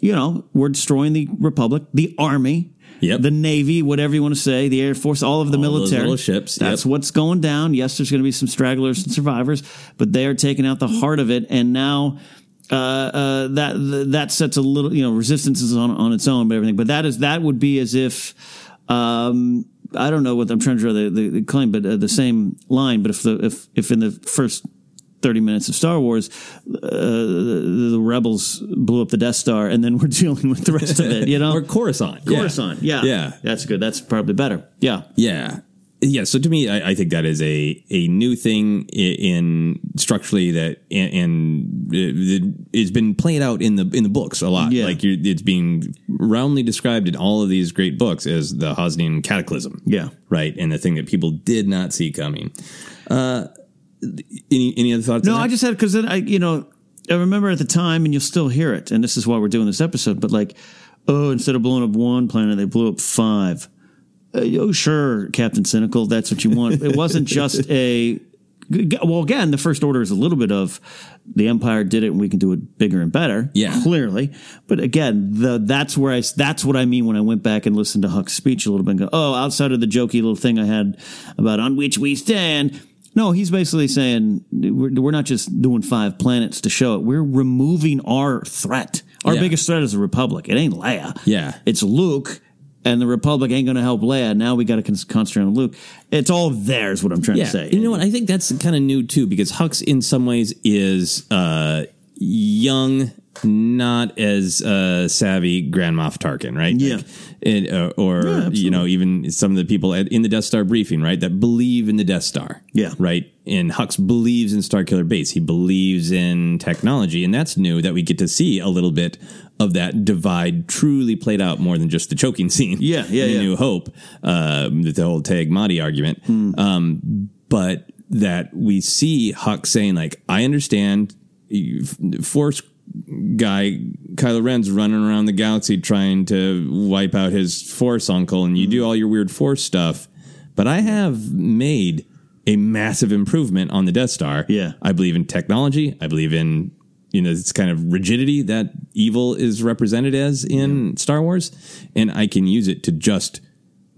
A: you know, we're destroying the Republic, the Army, the Navy, whatever you want to say, the Air Force, all of the
B: All
A: military.
B: little ships,
A: That's
B: yep.
A: what's going down. Yes, there's going to be some stragglers and survivors, but they are taking out the heart of it. And now uh, uh, that that sets a little, you know, resistance is on on its own, but everything. But that is that would be as if. Um, I don't know what I'm trying to draw the, the, the claim, but uh, the same line. But if the if if in the first 30 minutes of Star Wars, uh, the, the rebels blew up the Death Star, and then we're dealing with the rest of it, you know?
B: or Coruscant.
A: Coruscant, yeah.
B: Yeah.
A: That's good. That's probably better. Yeah.
B: Yeah. Yeah. So to me, I, I think that is a, a new thing in structurally that and, and it, it's been played out in the in the books a lot.
A: Yeah.
B: Like you're, it's being roundly described in all of these great books as the Hosnian Cataclysm.
A: Yeah.
B: Right. And the thing that people did not see coming. Uh, any any other thoughts?
A: No. I just had, because then I, you know, I remember at the time, and you'll still hear it, and this is why we're doing this episode, but like, oh, instead of blowing up one planet, they blew up five. Uh, oh, sure, Captain Cynical, that's what you want. It wasn't just a. Well, again, the first order is a little bit of the Empire did it, and we can do it bigger and better.
B: Yeah.
A: clearly. But again, the that's where I that's what I mean when I went back and listened to Hux's speech a little bit. and go, oh, outside of the jokey little thing I had about on which we stand. No, he's basically saying we're, we're not just doing five planets to show it. We're removing our threat. Our
B: Yeah.
A: biggest threat is the Republic. It ain't Leia.
B: Yeah.
A: It's Luke, and the Republic ain't going to help Leia. Now we got to con- concentrate on Luke. It's all there, is what I'm trying to say.
B: You know what? I think that's kind of new too because Hux, in some ways, is uh, young, not as uh, savvy Grand Moff Tarkin, right?
A: Yeah.
B: And, uh, or you know, even some of the people at, in the Death Star briefing, right, that believe in the Death Star.
A: Yeah.
B: Right. And Hux believes in Starkiller Base. He believes in technology, and that's new that we get to see a little bit of that divide truly played out more than just the choking scene.
A: Yeah, yeah,
B: in
A: yeah.
B: New Hope, uh, the whole Tagge Motti argument. Um, but that we see Hux saying like, I understand Force guy Kylo Ren's running around the galaxy trying to wipe out his Force uncle, and you do all your weird Force stuff, but I have made a massive improvement on the Death Star.
A: Yeah.
B: I believe in technology. I believe in you know this kind of rigidity that evil is represented as in Star Wars, and I can use it to just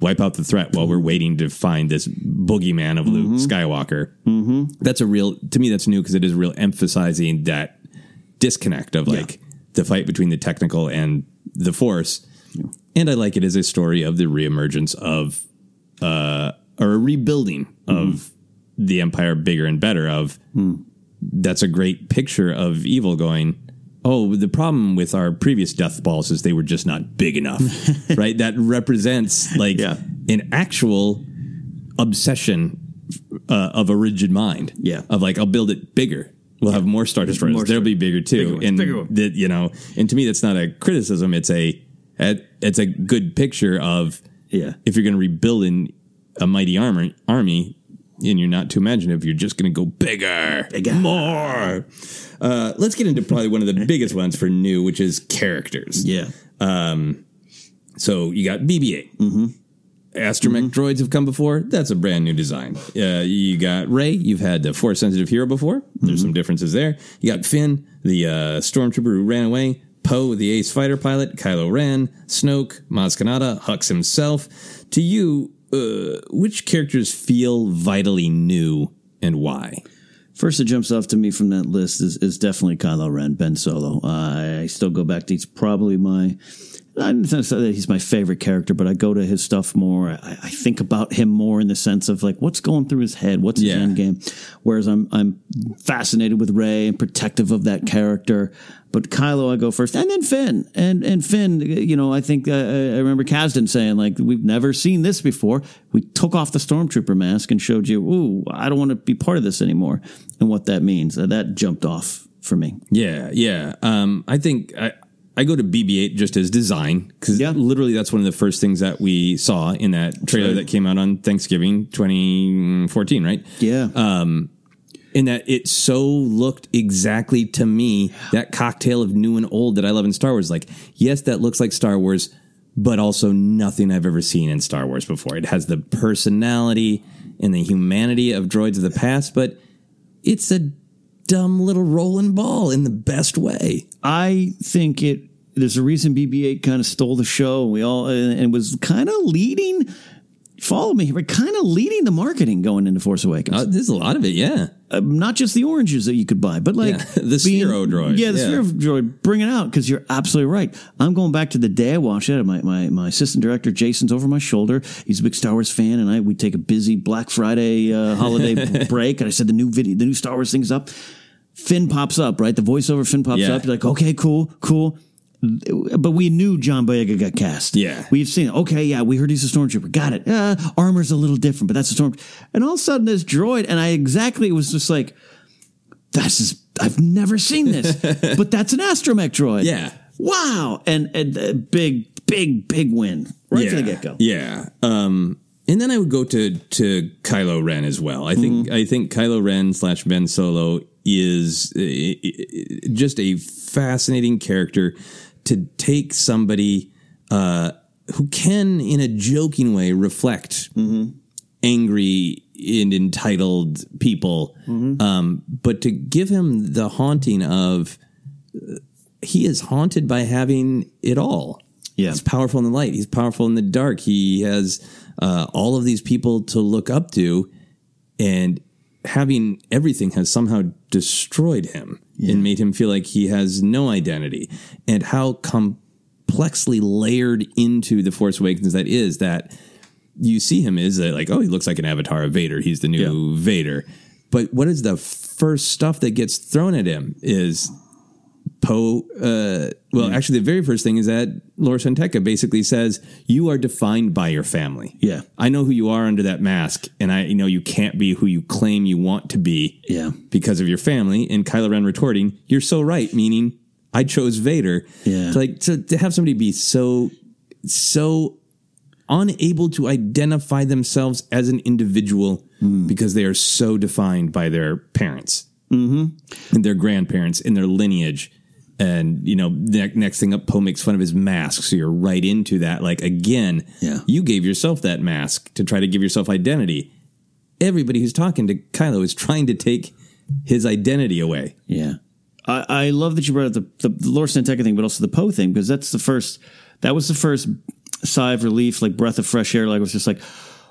B: wipe out the threat while we're waiting to find this boogeyman of Luke Skywalker. Mm-hmm. That's a real to me. That's new because it is real emphasizing that disconnect of like the fight between the technical and the Force. And I like it as a story of the reemergence of uh, or a rebuilding of the Empire, bigger and better. Of that's a great picture of evil going. Oh, the problem with our previous death balls is they were just not big enough, right? That represents like
A: Yeah.
B: an actual obsession uh, of a rigid mind.
A: Yeah.
B: of like I'll build it bigger. We'll have more star destroyers.
A: More
B: They'll be bigger too.
A: Bigger ones,
B: and
A: bigger
B: that you know, and to me, that's not a criticism. It's a it's a good picture of
A: Yeah.
B: if you're going to rebuild in a mighty armor, army and you're not too imaginative, you're just going to go bigger,
A: Bigger.
B: more. Uh, let's get into probably one of the biggest ones for new, which is characters.
A: Yeah.
B: Um, so you got BB-8. Mm-hmm. Astromech droids have come before. That's a brand new design. Uh, you got Rey. You've had the force sensitive hero before. There's some differences there. You got Finn, the uh, stormtrooper who ran away. Poe, the ace fighter pilot. Kylo Ren, Snoke, Maz Kanata, Hux himself. To you, uh, which characters feel vitally new and why?
A: First that jumps off to me from that list is, is definitely Kylo Ren, Ben Solo. Uh, I still go back to he's probably my. I'm not saying that he's my favorite character, but I go to his stuff more. I, I think about him more in the sense of like what's going through his head, what's his
B: Yeah.
A: end game. Whereas I'm I'm fascinated with Rey and protective of that character. But Kylo, I go first, and then Finn, and and Finn. You know, I think uh, I remember Kasdan saying like we've never seen this before. We took off the stormtrooper mask and showed you, ooh, I don't want to be part of this anymore, and what that means. Uh, that jumped off for me.
B: Yeah, yeah. Um, I think I, I go to BB-8 just as design because literally that's one of the first things that we saw in that trailer
A: right.
B: that came out on Thanksgiving 2014, right?
A: Yeah.
B: Um, in that it so looked exactly to me that cocktail of new and old that I love in Star Wars. Like, yes, that looks like Star Wars, but also nothing I've ever seen in Star Wars before. It has the personality and the humanity of droids of the past, but it's a dumb little rolling ball in the best way.
A: I think it. There's a reason BB-8 kind of stole the show. We all and, was kind of leading. Follow me, but kind of leading the marketing going into Force Awakens.
B: Uh, there's a lot of it, yeah.
A: Uh, not just the oranges that you could buy, but like
B: Yeah, the Sphero droid,
A: Yeah, the
B: yeah.
A: Sphero droid. Bring it out because you're absolutely right. I'm going back to the day I watched it. My, my my assistant director Jason's over my shoulder. He's a big Star Wars fan, and I we take a busy Black Friday uh, holiday break. And I said the new video, the new Star Wars thing's up. Finn pops up, right? The voiceover Finn pops
B: Yeah.
A: up. You're like, okay, cool, cool. But we knew John Boyega got cast.
B: Yeah.
A: We've seen. Okay, yeah, we heard he's a stormtrooper. Got it. Uh, armor's a little different, but that's a storm. And all of a sudden, this droid, and I exactly was just like, that's just, I've never seen this, but that's an astromech droid.
B: Yeah.
A: Wow. And, and uh, big, big, big win right
B: yeah.
A: from the get go.
B: Yeah. Um, and then I would go to to Kylo Ren as well. I think
A: Mm-hmm.
B: I think Kylo Ren slash Ben Solo is uh, just a fascinating character to take somebody uh, who can, in a joking way, reflect
A: Mm-hmm.
B: angry and entitled people,
A: Mm-hmm.
B: um, but to give him the haunting of uh, he is haunted by having it all.
A: Yeah.
B: He's powerful in the light. He's powerful in the dark. He has uh, all of these people to look up to, and having everything has somehow destroyed him and made him feel like he has no identity. And how complexly layered into the Force Awakens that is that you see him is that like, oh, he looks like an avatar of Vader. He's the new Vader. But what is the first stuff that gets thrown at him is Poe. Uh, well, actually, the very first thing is that Lor San Tekka basically says you are defined by your family.
A: Yeah.
B: I know who you are under that mask, and I know you can't be who you claim you want to be.
A: Yeah.
B: because of your family. And Kylo Ren retorting, "You're so right," meaning I chose Vader.
A: Yeah.
B: To like to, to have somebody be so so unable to identify themselves as an individual because they are so defined by their parents and their grandparents and their lineage. And you know, ne- next thing up, Poe makes fun of his mask, so you're right into that. Like again,
A: Yeah.
B: you gave yourself that mask to try to give yourself identity. Everybody who's talking to Kylo is trying to take his identity away.
A: Yeah. I, I love that you brought up the, the, the Lor San Tekka thing, but also the Poe thing, because that's the first, that was the first sigh of relief, like breath of fresh air. Like, it was just like,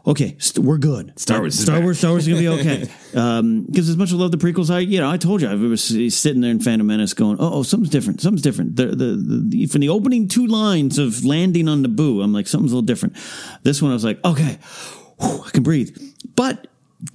A: okay, st- we're good.
B: Star Wars
A: Star. Wars, Star Wars is going to be okay. Um, because as much as I love the prequels, I, you know, I told you, I was sitting there in Phantom Menace going, oh, oh something's different. Something's different. The, the, the, from the opening two lines of landing on Naboo, I'm like, something's a little different. This one, I was like, okay, whew, I can breathe. But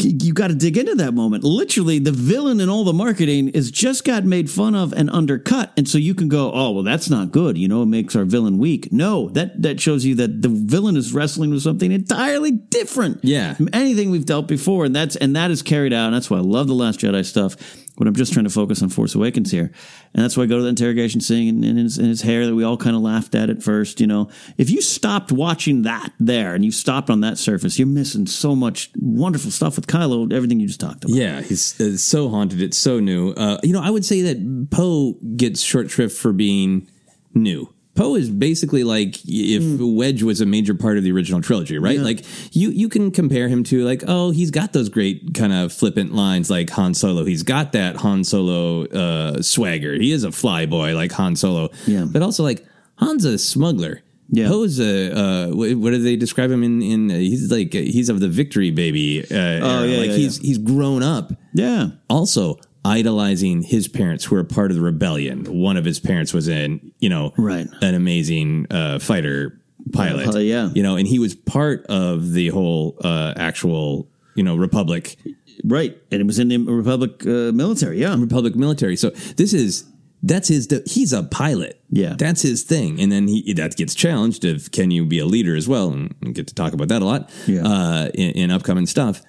A: you got to dig into that moment. Literally, the villain in all the marketing is just got made fun of and undercut, and so you can go, "Oh, well, that's not good." You know, it makes our villain weak. No, that that shows you that the villain is wrestling with something entirely different.
B: Yeah.
A: from anything we've dealt before, and that's and that is carried out. And that's why I love the Last Jedi stuff. But I'm just trying to focus on Force Awakens here, and that's why I go to the interrogation scene and, and, his, and his hair that we all kind of laughed at at first. You know, if you stopped watching that there and you stopped on that surface, you're missing so much wonderful stuff with Kylo. Everything you just talked about.
B: Yeah, he's uh, so haunted. It's so new. Uh, you know, I would say that Poe gets short shrift for being new. Poe is basically like if Wedge was a major part of the original trilogy, right?
A: Yeah.
B: Like you you can compare him to like oh he's got those great kind of flippant lines like Han Solo. He's got that Han Solo uh, swagger. He is a fly boy like Han Solo.
A: Yeah.
B: but also like Han's a smuggler.
A: Yeah.
B: Poe's a uh, what, do they describe him in? In uh, he's like he's of the victory baby. Uh,
A: Oh,
B: era.
A: yeah,
B: like
A: yeah,
B: he's he's grown up.
A: Yeah.
B: Also idolizing his parents who are part of the rebellion. One of his parents was an you know
A: Right.
B: an amazing uh, fighter pilot.
A: Uh, yeah.
B: you know, and he was part of the whole uh, actual you know republic
A: Right. And it was in the Republic uh, military. Yeah.
B: republic military. So this is that's his. He's a pilot.
A: Yeah.
B: that's his thing. And then he that gets challenged of can you be a leader as well? And we get to talk about that a lot.
A: Yeah.
B: uh, in, in upcoming stuff.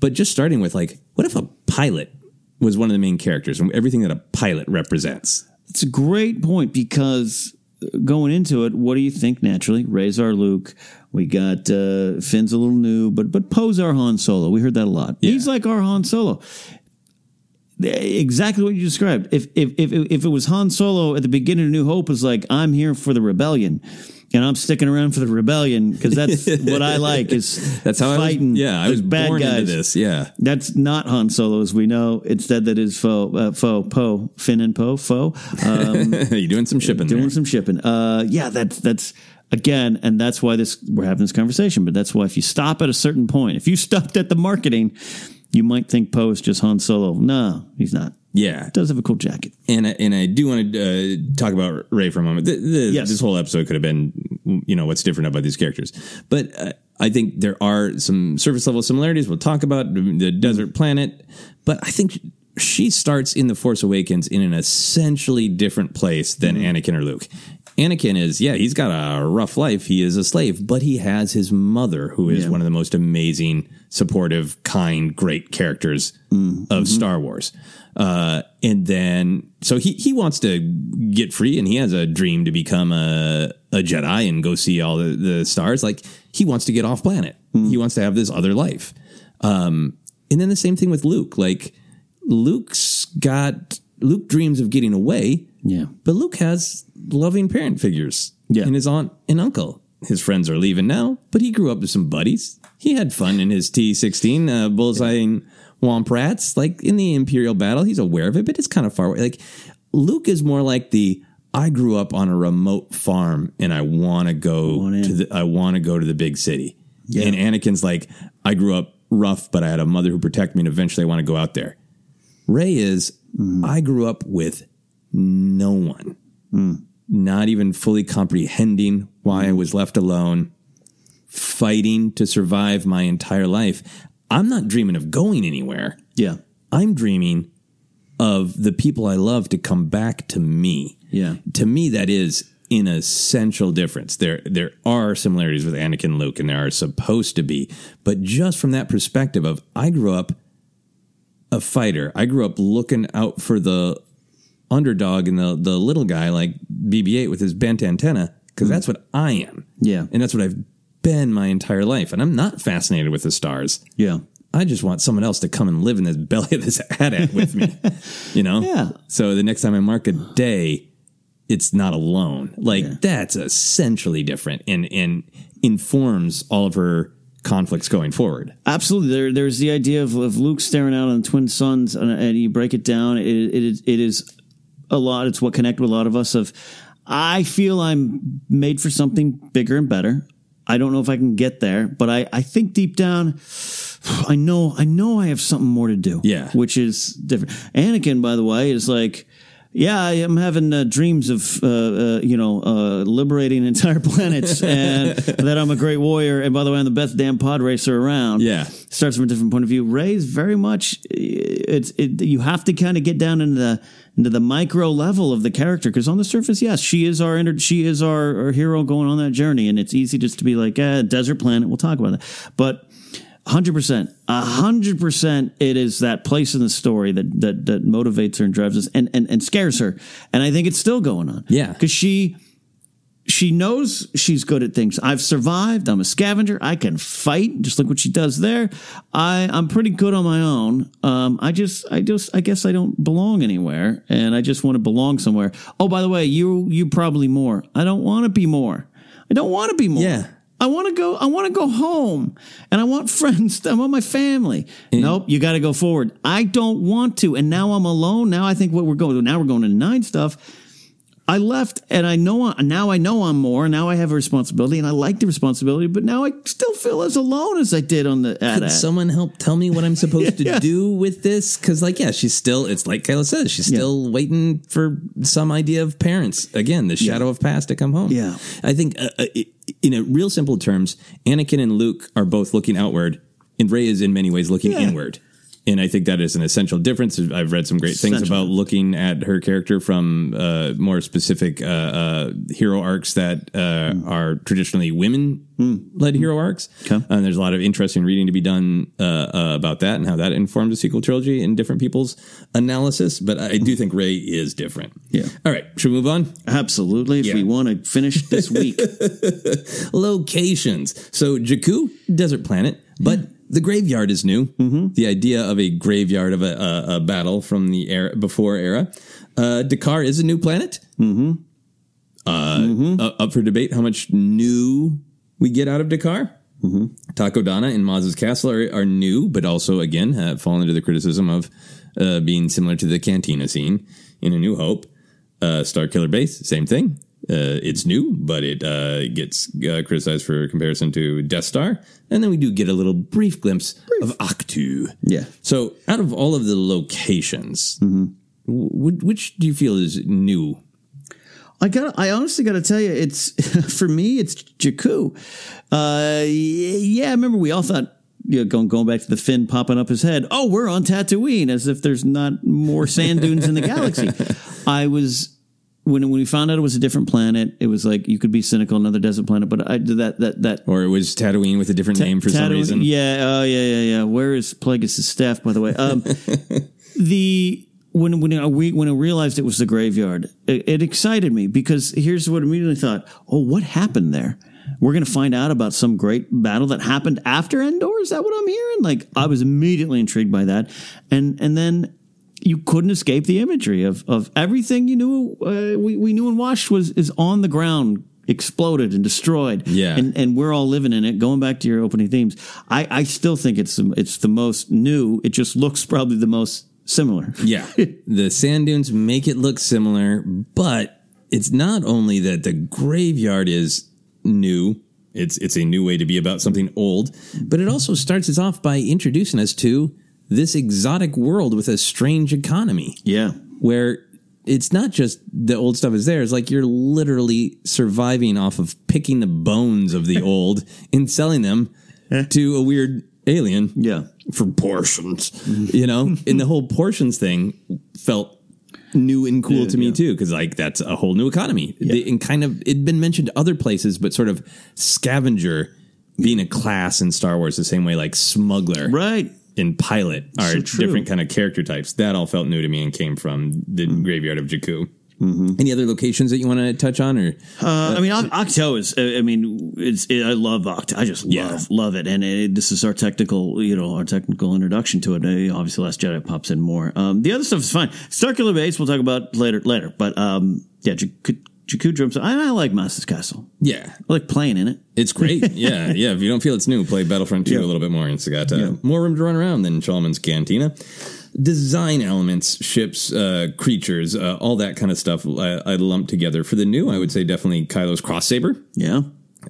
B: But just starting with like, what if a pilot was one of the main characters and everything that a pilot represents?
A: It's a great point because uh, going into it, what do you think naturally? Rey's our Luke. We got uh, Finn's a little new, but but Poe's our Han Solo. We heard that a lot.
B: Yeah.
A: He's like our Han Solo. Exactly what you described. If if if if it was Han Solo at the beginning of New Hope was like I'm here for the rebellion, and I'm sticking around for the rebellion because that's what I like is
B: That's how I
A: fighting.
B: was. Yeah, I was
A: bad
B: born
A: guys.
B: into this. Yeah,
A: That's not Han Solo, as we know. Instead, that is foe, uh, foe, Poe, Finn and Poe, foe. Um,
B: you doing some shipping
A: doing
B: there.
A: some shipping. Uh, yeah, that's that's again, and that's why this we're having this conversation. But that's why if you stop at a certain point, if you stopped at the marketing, you might think Poe is just Han Solo. No, he's not.
B: Yeah,
A: Does have a cool jacket.
B: and I- and I do want to uh, talk about Rey for a moment. The, the,
A: Yes.
B: This whole episode could have been, you know, what's different about these characters, but uh, I think there are some surface level similarities. We'll talk about the desert planet, but I think she starts in the Force Awakens in an essentially different place than Anakin or Luke. Anakin is, yeah, he's got a rough life. He is a slave, but he has his mother, who is
A: Yeah.
B: one of the most amazing, supportive, kind, great characters of Star Wars. Uh, and then, so he, he wants to get free and he has a dream to become a, a Jedi and go see all the, the stars. Like he wants to get off planet. He wants to have this other life. Um, and then the same thing with Luke. Like Luke's got, Luke dreams of getting away.
A: Yeah.
B: But Luke has loving parent figures
A: Yeah.
B: in his aunt and uncle. His friends are leaving now, but he grew up with some buddies. He had fun in his T16, uh, bullseyeing womp rats. Like in the Imperial battle, he's aware of it, but it's kind of far away. Like Luke is more like the I grew up on a remote farm and I want to go
A: Want
B: to the I want to go to the big city. And Anakin's like I grew up rough, but I had a mother who protected me, and eventually I want to go out there. Rey is I grew up with no one, not even fully comprehending why I was left alone, fighting to survive my entire life. I'm not dreaming of going anywhere.
A: Yeah.
B: I'm dreaming of the people I love to come back to me.
A: Yeah.
B: To me, that is an essential difference. There, there are similarities with Anakin and Luke, and there are supposed to be. But just from that perspective of, I grew up a fighter. I grew up looking out for the underdog and the the little guy like BB-8 with his bent antenna because mm. that's what I am.
A: Yeah.
B: and that's what I've been my entire life. And I'm not fascinated with the stars.
A: Yeah.
B: I just want someone else to come and live in this belly of this AT-AT with me. you know?
A: Yeah.
B: So the next time I mark a day, it's not alone. Like that's essentially different and and informs all of her conflicts going forward.
A: Absolutely. There, there's the idea of, of Luke staring out on the twin suns and, and you break it down. It, it, is- it is a lot. It's what connected with a lot of us. Of I feel I'm made for something bigger and better. I don't know if I can get there, but I, I think deep down, I know I know I have something more to do.
B: Yeah.
A: which is different. Anakin, by the way, is like. Yeah, I am having uh, dreams of uh, uh, you know uh, liberating entire planets, and that I'm a great warrior. And by the way, I'm the best damn pod racer around
B: Yeah.
A: starts from a different point of view. Rey's very much it's it, you have to kind of get down into the into the micro level of the character because on the surface, yes, she is our inter- she is our, our hero going on that journey, and it's easy just to be like, eh, desert planet. We'll talk about that, but. Hundred percent, a hundred percent. It is that place in the story that that that motivates her and drives us, and and and scares her. And I think it's still going on.
B: Yeah.
A: because she she knows she's good at things. I've survived. I'm a scavenger. I can fight. Just look what she does there. I I'm pretty good on my own. Um, I just I just I guess I don't belong anywhere, and I just want to belong somewhere. Oh, by the way, you you probably more. I don't want to be more. I don't want to be more.
B: Yeah.
A: I want to go. I want to go home, and I want friends. I want my family. nope, you got to go forward. I don't want to, and now I'm alone. Now I think what we're going. To. Now we're going to nine stuff. I left, and I know now. I know I'm more. Now I have a responsibility, and I like the responsibility. But now I still feel as alone as I did on the.
B: Could someone help tell me what I'm supposed
A: Yeah.
B: to do with this? Because, like, yeah, she's still. It's like Kayla says, she's still waiting for some idea of parents again. The shadow of past to come home.
A: Yeah.
B: I think, uh, uh, in a real simple terms, Anakin and Luke are both looking outward, and Rey is in many ways looking
A: Yeah.
B: inward. And I think that is an essential difference. I've read some great things about looking at her character from uh, more specific uh, uh, hero arcs that uh,
A: Hmm.
B: are traditionally women led hero arcs. And there's a lot of interesting reading to be done uh, uh, about that and how that informs the sequel trilogy in different people's analysis. But I do think Rey is different.
A: Yeah.
B: All right. Should we move on?
A: Absolutely. If
B: Yeah.
A: we want to finish this week,
B: Locations. So Jakku, desert planet, but the graveyard is new. Mm-hmm. The idea of a graveyard of a, a, a battle from the era before era. Uh, D'Qar is a new planet. Mm-hmm. Uh, uh, up for debate how much new we get out of D'Qar. Mm-hmm. Takodana and Maz's castle are, are new, but also again have fallen into the criticism of uh, being similar to the Cantina scene in A New Hope. Uh, Starkiller Base, same thing. Uh, it's new, but it uh, gets uh, criticized for comparison to Death Star. And then we do get a little brief glimpse of Ahch-To.
A: Yeah.
B: So, out of all of the locations, w- which do you feel is new?
A: I got. I honestly got to tell you, it's for me. It's Jakku. Uh, yeah, I remember we all thought. You know, going going back to the Finn popping up his head. Oh, we're on Tatooine, as if there's not more sand dunes in the galaxy. I was when when we found out it was a different planet. It was like you could be cynical, another desert planet. But I that that that
B: Or it was Tatooine with a different name for some reason?
A: Yeah, oh yeah, yeah, yeah. Where is Plagueis' staff, by the way? Um, the when when I, we when I realized it was the graveyard, it, it excited me because here's what I immediately thought: Oh, what happened there? We're going to find out about some great battle that happened after Endor. Is that what I'm hearing? Like I was immediately intrigued by that, and and then you couldn't escape the imagery of of everything you knew uh, we we knew and watched was is on the ground exploded and destroyed
B: Yeah.
A: and and we're all living in it going back to your opening themes i i still think it's the- it's the most new it just looks probably the most similar
B: Yeah. the sand dunes make it look similar, but it's not only that the graveyard is new. It's it's a new way to be about something old, but it also starts us off by introducing us to this exotic world with a strange economy.
A: Yeah.
B: Where it's not just the old stuff is there. It's like you're literally surviving off of picking the bones of the old and selling them eh. to a weird alien.
A: Yeah.
B: For portions. You know? and the whole portions thing felt new and cool
A: Yeah,
B: to me
A: yeah.
B: too, because like that's a whole new economy. They- and kind of it'd been mentioned other places, but sort of scavenger being a class in Star Wars the same way like smuggler
A: right
B: and pilot are
A: So
B: different kind of character types. That all felt new to me and came from the
A: Mm-hmm.
B: graveyard of Jakku. Any other locations that you want to touch on, or
A: Uh, I mean, Ahch-To is. uh, I mean, it's. It, I love Ahch-To. I just love love it, and it, this is our technical, you know, our technical introduction to it. Uh, obviously, Last Jedi pops in more. Um, the other stuff is fine. Starkiller Base, we'll talk about later. Later, but um, yeah, Jakku, Jakku drums. I, I like Master's Castle.
B: yeah,
A: I like playing in it.
B: It's great. yeah, yeah. If you don't feel it's new, play Battlefront 2
A: Yeah.
B: a little bit more. It's got uh, more room to run around than Chalmun's Cantina. Design elements, ships, uh, creatures, uh, all that kind of stuff I, I lumped together. For the new, I would say definitely Kylo's cross saber.
A: Yeah,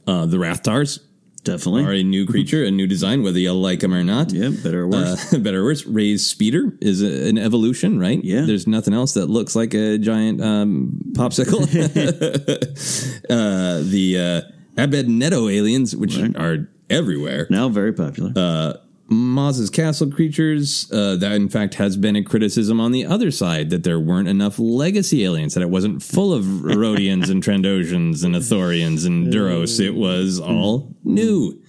B: uh, the Rathtars
A: definitely
B: are a new creature, a new design, whether you like them or not.
A: Yeah, better or worse.
B: Uh, better or worse. Rey's speeder is a, an evolution, right?
A: Yeah.
B: There's nothing else that looks like a giant um, popsicle. uh, the uh, Abednedo aliens, which are everywhere.
A: Now very popular.
B: Uh, Maz's castle creatures, uh, that in fact has been a criticism on the other side that there weren't enough legacy aliens, that it wasn't full of Rodians and Trandoshans and Ithorians and Duros. It was all new.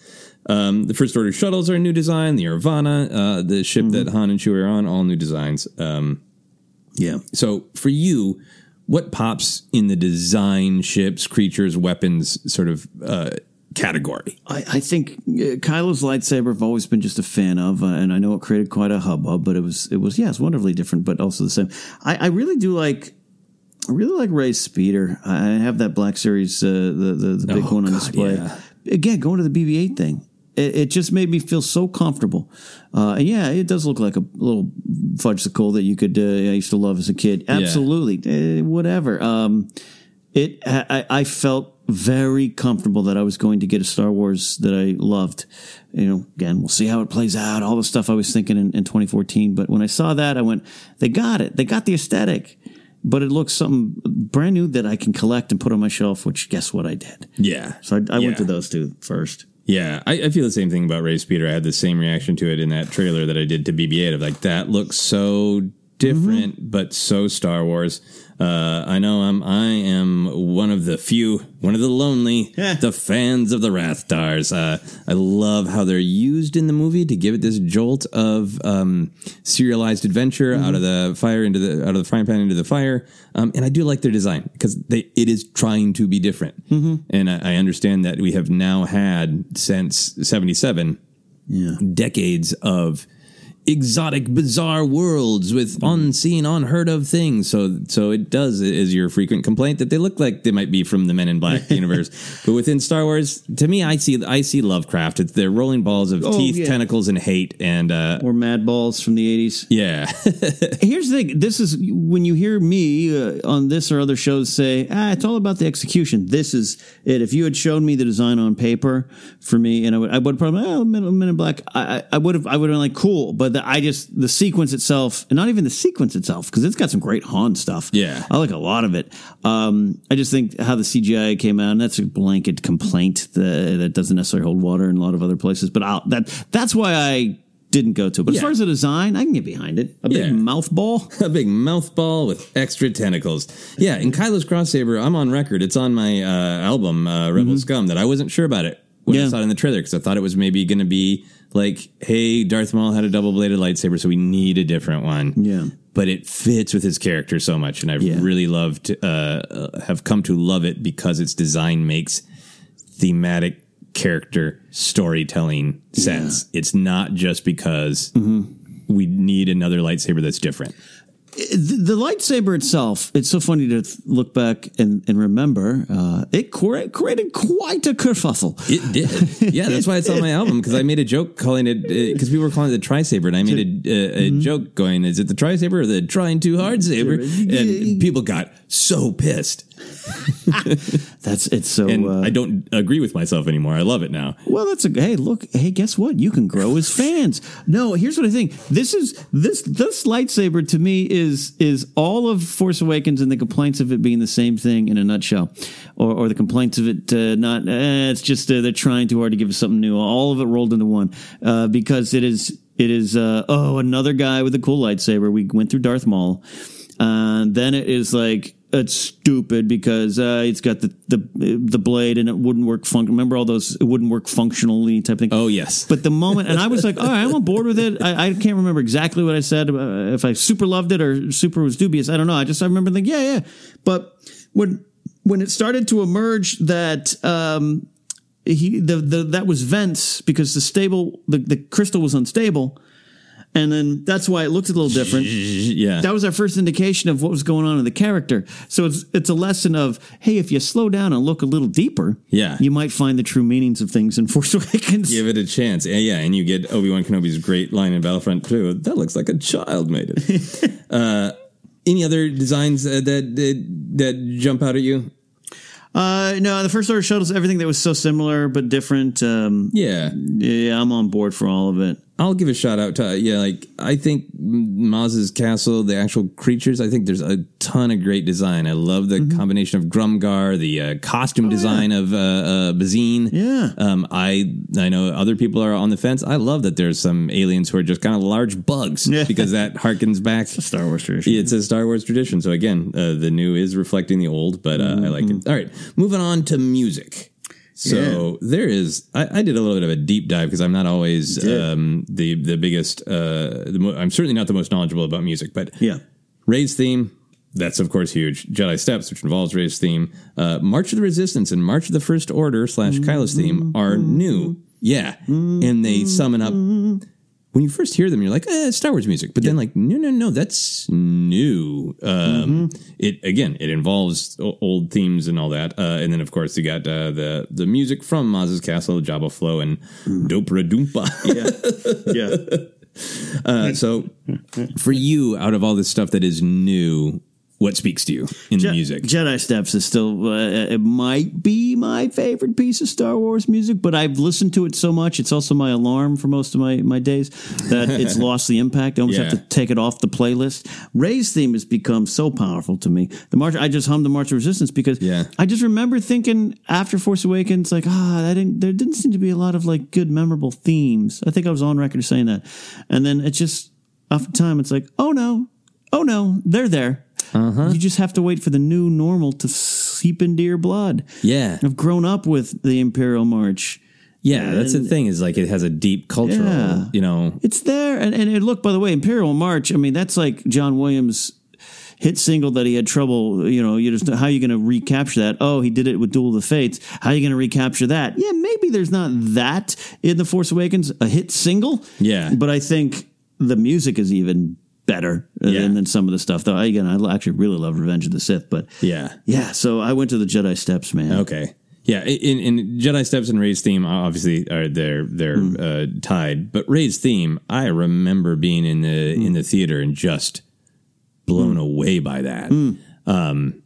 B: Um, the First Order shuttles are a new design. The Eravana, uh, the ship that Han and Chewie are on, all new designs. Um,
A: yeah.
B: So for you, what pops in the design, ships, creatures, weapons sort of uh, category?
A: I, I think uh, Kylo's lightsaber I've always been just a fan of, uh, and I know it created quite a hubbub, but it was it was yeah, it's wonderfully different, but also the same. I, I really do like. I really like Rey's speeder. I have that Black Series, uh, the the, the big
B: Oh,
A: one on
B: God,
A: display.
B: yeah.
A: Again, going to the BB-8 thing, it, it just made me feel so comfortable. Uh, and yeah, it does look like a little fudgesicle that you could. Uh, I used to love as a kid. Absolutely, uh, whatever. Um, it I, I felt very comfortable that I was going to get a Star Wars that I loved. You know, again, we'll see how it plays out. All the stuff I was thinking in, in 2014, but when I saw that, I went, they got it. They got the aesthetic. But it looks something brand new that I can collect and put on my shelf. Which guess what I did?
B: Yeah.
A: So I, I
B: Yeah.
A: went to those two first.
B: Yeah, I, I feel the same thing about Rey Speeder. I had the same reaction to it in that trailer that I did to BB-8 of like that looks so different, mm-hmm. but so Star Wars. Uh, I know I'm I am one of the few, one of the lonely, the fans of the Rathtars. Uh, I love how they're used in the movie to give it this jolt of um, serialized adventure out of the fire into the out of the frying pan into the fire. Um, and I do like their design because they it is trying to be different. And I, I understand that we have now had since '77
A: Yeah.
B: decades of exotic, bizarre worlds with unseen, unheard of things. So, so it does is your frequent complaint that they look like they might be from the Men in Black universe, but within Star Wars, to me, I see I see Lovecraft. It's they're rolling balls of
A: Oh,
B: teeth,
A: yeah.
B: tentacles, and hate, and uh,
A: Or Mad Balls from the 80s.
B: yeah,
A: Here's the thing. This is when you hear me uh, on this or other shows say, ah, it's all about the execution. This is it. If you had shown me the design on paper for me, and I would, I would probably, oh, Men, in Black, I, I- I would have, I would have been like, cool. But I just, the sequence itself, and not even the sequence itself, because it's got some great Han stuff.
B: Yeah.
A: I like a lot of it. Um, I just think how the CGI came out, and that's a blanket complaint that, that doesn't necessarily hold water in a lot of other places. But I'll, that, that's why I didn't go to it. But as far as the design, I can get behind it. A big
B: Yeah.
A: mouth ball.
B: a big mouth ball with extra tentacles. Yeah, in Kylo's cross saber, I'm on record. It's on my uh, album uh, Rebel Scum that I wasn't sure about it when I
A: Mm-hmm.
B: Saw it in the trailer because I thought it was maybe going to be like, "Hey, Darth Maul had a double bladed lightsaber, so we need a different one."
A: Yeah.
B: but it fits with his character so much, and I've
A: Yeah.
B: really loved, uh, uh, have come to love it because its design makes thematic character storytelling sense. It's not just because
A: Mm-hmm.
B: we need another lightsaber that's different.
A: The, lightsaber itself, it's so funny to look back and, and remember, uh, it created quite a kerfuffle.
B: It did. Yeah, that's why it's on my album because I made a joke calling it because people were calling it the tri-saber, and I made a, a,
A: Mm-hmm.
B: joke going, "Is it the tri-saber or the trying too hard saber?" And people got so pissed.
A: That's it's so.
B: And
A: uh,
B: I don't agree with myself anymore. I love it now.
A: well, that's a hey. Look, hey, guess what? You can grow as fans. No, here's what I think. This is this this lightsaber to me is is all of Force Awakens and the complaints of it being the same thing in a nutshell, or or the complaints of it uh, not. Eh, it's just uh, they're trying too hard to give us something new. All of it rolled into one uh, because it is it is uh, oh another guy with a cool lightsaber. We went through Darth Maul. Uh, then it is like it's stupid because uh, it's got the, the the blade and it wouldn't work. Fun- Remember all those? It wouldn't work functionally type thing.
B: Oh yes,
A: But the moment, and I was like, all right, I'm on board with it. I, I can't remember exactly what I said. Uh, if I super loved it or super was dubious, I don't know. I just I remember thinking, yeah, yeah. But when when it started to emerge that um, he the, the that was Vents because the stable the, the crystal was unstable. And then that's why it looked a little different.
B: yeah.
A: That was our first indication of what was going on in the character. So it's it's a lesson of hey, if you slow down and look a little deeper,
B: Yeah.
A: you might find the true meanings of things in Force Awakens.
B: Give it a chance. Yeah, yeah, and you get Obi Wan Kenobi's great line in Battlefront 2. That looks like a child made it. uh, any other designs uh, that, that that jump out at you?
A: Uh, no, the first order shuttles, everything that was so similar but different. Um,
B: Yeah,
A: yeah, I'm on board for all of it.
B: I'll give a shout out to yeah, like I think Maz's castle, the actual creatures. I think there's a ton of great design. I love the
A: Mm-hmm.
B: combination of Grumgar, the uh, costume design of uh, uh, Bazine.
A: Oh, Yeah.
B: um, I I know other people are on the fence. I love that there's some aliens who are just kind of large bugs
A: Yeah.
B: because that harkens back.
A: To Star Wars tradition.
B: Yeah, it's a Star Wars tradition. So again, uh, the new is reflecting the old, but uh, I like
A: Mm-hmm.
B: it. All right, moving on to music. So there is. I, I did a little bit of a deep dive because I'm not always um, the the biggest. Uh, the mo- I'm certainly not the most knowledgeable about music, but
A: Yeah.
B: Rey's theme. That's of course huge. Jedi Steps, which involves Rey's theme. Uh, March of the Resistance and March of the First Order slash Kylo's theme are new. Yeah, and they summon up. When you first hear them, you're like, eh, Star Wars music. But then, like, no, no, no, that's new. Um, It again, it involves old themes and all that. Uh, and then, of course, you got uh, the the music from Maz's Castle, Jabba Flow, and Dobra Doompa.
A: Yeah. yeah.
B: Uh, so, for you, out of all this stuff that is new, what speaks to you in
A: Je-
B: the music.
A: Jedi Steps is still, uh, it might be my favorite piece of Star Wars music, but I've listened to it so much. It's also my alarm for most of my, my days that it's lost the impact. I almost have to take it off the playlist. Rey's theme has become so powerful to me. The March, I just hummed the March of Resistance because
B: Yeah.
A: I just remember thinking after Force Awakens, like, ah, I didn't, there didn't seem to be a lot of like good, memorable themes. I think I was on record saying that. And then it just, after time, it's like, oh no, oh no, they're there.
B: Uh-huh.
A: You just have to wait for the new normal to seep into your blood.
B: Yeah.
A: I've grown up with the Imperial March.
B: Yeah, that's the thing is like it has a deep cultural,
A: Yeah.
B: you know.
A: It's there. And, and, and look, by the way, Imperial March, I mean, that's like John Williams' hit single that he had trouble, you know, you just, how are you going to recapture that? Oh, he did it with Duel of the Fates. How are you going to recapture that? Yeah, maybe there's not that in The Force Awakens, a hit single.
B: Yeah.
A: But I think the music is even better
B: Yeah.
A: than, than some of the stuff. Though, again, I actually really love Revenge of the Sith, but
B: Yeah.
A: yeah, so I went to the Jedi Steps, man.
B: Okay. Yeah, in, in Jedi Steps and Rey's theme, obviously are they're they're
A: Hmm.
B: uh, tied. But Rey's theme, I remember being in the
A: Hmm.
B: in the theater and just blown away by that.
A: Hmm.
B: Um,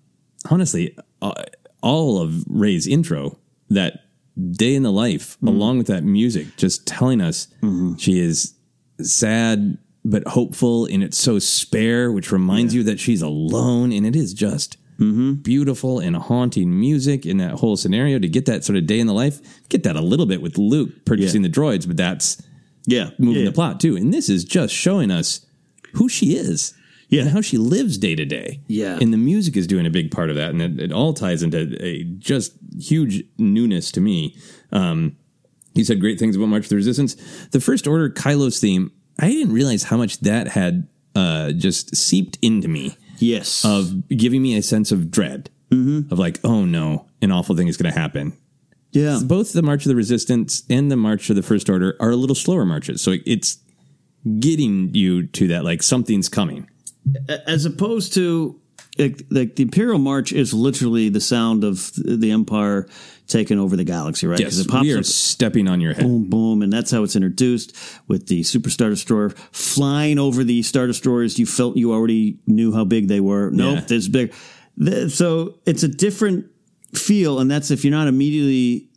B: honestly, uh, all of Rey's intro, that day in the life,
A: Hmm.
B: along with that music, just telling us
A: Mm-hmm.
B: she is sad but hopeful, and it's so spare, which reminds you that she's alone, and it is just
A: Mm-hmm.
B: beautiful and haunting music in that whole scenario to get that sort of day in the life. Get that a little bit with Luke purchasing the droids, but that's
A: Yeah,
B: moving
A: yeah.
B: the plot too. And this is just showing us who she is.
A: Yeah.
B: And how she lives day to day.
A: Yeah.
B: And the music is doing a big part of that. And it, it all ties into a just huge newness to me. Um, you said great things about March of the Resistance. The First Order Kylo's theme, I didn't realize how much that had uh, just seeped into me
A: Yes.
B: of giving me a sense of dread
A: Mm-hmm.
B: of like, oh no, an awful thing is going to happen.
A: yeah.
B: Both the March of the Resistance and the March of the First Order are a little slower marches, so it's getting you to that like something's coming.
A: as opposed to like, like the Imperial March is literally the sound of the Empire taking over the galaxy, right?
B: Yes,
A: it pops
B: we are
A: up,
B: stepping on your head.
A: boom, boom, and that's how it's introduced with the Super Star Destroyer flying over the Star Destroyers. You felt you already knew how big they were. Nope,
B: Yeah.
A: this big. So it's a different feel, and that's if you're not immediately.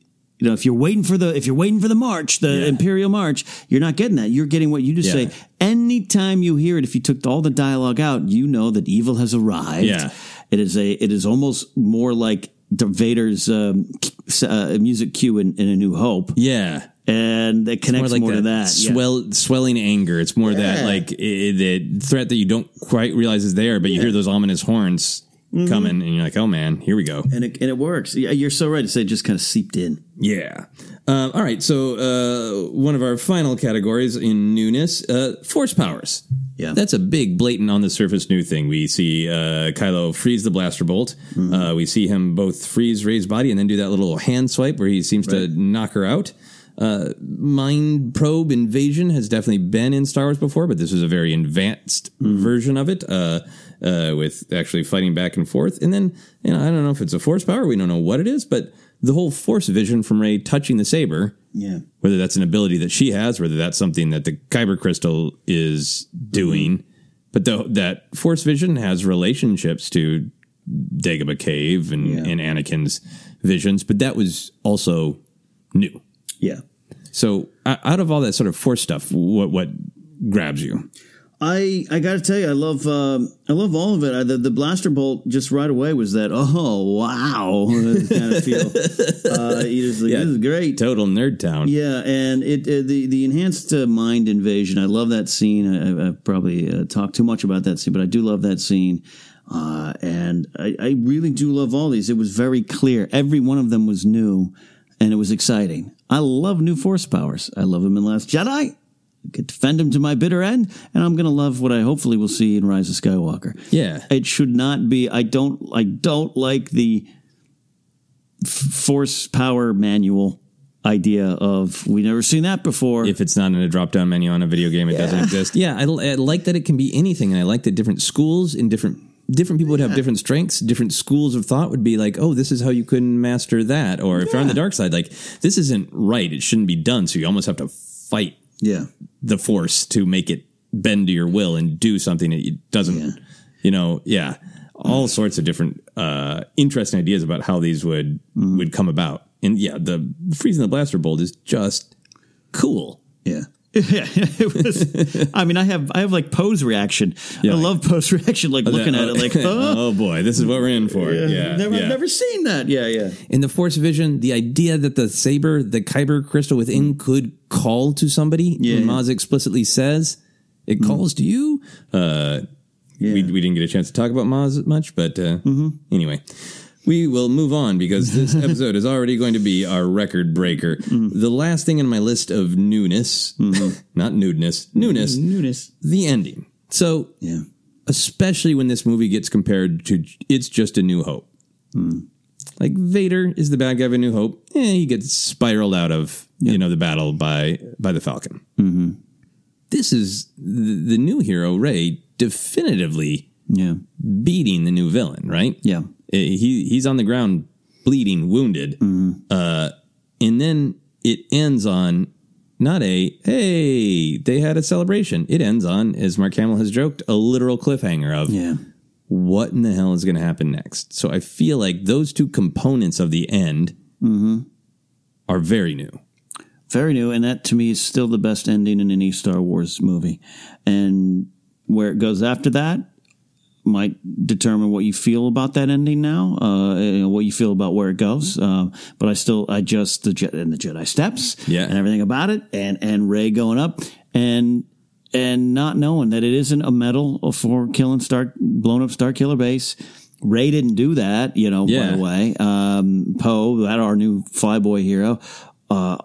A: You know, if you're waiting for the if you're waiting for the march, the
B: Yeah.
A: Imperial March, you're not getting that. You're getting what you just
B: Yeah.
A: say. Anytime you hear it, if you took all the dialogue out, you know that evil has arrived.
B: Yeah.
A: It is a it is almost more like Vader's um, uh, music cue in, in A New Hope,
B: Yeah.
A: and it connects more, to that. Yeah.
B: swell, swelling anger. It's more that like the threat that you don't quite realize is there, but you hear those ominous horns
A: Mm-hmm.
B: coming, and you're like, oh man, here we go.
A: and it and it works. Yeah, you're so right to say it just kind of seeped in.
B: Yeah. Um, all right. So uh, one of our final categories in newness, uh, force powers.
A: Yeah.
B: That's a big, blatant on the surface new thing. We see uh, Kylo freeze the blaster bolt.
A: Mm-hmm.
B: Uh, we see him both freeze Rey's body and then do that little hand swipe where he seems to knock her out. Uh, mind probe invasion has definitely been in Star Wars before, but this is a very advanced
A: Mm-hmm.
B: version of it. Uh, uh, with actually fighting back and forth, and then you know I don't know if it's a force power. We don't know what it is, but the whole force vision from Rey touching the saber,
A: Yeah.
B: whether that's an ability that she has, whether that's something that the kyber crystal is doing, mm-hmm. but the, that force vision has relationships to Dagobah Cave and,
A: Yeah.
B: and Anakin's visions, but that was also new.
A: Yeah.
B: So out of all that sort of force stuff, what what grabs you?
A: I I got to tell you, I love um, I love all of it. I, the, the blaster bolt just right away was that oh wow kind of feel. Uh, you just like, this is great.
B: Total nerd town.
A: Yeah, and it uh, the the enhanced uh, mind invasion. I love that scene. I, I've probably uh, talked too much about that scene, but I do love that scene. Uh, and I, I really do love all these. It was very clear. Every one of them was new, and it was exciting. I love new force powers. I love them in Last Jedi. Could defend them to my bitter end, and I'm going to love what I hopefully will see in Rise of Skywalker.
B: Yeah.
A: It should not be. I don't. I don't like the f- force power manual idea of we never seen that before.
B: If it's not in a drop down menu on a video game, it doesn't exist. Yeah, I, I like that it can be anything, and I like that different schools in different different people would have different strengths. Different schools of thought would be like, oh, this is how you can master that, or if you're on the dark side, like this isn't right. It shouldn't be done. So you almost have to fight
A: yeah,
B: the force to make it bend to your will and do something that it doesn't.
A: Yeah.
B: You know, yeah. all sorts of different uh, interesting ideas about how these would would come about. And yeah, the freezing the blaster bolt is just cool.
A: Yeah. Yeah, it was. I mean, I have I have like Poe's reaction. I love Poe's reaction, like looking at it, like, oh,
B: oh boy, this is what we're in for. Yeah,
A: never,
B: yeah.
A: I've never seen that. Yeah, yeah.
B: In the Force Vision, the idea that the saber, the Kyber crystal within, could call to somebody,
A: Yeah, yeah.
B: Maz explicitly says it calls to you. Uh, we, we didn't get a chance to talk about Maz much, but uh, mm-hmm. anyway, we will move on because this episode is already going to be our record breaker. The last thing in my list of newness, not nudeness, newness,
A: newness,
B: the ending. So,
A: yeah,
B: especially when this movie gets compared to It's Just a New Hope. Like Vader is the bad guy of A New Hope. Eh, he gets spiraled out of you know the battle by by the Falcon.
A: Mm-hmm.
B: This is the, the new hero Rey definitively
A: yeah
B: beating the new villain. Right?
A: Yeah.
B: He he's on the ground bleeding, wounded, uh, and then it ends on not a hey they had a celebration. It ends on as Mark Hamill has joked a literal cliffhanger of
A: Yeah.
B: what in the hell is going to happen next. So I feel like those two components of the end are very new.
A: Very new, and that to me is still the best ending in any Star Wars movie. And where it goes after that might determine what you feel about that ending now, uh, you know, what you feel about where it goes. Um, but I still, I just the Je- and the Jedi steps,
B: Yeah.
A: and everything about it, and and Rey going up, and and not knowing that it isn't a medal for killing Star, blown up Star Killer base. Rey didn't do that, you know.
B: Yeah.
A: By the way, um, Poe, that our new flyboy hero, uh,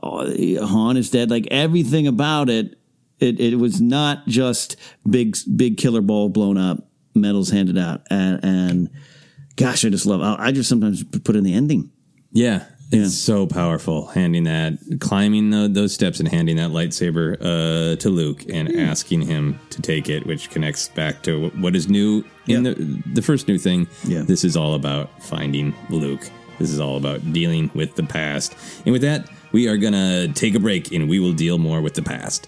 A: Han is dead. Like everything about it, it it was not just big big killer ball blown up, medals handed out, and and gosh, I just love. I, I just sometimes put in the ending.
B: Yeah. It's so powerful handing that, climbing the, those steps and handing that lightsaber uh, to Luke and asking him to take it, which connects back to what is new in the the first new thing.
A: Yeah.
B: This is all about finding Luke. This is all about dealing with the past. And with that, we are going to take a break and we will deal more with the past.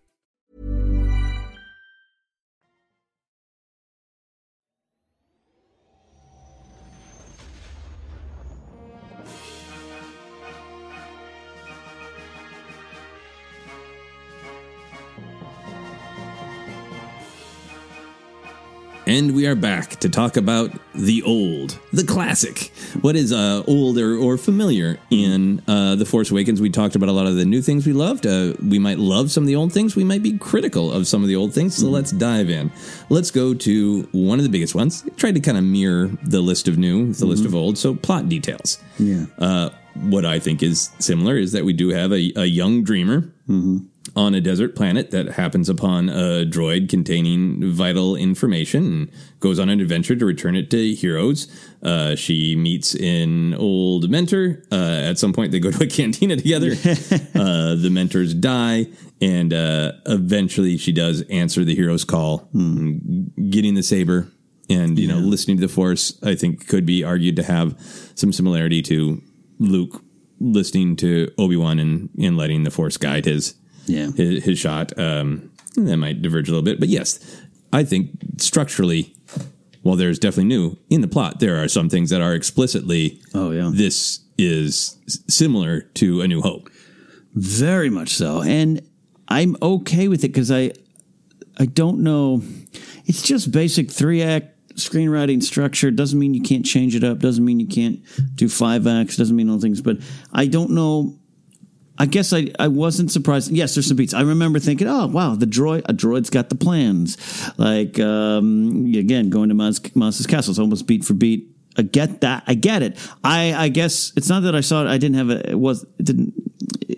B: And we are back to talk about the old, the classic. What is uh, old or, or familiar in uh, The Force Awakens? We talked about a lot of the new things we loved. Uh, we might love some of the old things. We might be critical of some of the old things. So let's dive in. Let's go to one of the biggest ones. Tried to kind of mirror the list of new, the list of old. So plot details.
A: Yeah.
B: Uh, what I think is similar is that we do have a, a young dreamer on a desert planet that happens upon a droid containing vital information and goes on an adventure to return it to heroes. Uh, she meets an old mentor. Uh, at some point, they go to a cantina together. uh, the mentors die, and uh, eventually, she does answer the hero's call, getting the saber. And you know, listening to the Force, I think could be argued to have some similarity to Luke listening to Obi Wan and, and letting the Force guide his
A: Yeah.
B: his, his shot. Um, that might diverge a little bit, but yes, I think structurally, while there's definitely new in the plot, there are some things that are explicitly.
A: Oh yeah,
B: this is similar to A New Hope.
A: Very much so. And I'm okay with it because I I don't know. It's just basic three act screenwriting structure. Doesn't mean you can't change it up. Doesn't mean you can't do five acts. Doesn't mean all things. But I don't know. I guess I, I wasn't surprised. Yes, there's some beats. I remember thinking, oh wow, the droid a droid's got the plans. Like um, again, going to Maz, Maz's castle, it's almost beat for beat. I get that. I get it. I I guess it's not that I saw it. I didn't have a it was it didn't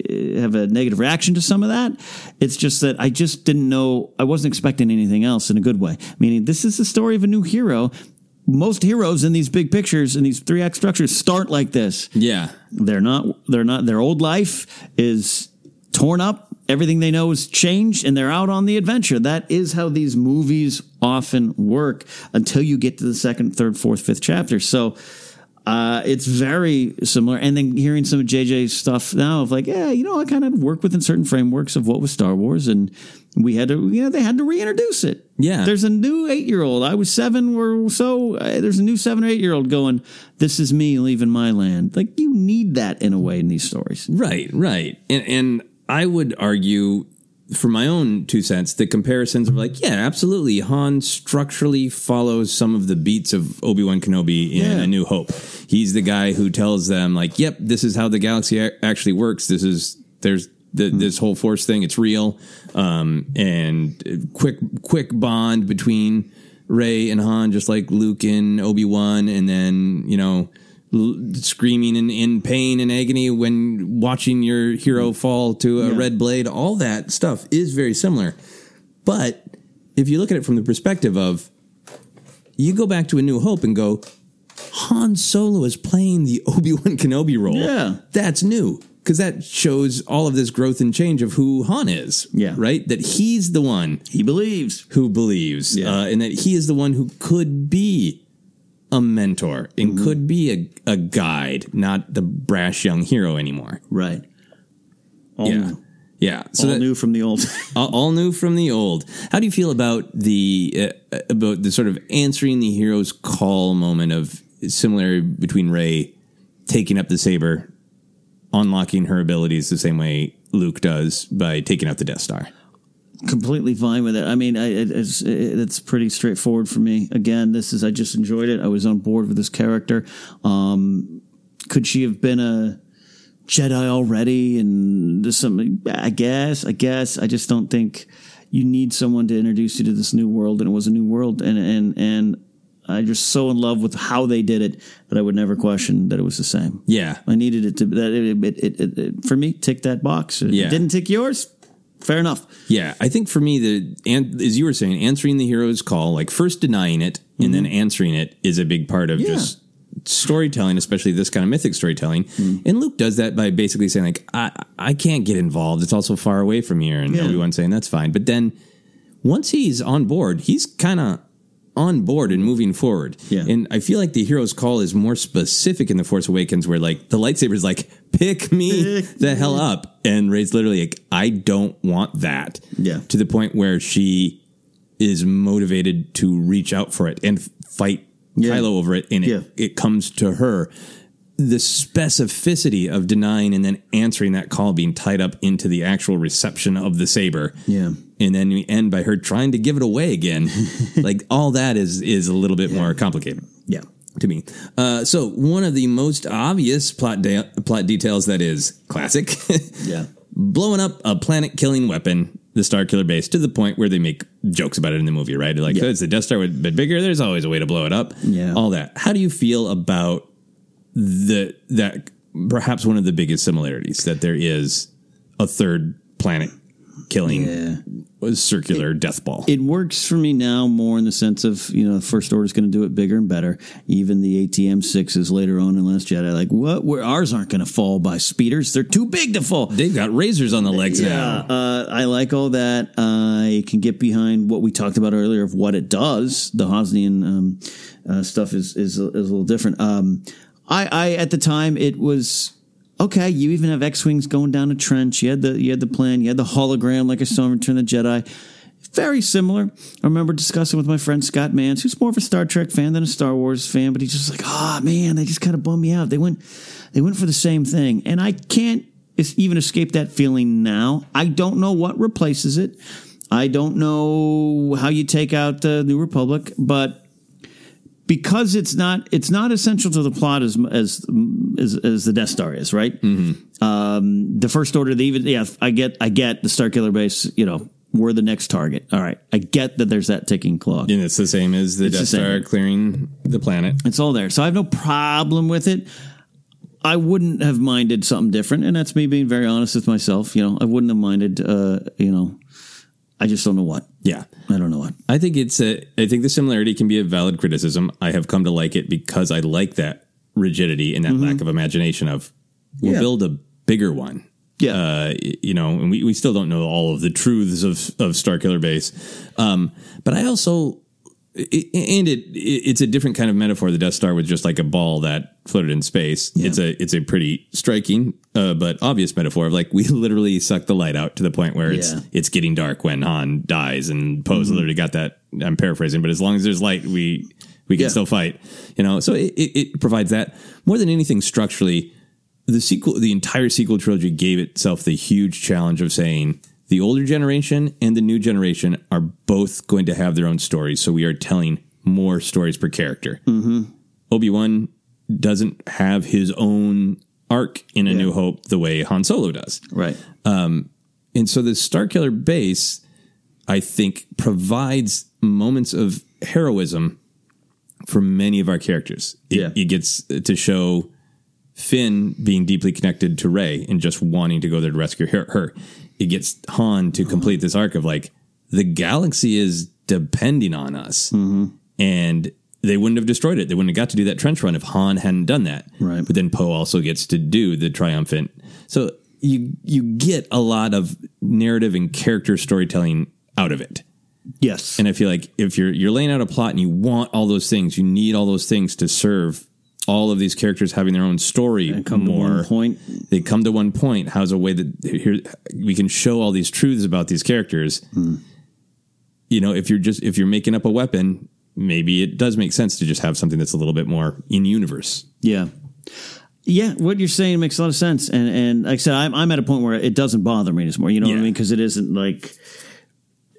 A: uh, have a negative reaction to some of that. It's just that I just didn't know. I wasn't expecting anything else in a good way. Meaning, this is the story of a new hero. Most heroes in these big pictures in these three act structures start like this.
B: Yeah,
A: they're not. They're not. Their old life is torn up. Everything they know is changed, and they're out on the adventure. That is how these movies often work until you get to the second, third, fourth, fifth chapter. So uh, it's very similar. And then hearing some of JJ's stuff now of like, yeah, you know, I kind of work within certain frameworks of what was Star Wars, and we had to, you know, they had to reintroduce it.
B: Yeah,
A: there's a new eight year old. I was seven or so. Uh, there's a new seven or eight year old going. This is me leaving my land. Like you need that in a way in these stories.
B: Right, right. And, and I would argue, for my own two cents, the comparisons are like, yeah, absolutely. Han structurally follows some of the beats of Obi Wan Kenobi in
A: Yeah.
B: A New Hope. He's the guy who tells them, like, yep, this is how the galaxy a- actually works. This is, there's, the, this whole force thing, it's real. Um, and quick, quick bond between Rey and Han, just like Luke and Obi Wan, and then, you know, l- screaming in, in pain and agony when watching your hero fall to a
A: Yeah.
B: red blade. All that stuff is very similar. But if you look at it from the perspective of, you go back to A New Hope and go, Han Solo is playing the Obi Wan Kenobi role.
A: Yeah.
B: That's new because that shows all of this growth and change of who Han is.
A: Yeah.
B: Right? That he's the one
A: he believes,
B: who believes,
A: Yeah.
B: uh, and that he is the one who could be a mentor and
A: Mm-hmm.
B: could be a, a guide, not the brash young hero anymore.
A: Right. All
B: yeah.
A: new.
B: Yeah.
A: all
B: that-
A: new from the old.
B: all, all new from the old. How do you feel about the uh, about the sort of answering the hero's call moment of similar between Rey taking up the saber, unlocking her abilities the same way Luke does by taking out the Death Star?
A: Completely fine with it. I mean, I, it, it's it's pretty straightforward for me. Again, this is I just enjoyed it. I was on board with this character. Um, could she have been a Jedi already, and there's something. I guess, I guess, I just don't think you need someone to introduce you to this new world, and it was a new world, and and and I'm just so in love with how they did it that I would never question that it was the same.
B: Yeah,
A: I needed it to that it, it, it, it, it for me tick that box. It
B: Yeah.
A: didn't tick yours. Fair enough.
B: Yeah, I think for me, the and as you were saying, answering the hero's call, like first denying it and then answering it, is a big part of
A: Mm-hmm. Yeah.
B: just storytelling, especially this kind of mythic storytelling.
A: Mm-hmm.
B: And Luke does that by basically saying, like, I I can't get involved. It's also far away from here, and
A: Yeah.
B: Wan saying that's fine. But then once he's on board, he's kind of on board and moving forward.
A: Yeah.
B: And I feel like the hero's call is more specific in The Force Awakens, where like the lightsaber is like, pick me the hell up. And Rey's literally like, I don't want that.
A: Yeah.
B: To the point where she is motivated to reach out for it and fight
A: Yeah.
B: Kylo over it. And it,
A: Yeah.
B: it comes to her. The specificity of denying and then answering that call being tied up into the actual reception of the saber
A: Yeah.
B: and then we end by her trying to give it away again. like all that is is a little bit more complicated
A: Yeah.
B: to me. Uh, so one of the most obvious plot de- plot details that is classic,
A: Yeah.
B: blowing up a planet killing weapon, the Starkiller Base, to the point where they make jokes about it in the movie, right? Like,
A: Yeah.
B: oh, it's the Death Star a bit bigger. There's always a way to blow it up.
A: Yeah.
B: all that. How do you feel about the that perhaps one of the biggest similarities that there is a third planet killing
A: Yeah.
B: circular death ball?
A: It works for me now more in the sense of, you know, the First Order is going to do it bigger and better. Even the AT-M6s later on in Last Jedi, like, what? Where ours aren't going to fall by speeders. They're too big to fall.
B: They've got razors on the legs
A: Yeah,
B: now.
A: uh, I like all that. I can get behind what we talked about earlier of what it does. The Hosnian um, uh, stuff is, is is a little different. Um, I, I at the time it was okay. You even have X wings going down a trench. You had the you had the plan. You had the hologram like I saw in Return of the Jedi. Very similar. I remember discussing with my friend Scott Mans, who's more of a Star Trek fan than a Star Wars fan, but he's just like, oh man, they just kind of bummed me out. They went, they went for the same thing, and I can't even escape that feeling now. I don't know what replaces it. I don't know how you take out the New Republic, but because it's not it's not essential to the plot as as as, as the Death Star is, right? Um, the First Order, they even yeah, I get I get the Starkiller Base. You know, we're the next target. All right, I get that. There's that ticking clock.
B: And it's the same as the
A: It's the
B: Death Star clearing the planet.
A: It's all there. So I have no problem with it. I wouldn't have minded something different, and that's me being very honest with myself. You know, I wouldn't have minded. Uh, you know, I just don't know what.
B: Yeah.
A: I don't know what.
B: I think it's a, I think the similarity can be a valid criticism. I have come to like it because I like that rigidity and that lack of imagination of we'll
A: Mm-hmm. Yeah.
B: build a bigger one.
A: Yeah.
B: Uh, you know, and we, we still don't know all of the truths of, of Starkiller Base. Um, but I also, and it, it's a different kind of metaphor. The Death Star was just like a ball that floated in space. It's a, it's a pretty striking, uh, but obvious metaphor of like, we literally suck the light out to the point where it's,
A: Yeah.
B: it's getting dark when Han dies and Poe's
A: Mm-hmm.
B: literally got that. I'm paraphrasing, but as long as there's light, we, we can
A: Yeah.
B: still fight, you know? So it, it, it provides that more than anything structurally the sequel, the entire sequel trilogy gave itself the huge challenge of saying the older generation and the new generation are both going to have their own stories. So we are telling more stories per character. Mm-hmm. Obi Wan doesn't have his own arc in A New Hope the way Han Solo does.
A: Right.
B: Um, and so the Starkiller Base, I think, provides moments of heroism for many of our characters. It,
A: Yeah.
B: it gets to show Finn being deeply connected to Rey and just wanting to go there to rescue her. her. It gets Han to complete this arc of like the galaxy is depending on us, mm-hmm. and they wouldn't have destroyed it. They wouldn't have got to do that trench run if Han hadn't done that.
A: Right.
B: But then Poe also gets to do the triumphant. So you you get a lot of narrative and character storytelling out of it.
A: Yes.
B: And I feel like if you're you're laying out a plot and you want all those things, you need all those things to serve all of these characters having their own story
A: And come
B: more.
A: to one point.
B: They come to one point. How's a way that here we can show all these truths about these characters?
A: Hmm.
B: You know, if you're just if you're making up a weapon, maybe it does make sense to just have something that's a little bit more in universe.
A: Yeah. Yeah, what you're saying makes a lot of sense, and and like I said, I'm I'm at a point where it doesn't bother me anymore. You know what I mean? Because it isn't like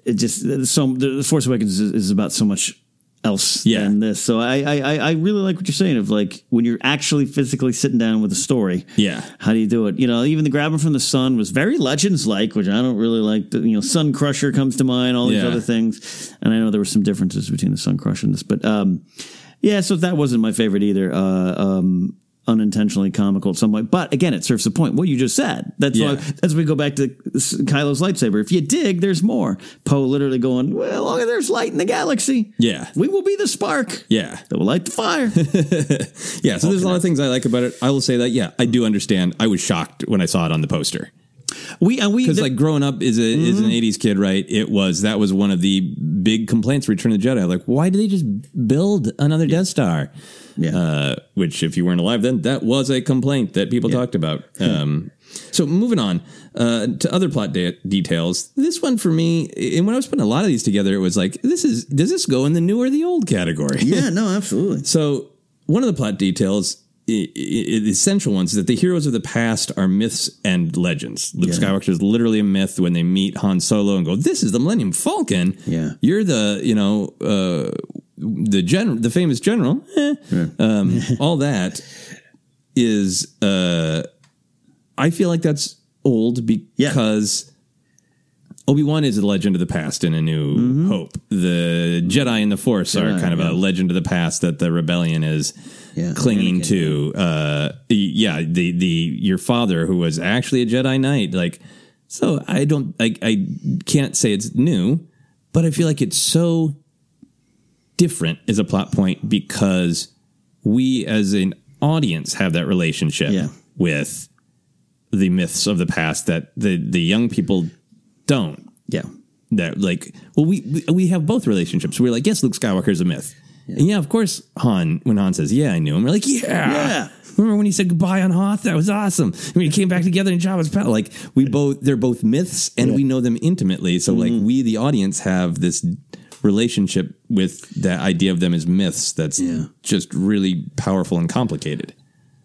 A: it just so the Force Awakens is, is about so much else
B: Yeah.
A: than this. So I, I I really like what you're saying of like when you're actually physically sitting down with a story.
B: Yeah.
A: How do you do it? You know, even the grabbing from the sun was very legends like, which I don't really like. The, you know, Sun Crusher comes to mind. All these
B: Yeah.
A: other things, and I know there were some differences between the Sun Crusher and this, but um, yeah. So that wasn't my favorite either. Uh, um, unintentionally comical in some way, but again, it serves the point. What you just said. That's
B: Yeah.
A: why. as we go back to Kylo's lightsaber. If you dig, there's more. Poe literally going, well, look, there's light in the galaxy.
B: Yeah.
A: We will be the spark
B: Yeah.
A: that will light the fire.
B: Yeah. So there's a lot of things I like about it. I will say that, yeah, I do understand. I was shocked when I saw it on the poster.
A: we and we
B: Because like growing up as a as
A: Mm-hmm.
B: an '80s kid, right? It was that was one of the big complaints. Return of the Jedi, like why do they just build another Death Star?
A: Yeah.
B: Uh, which, if you weren't alive then, that was a complaint that people talked about. Um, so moving on uh, to other plot de- details. This one for me, and when I was putting a lot of these together, it was like, this is does this go in the new or the old category?
A: yeah, no, absolutely.
B: So one of the plot details, the essential ones, is that the heroes of the past are myths and legends. Luke
A: Yeah.
B: Skywalker is literally a myth when they meet Han Solo and go, "This is the Millennium Falcon."
A: Yeah.
B: you're the you know uh, the gen the famous general. Eh. Um, all that is, uh, I feel like that's old because. Obi Wan is a legend of the past in A New Hope. The Jedi and the Force are
A: Mm-hmm.
B: Kind of
A: yeah.
B: a legend of the past that the rebellion is
A: Yeah,
B: clinging
A: Anakin,
B: to. Uh, yeah, the the your father who was actually a Jedi Knight. Like, so I don't, I, I can't say it's new, but I feel like it's so different as a plot point because we as an audience have that relationship
A: Yeah.
B: with the myths of the past that the the young people don't.
A: Yeah.
B: that like well we we- have both relationships. We're like yes luke skywalker is a myth. And yeah of course han when han says yeah i knew him we're like yeah.
A: Yeah.
B: remember when he said goodbye on hoth? That was awesome. And we came back together in jabba's palace. Like we both they're both myths and we know them intimately. So like mm-hmm. we the audience have this relationship with that idea of them as myths that's
A: Yeah.
B: just really powerful and complicated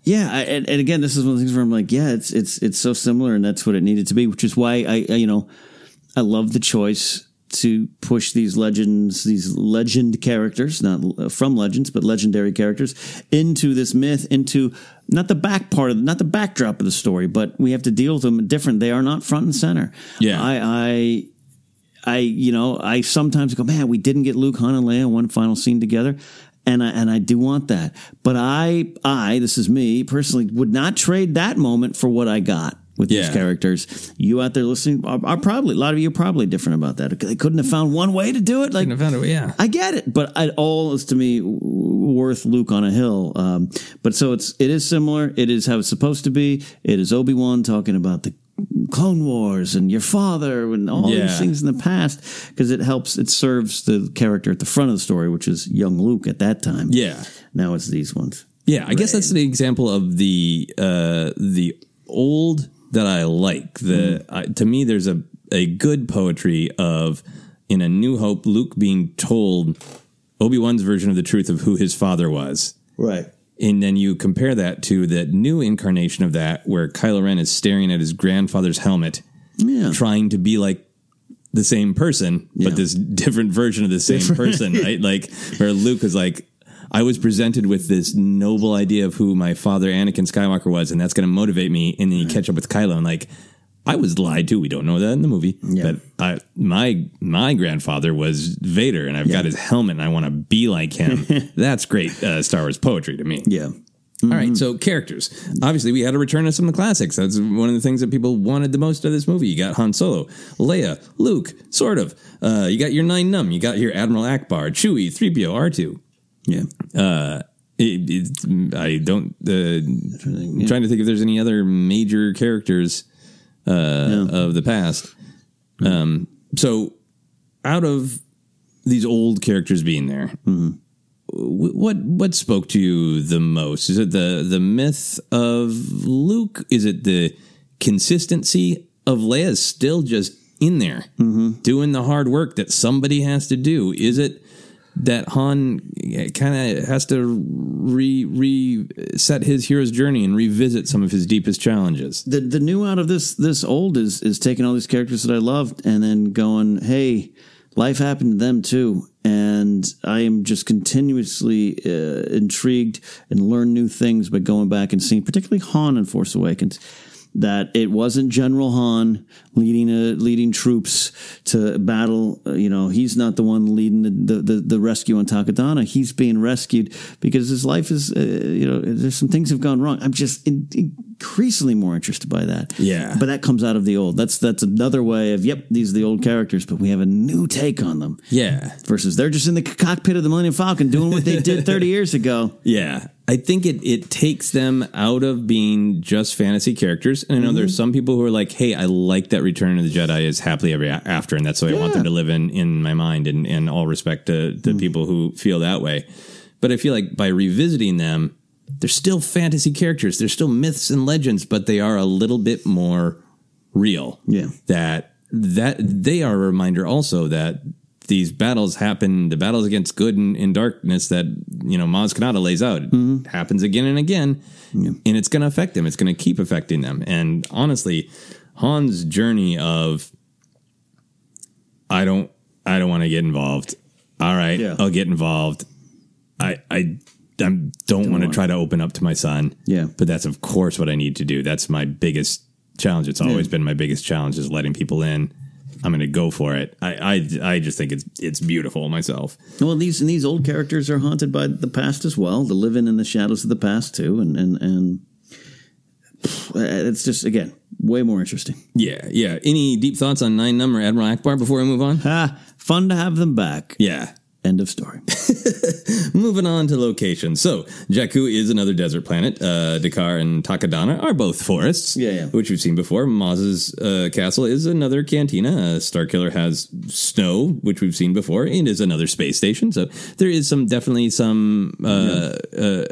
A: Yeah, I, and, and again, this is one of the things where I'm like, yeah, it's it's it's so similar, and that's what it needed to be. Which is why I, I you know, I love the choice to push these legends, these legend characters, not uh, from legends, but legendary characters, into this myth, into not the back part of, not the backdrop of the story, but we have to deal with them different. They are not front and center.
B: Yeah.
A: I, I I, you know, I sometimes go, man, we didn't get Luke, Han, and Leia one final scene together. And I, and I do want that. But I, I, this is me personally, would not trade that moment for what I got with these characters. You out there listening are, are probably, a lot of you are probably different about that. They couldn't have found one way to do it. Like,
B: found it yeah
A: I get it, but it all is to me worth Luke on a hill. Um, but so it's it is similar. It is how it's supposed to be. It is Obi Wan talking about the Clone Wars and your father and all
B: Yeah.
A: these things in the past because it helps. It serves the character at the front of the story, which is young Luke at that time.
B: yeah
A: Now it's these ones.
B: Yeah, I guess that's the example of the uh, the old that I like. The I to me, there's a a good poetry of in a New Hope, Luke being told Obi Wan's version of the truth of who his father was,
A: Right.
B: And then you compare that to the new incarnation of that, where Kylo Ren is staring at his grandfather's helmet,
A: Yeah.
B: trying to be like the same person,
A: Yeah.
B: but this different version of the same person, right? Like where Luke is like, I was presented with this noble idea of who my father, Anakin Skywalker, was, and that's going to motivate me. And then you catch up with Kylo, and like, I was lied to. We don't know that in the movie,
A: Yeah.
B: but I, my my grandfather was Vader, and I've got his helmet, and I want to be like him. that's great uh, Star Wars poetry to me.
A: Yeah.
B: All right, so characters. Obviously, we had a return of some of the classics. That's one of the things that people wanted the most of this movie. You got Han Solo, Leia, Luke, sort of. Uh, you got your Nien Nunb. You got your Admiral Ackbar, Chewie, 3PO, R2.
A: Yeah.
B: Uh, it, it, I don't. Uh, I'm trying to think if there's any other major characters uh, of the past. Um, so, out of these old characters being there, wh- what what spoke to you the most? Is it the the myth of Luke? Is it the consistency of Leia still just in there doing the hard work that somebody has to do? Is it that Han kind of has to re reset his hero's journey and revisit some of his deepest challenges?
A: the the new out of this this old is is taking all these characters that I loved and then going, hey, life happened to them too. And I am just continuously uh, intrigued and learn new things by going back and seeing, particularly Han in Force Awakens that it wasn't General Han leading uh, leading troops to battle. Uh, you know, he's not the one leading the, the, the, the, rescue on Takodana. He's being rescued because his life is, uh, you know, there's some things have gone wrong. I'm just in, increasingly more interested by that.
B: Yeah.
A: But that comes out of the old. That's that's another way of, yep, these are the old characters, but we have a new take on them.
B: Yeah.
A: Versus they're just in the cockpit of the Millennium Falcon doing what they did 30 years ago.
B: Yeah. I think it it takes them out of being just fantasy characters. And I know mm-hmm. there's some people who are like, "Hey, I like that Return of the Jedi is happily ever after, and that's what yeah. I want them to live in in my mind." And, and all respect to, the mm-hmm. people who feel that way. But I feel like by revisiting them, they're still fantasy characters. They're still myths and legends, but they are a little bit more real.
A: Yeah,
B: that that they are a reminder also that these battles happen, the battles against good and, and darkness that, you know, Maz Kanata lays out mm-hmm. happens again and again. Yeah. And it's going to affect them. It's going to keep affecting them. And honestly, Han's journey of, I don't, I don't want to get involved. All right, yeah. I'll get involved. I, I, I don't, don't want to try to open up to my son.
A: Yeah.
B: But that's of course what I need to do. That's my biggest challenge. It's always yeah. been my biggest challenge is letting people in I'm going to go for it. I, I I just think it's it's beautiful myself.
A: Well, these and these old characters are haunted by the past as well. They're living in the shadows of the past too, and and and it's just again way more interesting.
B: Yeah, yeah. Any deep thoughts on Nine Number Admiral Ackbar before we move on?
A: Ha! Fun to have them back.
B: Yeah.
A: End of story.
B: Moving on to location. So, Jakku is another desert planet. Uh, D'Qar and Takodana are both forests,
A: yeah, yeah.
B: which we've seen before. Maz's uh, castle is another cantina. Uh, Starkiller has snow, which we've seen before, and is another space station. So, there is some definitely some. Uh, yeah. Uh,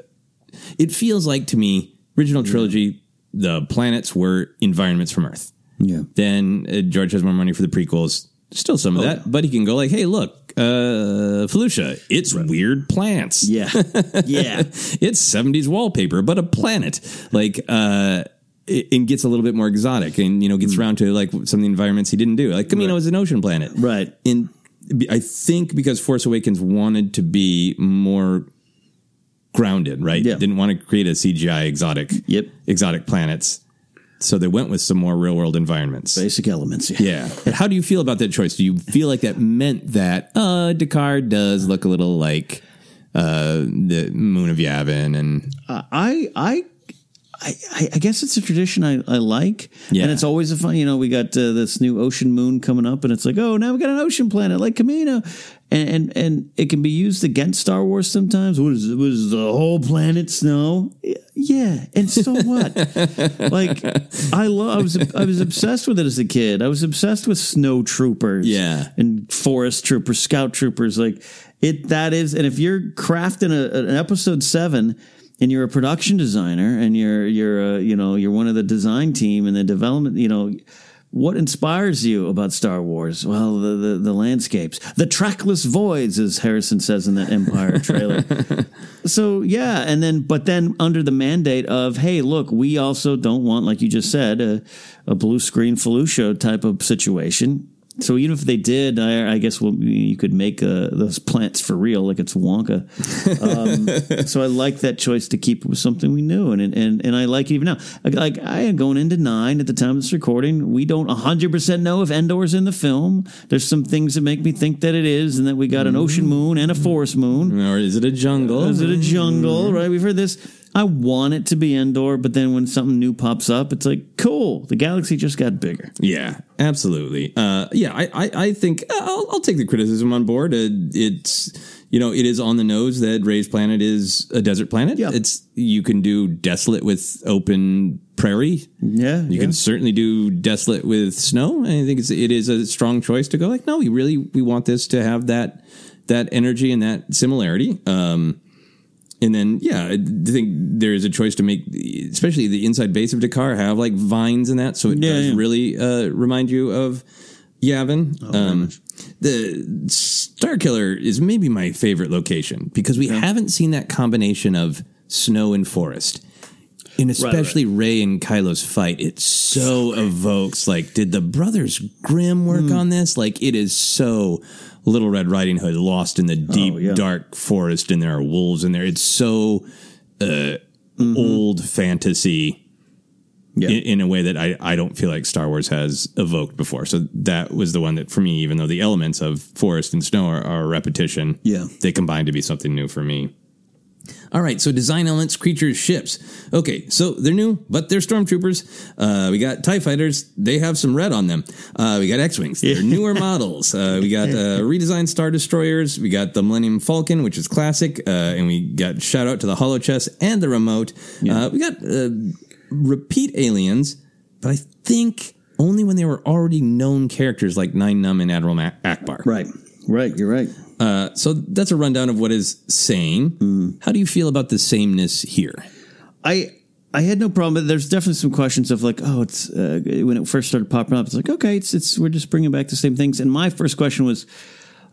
B: it feels like to me, original trilogy, the planets were environments from Earth.
A: Yeah.
B: Then uh, George has more money for the prequels. Still some of oh, that, but he can go like, "Hey, look, uh, Felucia. It's right. weird plants.
A: Yeah. Yeah.
B: it's 70s wallpaper, but a planet. Like, uh, it, it, gets a little bit more exotic and, you know, gets mm. around to like some of the environments he didn't do. Like Kamino right. is an ocean planet.
A: Right.
B: And I think because Force Awakens wanted to be more grounded, right?
A: Yeah.
B: Didn't want to create a CGI exotic,
A: yep.
B: exotic planets. So they went with some more real world environments.
A: Basic elements.
B: Yeah. yeah. how do you feel about that choice? Do you feel like that meant that uh D'Qar does look a little like uh the moon of Yavin and
A: uh, I I I, I, guess it's a tradition I, I like.
B: Yeah.
A: And it's always a fun, you know, we got uh, this new ocean moon coming up and it's like, oh, now we got an ocean planet like Kamino. And, and, and it can be used against Star Wars sometimes. What is it? Was the whole planet snow? Yeah. And so what? like, I love, I was, I was obsessed with it as a kid. I was obsessed with snow troopers.
B: Yeah.
A: And forest troopers, scout troopers. Like, it, that is, and if you're crafting a, an episode seven, and you're a production designer and you're you're uh, you know you're one of the design team and the development you know what inspires you about Star Wars? Well, the, the, the landscapes, the trackless voids, as Harrison says in that Empire trailer. so yeah, and then but then under the mandate of hey, look, we also don't want, like you just said, a, a blue screen Felucia type of situation so even if they did, I, I guess you could make uh, those plants for real, like it's Wonka. Um, so I like that choice to keep it with something we knew, and and and I like it even now. Like I am going into nine at the time of this recording. We don't hundred percent know if Endor's in the film. There's some things that make me think that it is, and that we got an ocean moon and a forest moon,
B: or is it a jungle?
A: Is it a jungle? Right? We've heard this. I want it to be Endor, but then when something new pops up, it's like, cool, the galaxy just got bigger.
B: Yeah, absolutely. Uh, yeah, I, I, I think uh, I'll, I'll, take the criticism on board. Uh, it's, you know, it is on the nose that Rey's planet is a desert planet.
A: Yeah.
B: It's, you can do desolate with open prairie.
A: Yeah.
B: You
A: yeah.
B: can certainly do desolate with snow. I think it's, it is a strong choice to go like, no, we really, we want this to have that, that energy and that similarity. Um, and then yeah, I think there is a choice to make, especially the inside base of D'Qar have like vines and that, so it yeah, does yeah. really uh, remind you of Yavin. Oh, um, the Starkiller is maybe my favorite location because we yeah. haven't seen that combination of snow and forest. And especially Rey and Kylo's fight, it so evokes like, did the brothers Grimm work
A: Hmm.
B: on this? Like, it is so Little Red Riding Hood lost in the deep,
A: Oh, yeah.
B: dark forest, and there are wolves in there. It's so uh,
A: Mm-hmm.
B: old fantasy in, in a way that I, I don't feel like Star Wars has evoked before. So that was the one that, for me, even though the elements of forest and snow are, are repetition,
A: Yeah.
B: they combine to be something new for me. All right, so design elements, creatures, ships. Okay, so they're new, but they're stormtroopers. Uh, we got TIE fighters. They have some red on them. Uh, we got X Wings. They're newer models. Uh, we got uh, redesigned Star Destroyers. We got the Millennium Falcon, which is classic. Uh, and we got shout out to the Holochess and the remote. Uh, we got uh, repeat aliens, but I think only when they were already known characters like Nien Nunb and Admiral Ackbar.
A: Right, right, you're right.
B: Uh, so that's a rundown of what is same.
A: Mm.
B: How do you feel about the sameness here?
A: I I had no problem. but There's definitely some questions of like, oh, it's uh, when it first started popping up. It's like, okay, it's it's we're just bringing back the same things. And my first question was,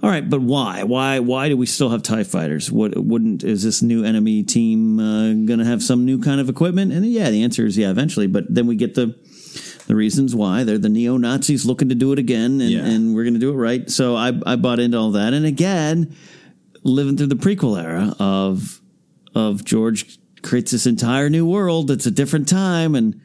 A: all right, but why? Why why do we still have Tie fighters? What wouldn't is this new enemy team uh, going to have some new kind of equipment? And yeah, the answer is yeah, eventually. But then we get the the reasons why they're the neo Nazis looking to do it again, and,
B: Yeah.
A: and we're going to do it right. So I I bought into all that, and again, living through the prequel era of of George creates this entire new world. It's a different time, and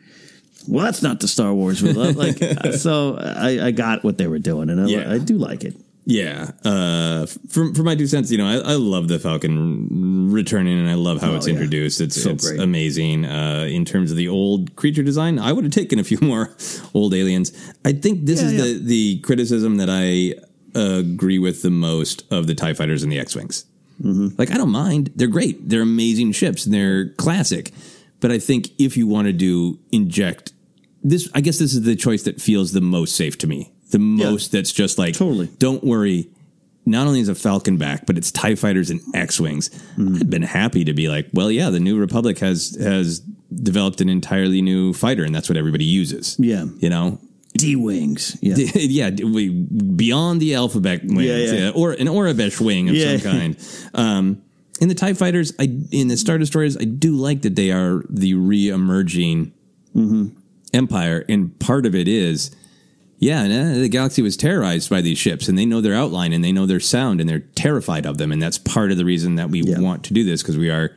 A: well, that's not the Star Wars we love. Like, so I, I got what they were doing, and I,
B: Yeah.
A: I do like it.
B: Yeah. Uh, for, for my two cents, you know, I, I love the Falcon returning and I love how
A: Oh,
B: it's
A: yeah.
B: introduced. It's,
A: So
B: it's
A: great.
B: amazing. Uh, in terms of the old creature design, I would have taken a few more old aliens. I think this
A: Yeah,
B: is
A: yeah.
B: the, the criticism that I agree with the most of the TIE fighters and the X Wings.
A: Mm-hmm.
B: Like, I don't mind. They're great. They're amazing ships and they're classic. But I think if you want to do inject this, I guess this is the choice that feels the most safe to me. The most that's just like,
A: Totally.
B: don't worry. Not only is a Falcon back, but it's TIE fighters and X Wings.
A: Mm-hmm.
B: I'd been happy to be like, well, yeah, the New Republic has has developed an entirely new fighter, and that's what everybody uses.
A: Yeah.
B: You know?
A: D wings. Yeah.
B: yeah, we, beyond the alphabet wings,
A: Yeah, yeah.
B: yeah, or an Aurebesh wing of
A: Yeah.
B: some kind. Um, in the Tie Fighters, I in the Star Destroyers, I do like that they are the re-emerging
A: Mm-hmm.
B: empire, and part of it is, yeah, and, uh, the galaxy was terrorized by these ships, and they know their outline, and they know their sound, and they're terrified of them, and that's part of the reason that we want to do this because we are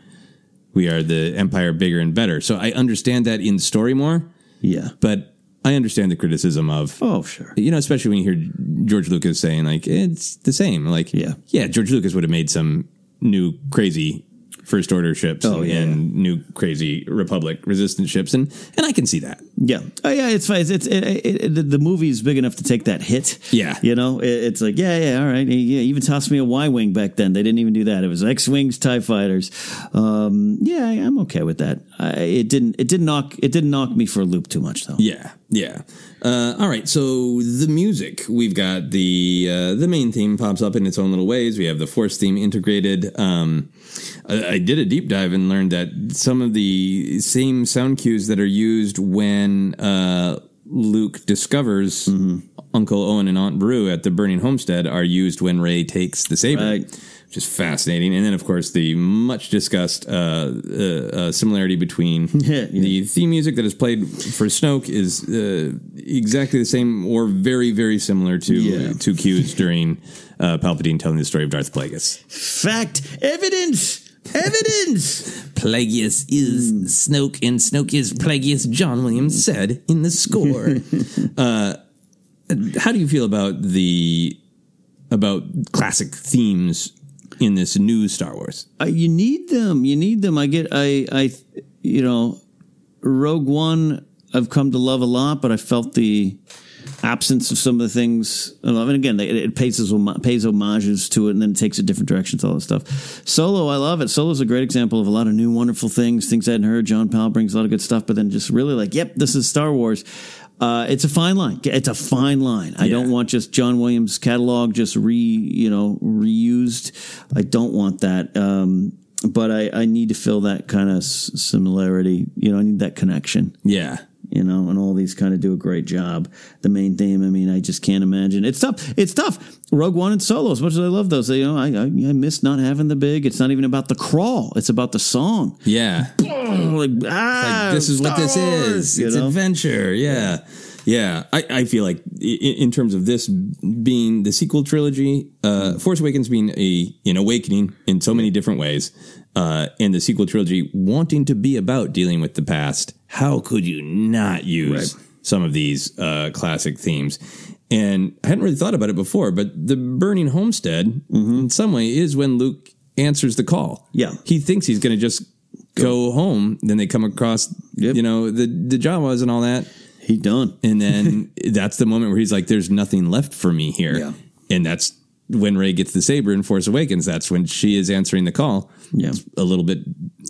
B: we are the empire bigger and better. So I understand that in story more,
A: Yeah.
B: but I understand the criticism of
A: Oh, sure.
B: you know, especially when you hear George Lucas saying like it's the same. Like,
A: Yeah.
B: yeah, George Lucas would have made some new crazy first order ships
A: Oh, yeah,
B: and new crazy Republic resistance ships, and and I can see that.
A: Yeah. Oh, yeah. It's fine. It's, it's it, it, it, the- movie's big enough to take that hit.
B: Yeah.
A: You know, it, it's like, yeah, yeah, all right. Yeah, even tossed me a Y wing back then. They didn't even do that. It was X wings, Tie fighters. Um, yeah, I- I'm okay with that. I, it didn't. It didn't knock. It didn't knock me for a loop too much though.
B: Yeah, yeah. Uh, all right, so the music we've got the uh, the main theme pops up in its own little ways. We have the Force theme integrated. Um, I, I did a deep dive and learned that some of the same sound cues that are used when uh, Luke discovers Uncle Owen and Aunt Beru at the burning homestead are used when Rey takes the saber.
A: Right.
B: Which is fascinating, and then of course the much discussed uh, uh, uh, similarity between
A: Yeah, yeah.
B: the theme music that is played for Snoke is uh, exactly the same or very very similar to
A: Yeah.
B: to cues during uh, Palpatine telling the story of Darth Plagueis.
A: Fact, evidence, evidence.
B: Plagueis is Snoke, and Snoke is Plagueis. John Williams said in the score. uh, how do you feel about the about classic themes in this new Star Wars?
A: Uh, you need them. You need them. I get. I. I. You know, Rogue One. I've come to love a lot, but I felt the absence of some of the things. I. And again, it, it pays pays homages to it, and then it takes a different direction to all that stuff. Solo, I love it. Solo's a great example of a lot of new, wonderful things, things I hadn't heard. John Powell brings a lot of good stuff, but then just really like, yep, this is Star Wars. Uh, it's a fine line. It's a fine line. I don't want just John Williams catalog just re, you know, reused. I don't want that. Um, but I, I need to feel that kind of s- similarity. You know, I need that connection.
B: Yeah,
A: you know, and all these kind of do a great job. The main theme, I mean, I just can't imagine. It's tough. It's tough. Rogue One and Solo, as much as I love those, you know, I, I, I miss not having the big. It's not even about the crawl. It's about the song.
B: Yeah.
A: like, ah,
B: like this is what this
A: Wars,
B: is. It's
A: know?
B: adventure. Yeah. Yeah. I, I feel like in terms of this being the sequel trilogy, uh, Force Awakens being a an awakening in so many different ways, uh, and the sequel trilogy wanting to be about dealing with the past, how could you not use some of these uh, classic themes? And I hadn't really thought about it before, but the burning homestead, in some way, is when Luke answers the call.
A: Yeah.
B: He thinks he's going to just go home. Then they come across, you know, the, the Jawas and all that.
A: He done.
B: And then that's the moment where he's like, there's nothing left for me here.
A: Yeah.
B: And that's when Rey gets the saber in Force Awakens. That's when she is answering the call.
A: Yeah.
B: It's a little bit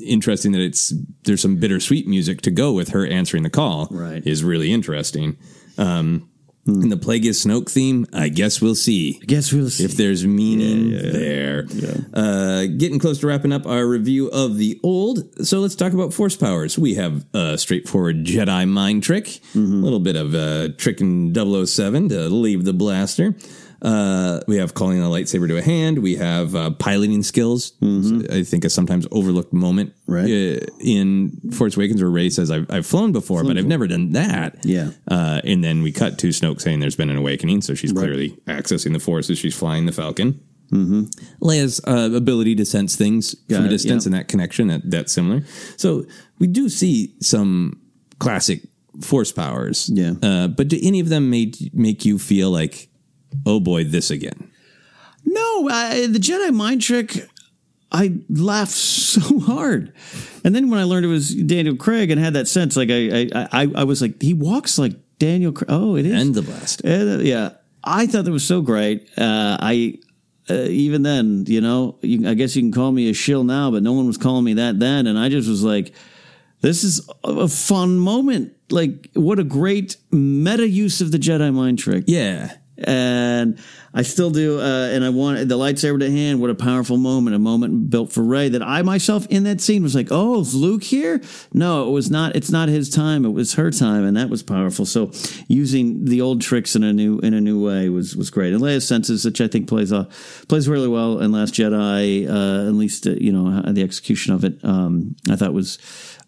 B: interesting that it's there's some bittersweet music to go with her answering the call.
A: Right.
B: Is really interesting. Um, And the Plagueis Snoke theme, I guess we'll see.
A: I guess we'll see.
B: If there's meaning there. Uh, getting close to wrapping up our review of the old. So let's talk about force powers. We have a straightforward Jedi mind trick, a little bit of uh, trick in 007 to leave the blaster. Uh, we have calling a lightsaber to a hand. We have uh, piloting skills. I think a sometimes overlooked moment
A: Right.
B: uh, in Force Awakens where Rey says, I've, I've flown before, but I've never done that.
A: Yeah.
B: Uh, and then we cut to Snoke saying there's been an awakening. So she's clearly accessing the Force as she's flying the Falcon. Mm-hmm. Leia's uh, ability to sense things
A: Got
B: from a distance
A: yeah.
B: and that connection that that's similar. So we do see some classic Force powers.
A: Yeah.
B: Uh, but do any of them make make you feel like, oh boy, this again?
A: No, I, the Jedi mind trick. I laughed so hard, and then when I learned it was Daniel Craig and had that sense, like I, I, I, I was like, he walks like Daniel. Craig. Oh, it is
B: And the blast.
A: Uh, yeah, I thought that was so great. Uh, I uh, even then, you know, you, I guess you can call me a shill now, but no one was calling me that then, and I just was like, this is a fun moment. Like, what a great meta use of the Jedi mind trick.
B: Yeah.
A: And I still do, uh, and I want the lightsaber to hand. What a powerful moment! A moment built for Rey. That I myself in that scene was like, "Oh, is Luke here?" No, it was not. It's not his time. It was her time, and that was powerful. So, using the old tricks in a new in a new way was was great. And Leia's senses, which I think plays uh, plays really well in Last Jedi, uh, at least uh, you know the execution of it. Um, I thought was.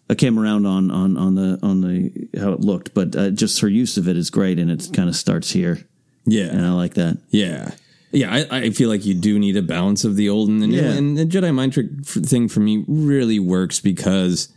A: I came around on on on the on the how it looked, but uh, just her use of it is great, and it kind of starts here.
B: Yeah.
A: And I like that.
B: Yeah. Yeah, I, I feel like you do need a balance of the old and the new.
A: Yeah.
B: And the Jedi mind trick f- thing for me really works because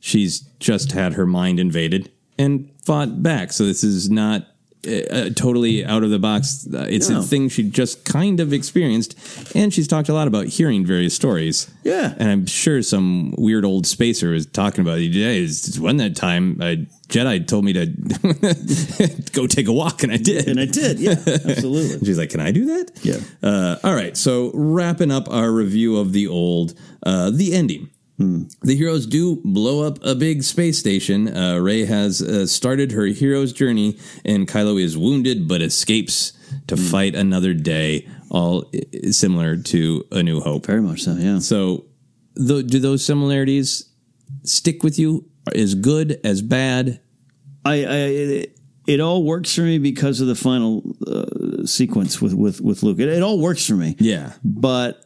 B: she's just had her mind invaded and fought back. So this is not uh, uh, totally out of the box. Uh, it's
A: No.
B: a thing she just kind of experienced. And she's talked a lot about hearing various stories.
A: Yeah.
B: And I'm sure some weird old spacer was talking about it today. Is one that time a Jedi told me to go take a walk, and I did.
A: And I did, yeah, absolutely.
B: She's like, "Can I do that?"
A: Yeah.
B: Uh, all right. So wrapping up our review of the old, uh, the ending. The heroes do blow up a big space station. Uh, Rey has uh, started her hero's journey, and Kylo is wounded but escapes to fight another day. All i- similar to A New Hope.
A: Very much so, yeah.
B: So, th- do those similarities stick with you? As good as bad?
A: I, I it, it all works for me because of the final uh, sequence with with with Luke. It, it all works for me.
B: Yeah.
A: But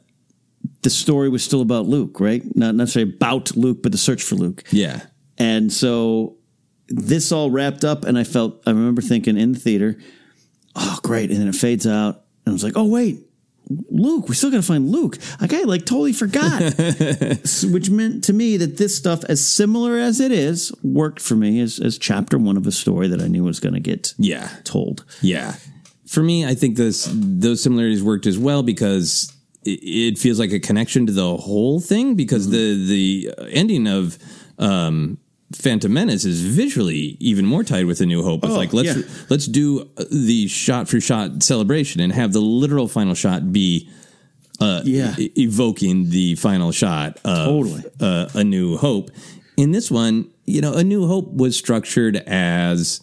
A: the story was still about Luke, right? Not necessarily about Luke, but the search for Luke.
B: Yeah.
A: And so this all wrapped up, and I felt I remember thinking in the theater, oh great, and then it fades out, and I was like, oh wait. Luke, we're still going to find Luke. Like I like totally forgot, which meant to me that this stuff, as similar as it is, worked for me as, as chapter one of a story that I knew was going to get
B: Yeah.
A: told.
B: Yeah. For me, I think those those similarities worked as well because it, feels like a connection to the whole thing because the the ending of um Phantom Menace is visually even more tied with A New Hope. It's
A: Oh,
B: like let's
A: yeah.
B: let's do the shot for shot celebration and have the literal final shot be uh,
A: Yeah.
B: e- evoking the final shot of
A: Totally.
B: uh, A New Hope. In this one, you know, A New Hope was structured as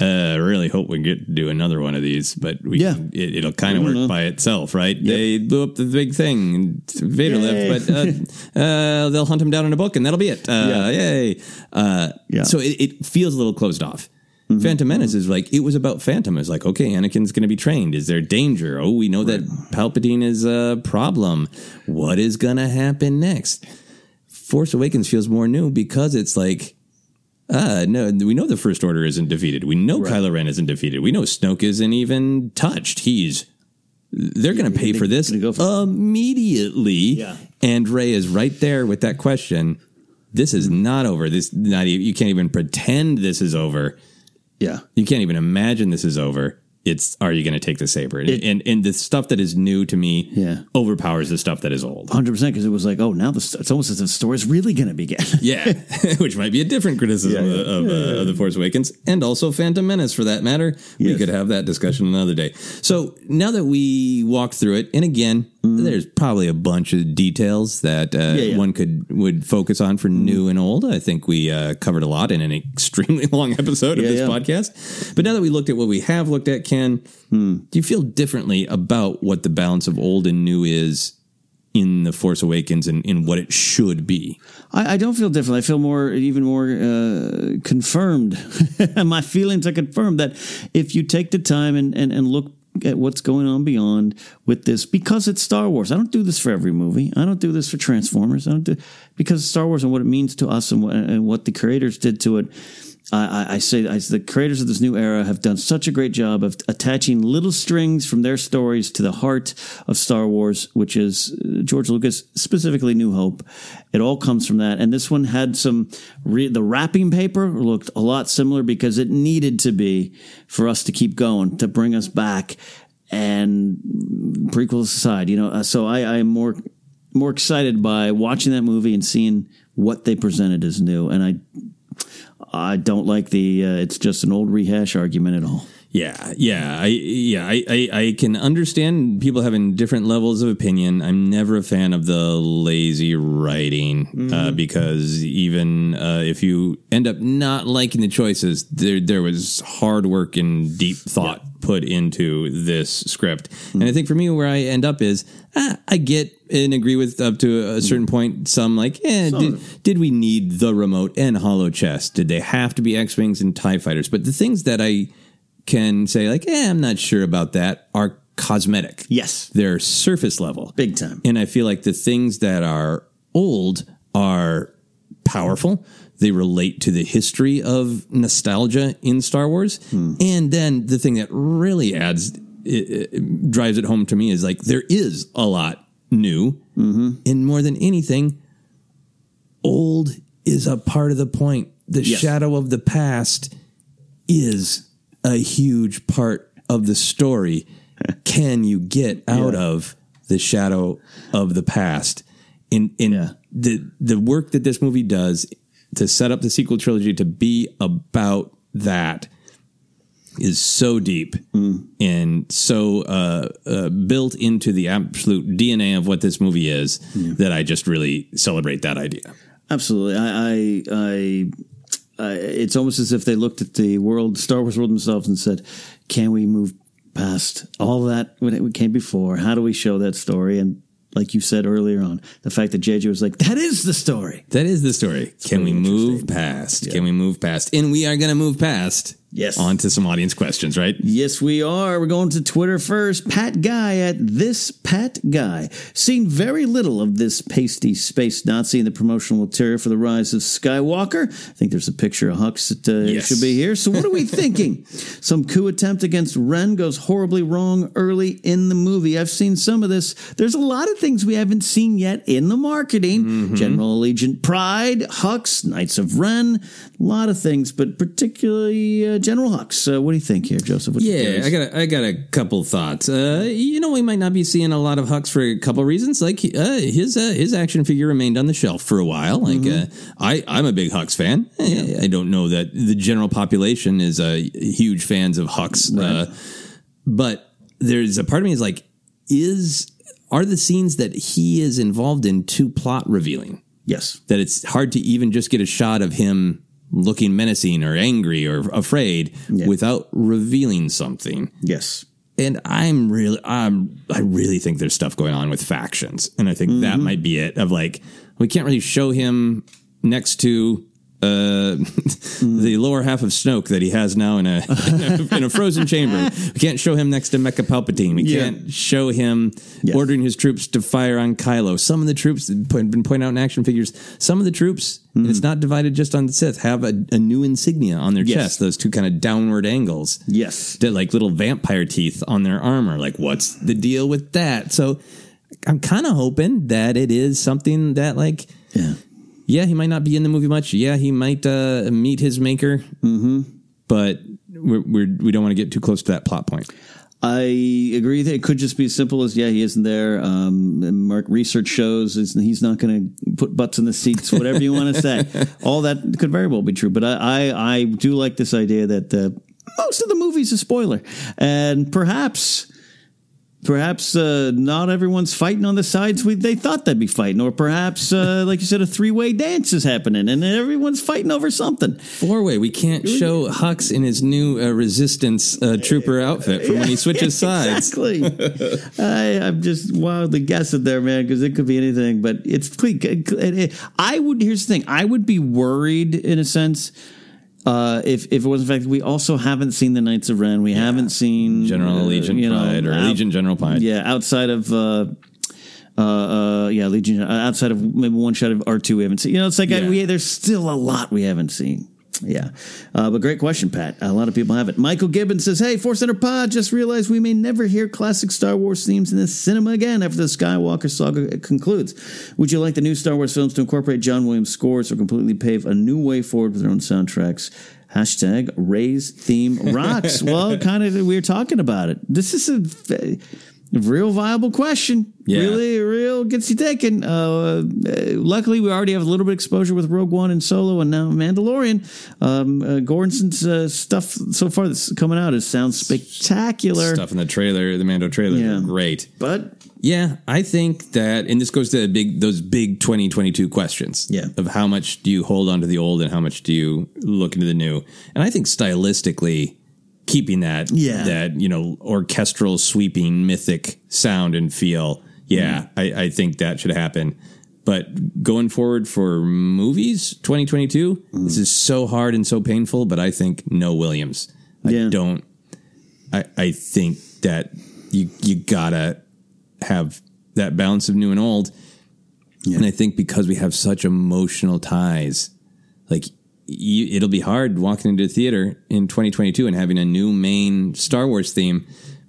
B: Uh, I really hope we get to do another one of these, but we
A: Yeah.
B: can, it, it'll kind of work
A: know.
B: by itself, right? They blew up the big thing, and Vader
A: Yay.
B: lived, but uh, uh, they'll hunt him down in a book, and that'll be it. Uh,
A: Yeah.
B: Yay! Uh,
A: Yeah.
B: So it, it feels a little closed off.
A: Mm-hmm.
B: Phantom Menace is like it was about Phantom. It's like okay, Anakin's going to be trained. Is there danger? Oh, we know that Palpatine is a problem. What is going to happen next? Force Awakens feels more new because it's like, uh, no, we know the First Order isn't defeated. We know Kylo Ren isn't defeated. We know Snoke isn't even touched. He's they're going to pay for this immediately.
A: Yeah.
B: And Rey is right there with that question. This is not over. This not you can't even pretend this is over.
A: Yeah.
B: You can't even imagine this is over. It's are you going to take the saber?
A: It-
B: and and the stuff that is new to me
A: Yeah.
B: overpowers the stuff that is old.
A: Hundred percent, because it was like, oh, now the it's almost as if the story's really going to begin.
B: Yeah, which might be a different criticism
A: Yeah, yeah.
B: of, uh, of the Force Awakens and also Phantom Menace for that matter. We could have that discussion another day. So now that we walked through it, and again, there's probably a bunch of details that uh.
A: Yeah, yeah.
B: one could would focus on for new and old. I think we uh, covered a lot in an extremely long episode of
A: Yeah,
B: this podcast. But now that we looked at what we have looked at, Ken,
A: Hmm.
B: do you feel differently about what the balance of old and new is? In the Force Awakens and in what it should be.
A: I, I don't feel different. I feel more, even more uh, confirmed. My feelings are confirmed that if you take the time and, and, and look at what's going on beyond with this, because it's Star Wars. I don't do this for every movie. I don't do this for Transformers. I don't do because Star Wars and what it means to us and what, and what the creators did to it. I, I- say I, the creators of this new era have done such a great job of attaching little strings from their stories to the heart of Star Wars, which is uh, George Lucas, specifically New Hope. It all comes from that. And this one had some, re- the wrapping paper looked a lot similar because it needed to be for us to keep going, to bring us back. And prequels aside, you know, uh, so I, I am more, more excited by watching that movie and seeing what they presented as new. And I, I don't like the uh, it's just an old rehash argument at all.
B: Yeah, yeah, I yeah, I, I I can understand people having different levels of opinion. I'm never a fan of the lazy writing uh, because even uh, if you end up not liking the choices, there there was hard work and deep thought put into this script. And I think for me, where I end up is ah, I get and agree with up to a certain point. Some like, eh, did, did we need the remote and holochess? Did they have to be X wings and Tie fighters? But the things that I can say like, eh, I'm not sure about that are cosmetic.
A: Yes.
B: They're surface level.
A: Big time.
B: And I feel like the things that are old are powerful. They relate to the history of nostalgia in Star Wars. And then the thing that really adds, it, it drives it home to me is like, there is a lot new. And more than anything, old is a part of the point. The
A: Yes.
B: shadow of the past is a huge part of the story. Can you get out of the shadow of the past? In in the the work that this movie does to set up the sequel trilogy to be about that is so deep and so uh, uh, built into the absolute DNA of what this movie is that I just really celebrate that idea.
A: Absolutely. I, I, I, I, it's almost as if they looked at the world, Star Wars world themselves, and said, "Can we move past all that when it came before? How do we show that story?" And like you said earlier on, the fact that JJ was like, "That is the story."
B: That is the story. Can we move past? Can we move past? And we are going to move past.
A: Yes.
B: On to some audience questions, right?
A: Yes, we are. We're going to Twitter first. Pat Guy at this Pat Guy. Seen very little of this pasty space Nazi in the promotional material for the Rise of Skywalker. I think there's a picture of Hux that uh,
B: Yes.
A: should be here. So what are we thinking? Some coup attempt against Ren goes horribly wrong early in the movie. I've seen some of this. There's a lot of things we haven't seen yet in the marketing.
B: Mm-hmm.
A: General Allegiant Pryde, Hux, Knights of Ren, a lot of things, but particularly uh, General Hux. Uh, what do you think here, Joseph?
B: Yeah. I got a, I got a couple thoughts. Uh, you know, we might not be seeing a lot of Hux for a couple reasons. Like uh, his uh, his action figure remained on the shelf for a while. Like
A: Mm-hmm.
B: uh, I I'm a big Hux fan. I, I don't know that the general population is uh, huge fans of Hux, uh, but there's a part of me is like, is are the scenes that he is involved in too plot revealing?
A: Yes.
B: That it's hard to even just get a shot of him looking menacing or angry or afraid without revealing something.
A: Yes.
B: And I'm really, I'm, I really think there's stuff going on with factions, and I think that
A: Mhm.
B: might be it. Of like, we can't really show him next to uh, the lower half of Snoke that he has now in a, in a in a frozen chamber. We can't show him next to Mecha Palpatine. We
A: Yeah.
B: can't show him ordering his troops to fire on Kylo. Some of the troops been pointed out in action figures. Some of the troops, and it's not divided just on the Sith, have a, a new insignia on their
A: Yes.
B: chest. Those two kind of downward angles.
A: Yes,
B: They're like little vampire teeth on their armor. Like, what's the deal with that? So, I'm kind of hoping that it is something that, like,
A: yeah,
B: yeah, he might not be in the movie much. Yeah, he might uh, meet his maker. Mm-hmm. But we're, we're we don't want to get too close to that plot point.
A: I agree that it could just be as simple as yeah, he isn't there. Um, Mark research shows is he's not going to put butts in the seats, whatever you want to say. All that could very well be true, but I I, I do like this idea that uh, most of the movie's a spoiler, and perhaps. Perhaps uh, not everyone's fighting on the sides we, they thought they'd be fighting, or perhaps, uh, like you said, a three way dance is happening and everyone's fighting over something.
B: Four way. We can't show Hux in his new uh, resistance uh, trooper outfit from when he switches sides.
A: Exactly. I, I'm just wildly guessing there, man, because it could be anything. But it's. I would. Here's the thing. I would be worried in a sense. Uh, if if it was in fact we also haven't seen the Knights of Ren, we haven't seen
B: General
A: uh,
B: Legion
A: you know,
B: Pryde or
A: out-
B: Legion General Pryde.
A: Yeah, outside of uh, uh, uh, yeah, Legion. Uh, outside of maybe one shot of R two, we haven't seen. You know, it's like I,
B: Yeah.
A: we there's still a lot we haven't seen. Yeah, uh, but great question, Pat. A lot of people have it. Michael Gibbons says, "Hey, Force Center Pod, just realized we may never hear classic Star Wars themes in the cinema again after the Skywalker saga concludes. Would you like the new Star Wars films to incorporate John Williams scores or completely pave a new way forward with their own soundtracks?" Hashtag Rey's theme rocks. well, kind of, we were talking about it. This is a, a real viable question.
B: Yeah.
A: Really, real gets you thinking. Uh, uh, luckily, we already have a little bit of exposure with Rogue One and Solo, and now Mandalorian. Um, uh, Göransson's uh, stuff so far that's coming out is sounds spectacular.
B: Stuff in the trailer, the Mando trailer,
A: Yeah.
B: great.
A: But
B: Yeah, I think that, and this goes to the big those big 2022 questions.
A: Yeah.
B: of how much do you hold on to the old and how much do you look into the new? And I think stylistically, keeping that
A: Yeah.
B: that you know orchestral, sweeping, mythic sound and feel. Yeah,
A: Mm-hmm.
B: I, I think that should happen. But going forward for movies, 2022,
A: Mm-hmm.
B: this is so hard and so painful. But I think no Williams. I
A: Yeah.
B: don't. I I think that you you gotta have that balance of new and old. And I think because we have such emotional ties, like you, it'll be hard walking into a theater in 2022 and having a new main Star Wars theme.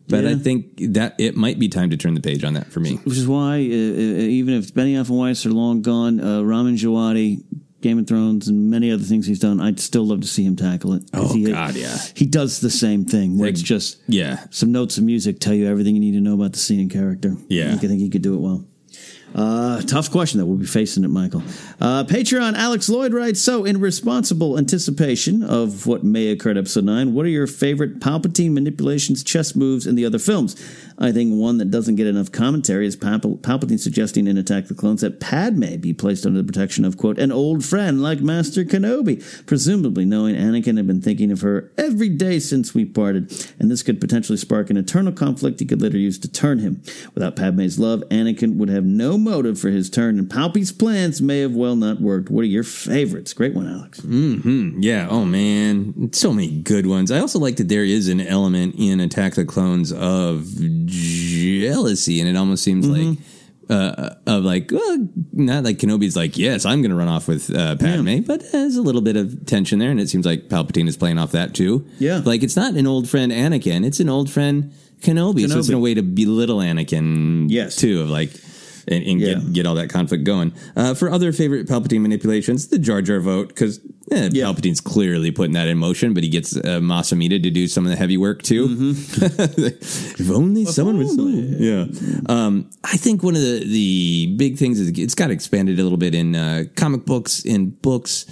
B: But I think that it might be time to turn the page on that for me.
A: which is why, uh, uh, even if Benioff and Weiss are long gone, uh, Ramin Djawadi, Game of Thrones, and many other things he's done, I'd still love to see him tackle it.
B: Oh,
A: he,
B: God, yeah.
A: He does the same thing where it's just
B: Yeah.
A: some notes of music tell you everything you need to know about the scene and character.
B: Yeah.
A: I think he could do it well. Uh, tough question that we'll be facing it, Michael. Uh, Patreon Alex Lloyd writes So, in responsible anticipation of what may occur at episode 9, what are your favorite Palpatine manipulations, chess moves in the other films? I think one that doesn't get enough commentary is Palp- Palpatine suggesting in Attack the Clones that Padme be placed under the protection of, quote, an old friend like Master Kenobi, presumably knowing Anakin had been thinking of her every day since we parted, and this could potentially spark an eternal conflict he could later use to turn him. Without Padme's love, Anakin would have no motive for his turn, and Palpy's plans may have well not worked. What are your favorites? Great one, Alex.
B: hmm Yeah. Oh man, so many good ones. I also like that there is an element in Attack the Clones of jealousy, and it almost seems like. Uh, of like, well, not like Kenobi's like, yes, I'm going to run off with uh, Padme, but there's a little bit of tension there, and it seems like Palpatine is playing off that too.
A: Yeah.
B: like it's not an old friend Anakin; it's an old friend Kenobi. So it's in a way to belittle Anakin,
A: Yes.
B: too, of like, and, and
A: Yeah.
B: get get all that conflict going. Uh, for other favorite Palpatine manipulations, the Jar Jar vote because eh, Palpatine's clearly putting that in motion, but he gets uh, Mas Amedda to do some of the heavy work too.
A: Mm-hmm.
B: if only someone was, yeah. Um, I think one of the the big things is it's got expanded a little bit in uh, comic books, in books,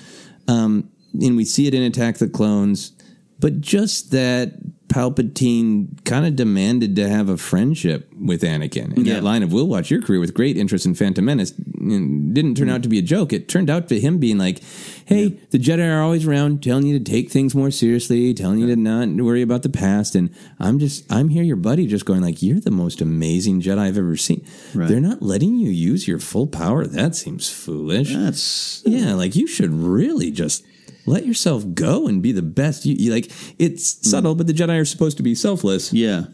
B: um, and we see it in Attack the Clones, but just that. Palpatine kind of demanded to have a friendship with Anakin. And
A: Yeah.
B: that line of, we'll watch your career with great interest in Phantom Menace didn't turn out to be a joke. It turned out to him being like, "Hey, the Jedi are always around, telling you to take things more seriously, telling you to not worry about the past." And I'm just, I'm here, your buddy, just going like, "You're the most amazing Jedi I've ever seen."
A: Right.
B: They're not letting you use your full power. That seems foolish.
A: That's
B: yeah, like you should really just let yourself go and be the best. You, you like it's hmm. subtle, but the Jedi are supposed to be selfless.
A: Yeah.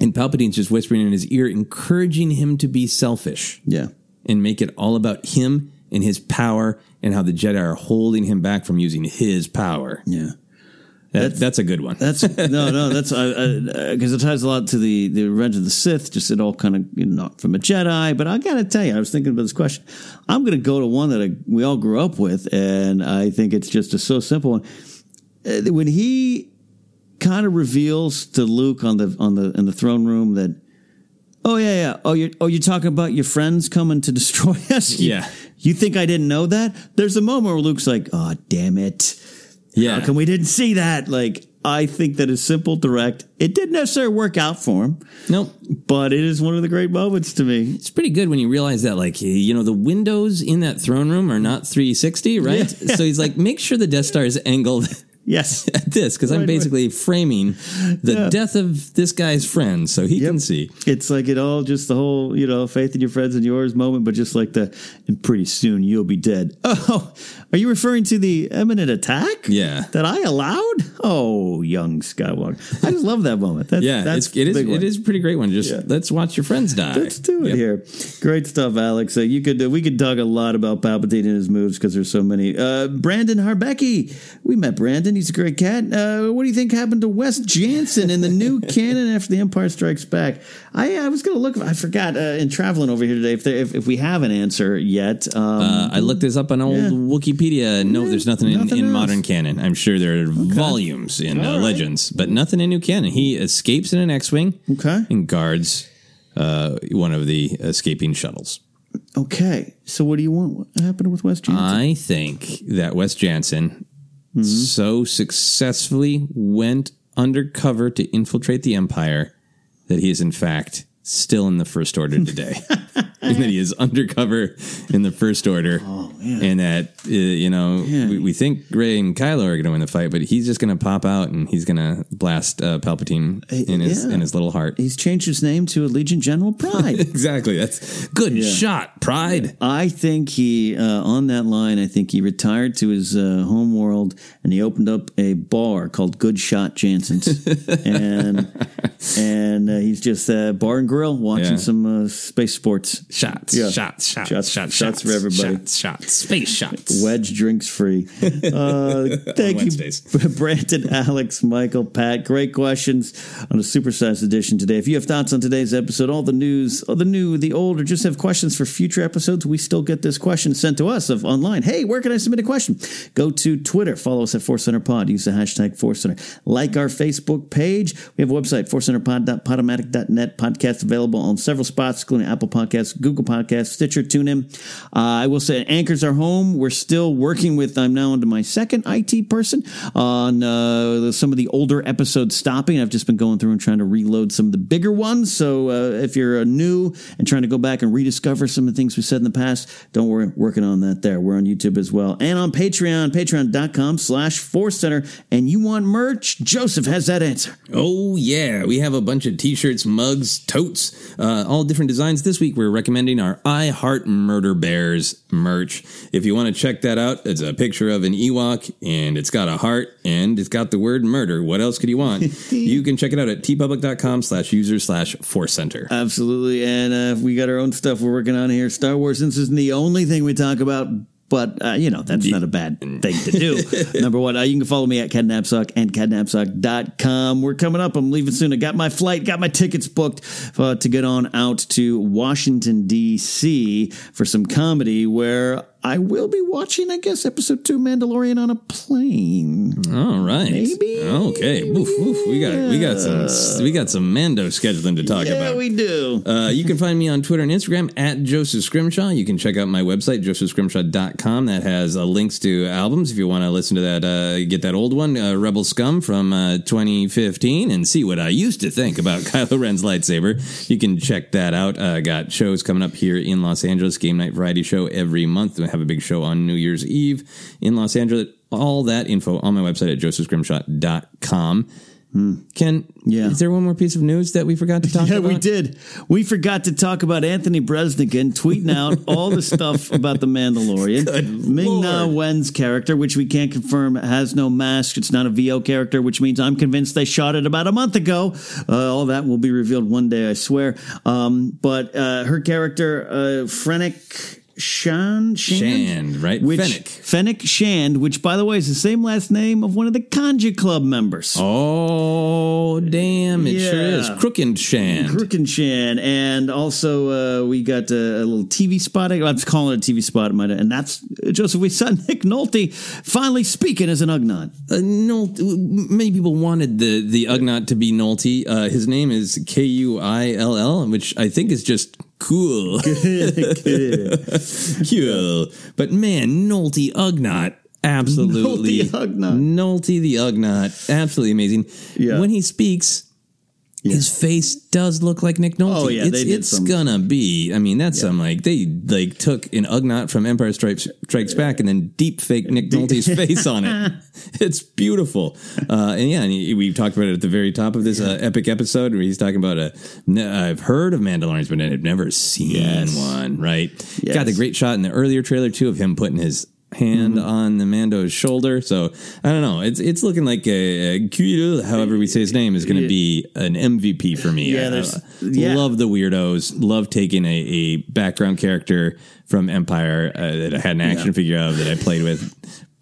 B: And Palpatine's just whispering in his ear, encouraging him to be selfish.
A: Yeah.
B: And make it all about him and his power and how the Jedi are holding him back from using his power.
A: Yeah.
B: That, that's, a good one.
A: That's no, no. That's because it ties a lot to the the Revenge of the Sith. Just it all kind of you know not from a Jedi. But I got to tell you, I was thinking about this question. I'm going to go to one that I, we all grew up with, and I think it's just a so simple one. Uh, When he kind of reveals to Luke on the on the in the throne room that, oh yeah, yeah, oh you oh you're talking about your friends coming to destroy us. You-
B: Yeah.
A: You think I didn't know that? There's a moment where Luke's like, oh damn it.
B: Yeah.
A: How come we didn't see that? Like, I think that is simple, direct. It didn't necessarily work out for him.
B: Nope.
A: But it is one of the great moments to me.
B: It's pretty good when you realize that, like, you know, the windows in that throne room are not 360, right?
A: Yeah.
B: So he's like, make sure the Death Star is angled
A: Yes.
B: at this, because I'm
A: Right,
B: basically framing the
A: Yeah.
B: death of this guy's friend so he can see.
A: It's like it all just the whole, you know, faith in your friends and yours moment, but just like the, and pretty soon you'll be dead. Oh, are you referring to the imminent attack?
B: Yeah.
A: That I allowed? Oh, young Skywalker. I just love that moment. That's,
B: yeah,
A: that's
B: it is. It is a pretty great one. Just let's watch your friends die.
A: Let's do it here. Great stuff, Alex. Uh, you could uh, we could talk a lot about Palpatine and his moves because there's so many. Uh, Brandon Harbecki, we met Brandon. He's a great cat. Uh, what do you think happened to Wes Janson in the new canon after The Empire Strikes Back? I, I was going to look. I forgot uh, in traveling over here today if, there, if if we have an answer yet. Um,
B: Uh, I looked this up on old
A: Yeah.
B: Wikipedia. No, there's nothing in,
A: nothing
B: in
A: else.
B: modern canon. I'm sure there are volumes in uh,
A: right.
B: legends, but nothing in new canon. He escapes in an X-wing
A: Okay.
B: and guards uh, one of the escaping shuttles.
A: okay, so what do you want? What happened with Wes Janson?
B: I think that Wes Janson
A: Mm-hmm.
B: so successfully went undercover to infiltrate the Empire that he is in fact still in the First Order today, and that he is undercover in the First Order, and that uh, you know we, we think Rey and Kylo are going to win the fight, but he's just going to pop out and he's going to blast uh, Palpatine in his in his little heart.
A: He's changed his name to Allegiant General Pryde.
B: exactly. That's good shot, Pryde.
A: I think he, uh, on that line, I think he retired to his uh, home world and he opened up a bar called Good Shot Janson's. and and uh, he's just uh, bar and grill watching some uh, space sports.
B: Shots,
A: Yeah.
B: shots, shots,
A: Shots,
B: shots,
A: shots for everybody.
B: Shots, shots, space shots.
A: Wedge drinks free. Uh, thank you, Brandon, Alex, Michael, Pat. Great questions on a supersized edition today. If you have thoughts on today's episode, all the news, all the new, the old, or just have questions for future episodes, we still get this question sent to us of online. Hey, where can I submit a question? Go to Twitter, follow us at Force Center Pod, use the hashtag Force Center, like our Facebook page. We have a website, forcecenterpod.podomatic.net. Podcast available on several spots, including Apple Podcasts, Google Podcasts, Stitcher, TuneIn. Uh, I will say, anchors are home. We're still working with. I'm now into my second IT person on uh, some of the older episodes stopping. I've just been going through and trying to reload some of the bigger ones. So uh, if you're uh, new and trying to go back and rediscover some of the things we said in the past, don't worry, working on that. There, we're on YouTube as well and on Patreon, Patreon.com/slash Force Center. And you want merch? Joseph has that answer.
B: Oh yeah, we have a bunch of t-shirts, mugs, totes, uh, all different designs. This week we're recommending our I Heart Murder Bears merch. If you want to check that out, it's a picture of an Ewok and it's got a heart and it's got the word murder. What else could you want? you can check it out at teepublic.com slash user slash force center.
A: Absolutely. And uh, we got our own stuff we're working on here. Star Wars, this isn't the only thing we talk about. But, uh, you know, that's not a bad thing to do. Number one, uh, you can follow me at KenNapzok and kennapzok.com. We're coming up. I'm leaving soon. I got my flight, got my tickets booked uh, to get on out to Washington, D.C. for some comedy where I will be watching, I guess, episode two Mandalorian on a plane.
B: All right.
A: Maybe.
B: Okay. Oof, oof. We got we got some we got some Mando scheduling to talk
A: yeah,
B: about.
A: Yeah, we do.
B: Uh, you can find me on Twitter and Instagram at Joseph Scrimshaw. You can check out my website, josephscrimshaw.com. That has uh, links to albums if you want to listen to that, uh, get that old one, uh, Rebel Scum from uh, 2015, and see what I used to think about Kylo Ren's lightsaber. You can check that out. Uh, got shows coming up here in Los Angeles, Game Night Variety Show every month. We have a big show on New Year's Eve in Los Angeles. All that info on my website at josephscrimshaw.com. Ken,
A: Yeah.
B: is there one more piece of news that we forgot to talk about?
A: yeah,
B: about?
A: we did. We forgot to talk about Anthony Breznican tweeting out all the stuff about the Mandalorian. Ming Na Wen's character, which we can't confirm, has no mask. It's not a VO character, which means I'm convinced they shot it about a month ago. Uh, all that will be revealed one day, I swear. Um, but uh, her character, uh. Shan
B: Shand, right?
A: Which,
B: Fennec.
A: Fennec Shand, which by the way is the same last name of one of the Kanjiklub members.
B: Oh, damn! It sure is.
A: Yeah.
B: Crokind Shand.
A: And also uh, we got a, a little TV spot. I'm calling it a TV spot, and that's uh, Joseph. We saw Nick Nolte finally speaking as an Ugnaught.
B: Uh, Nolte, many people wanted the the Ugnaught to be Nolte. Uh, his name is K U I L L, which I think is just cool. cool. But man, Nolte Ugnaught. Absolutely.
A: Nolte Ugnaught.
B: Nolte the Ugnaught. Absolutely amazing.
A: Yeah.
B: When he speaks, his face does look like Nick Nolte.
A: Oh, yeah,
B: it's,
A: they did
B: it's gonna be. I mean, that's some like they like took an Ugnaught from Empire Strikes Strikes Back and then deep fake Nick Nolte's face on it. It's beautiful. Uh, and yeah, and he, we talked about it at the very top of this uh, epic episode where he's talking about a. I've heard of Mandalorians, but I've never seen
A: Yes.
B: one. Right?
A: Yes.
B: Got the great shot in the earlier trailer too of him putting his hand
A: Mm-hmm.
B: on the Mando's shoulder. So I don't know. It's it's looking like a, a however we say his name, is going to be an MVP for me.
A: Yeah,
B: I-
A: yeah.
B: love the weirdos. Love taking a, a background character from Empire uh, that I had an action
A: Yeah.
B: figure of that I played with.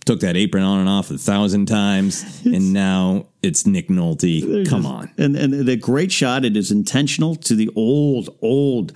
B: Took that apron on and off a thousand times, and now it's Nick Nolte. Come on.
A: And and the great shot. It is intentional to the old old.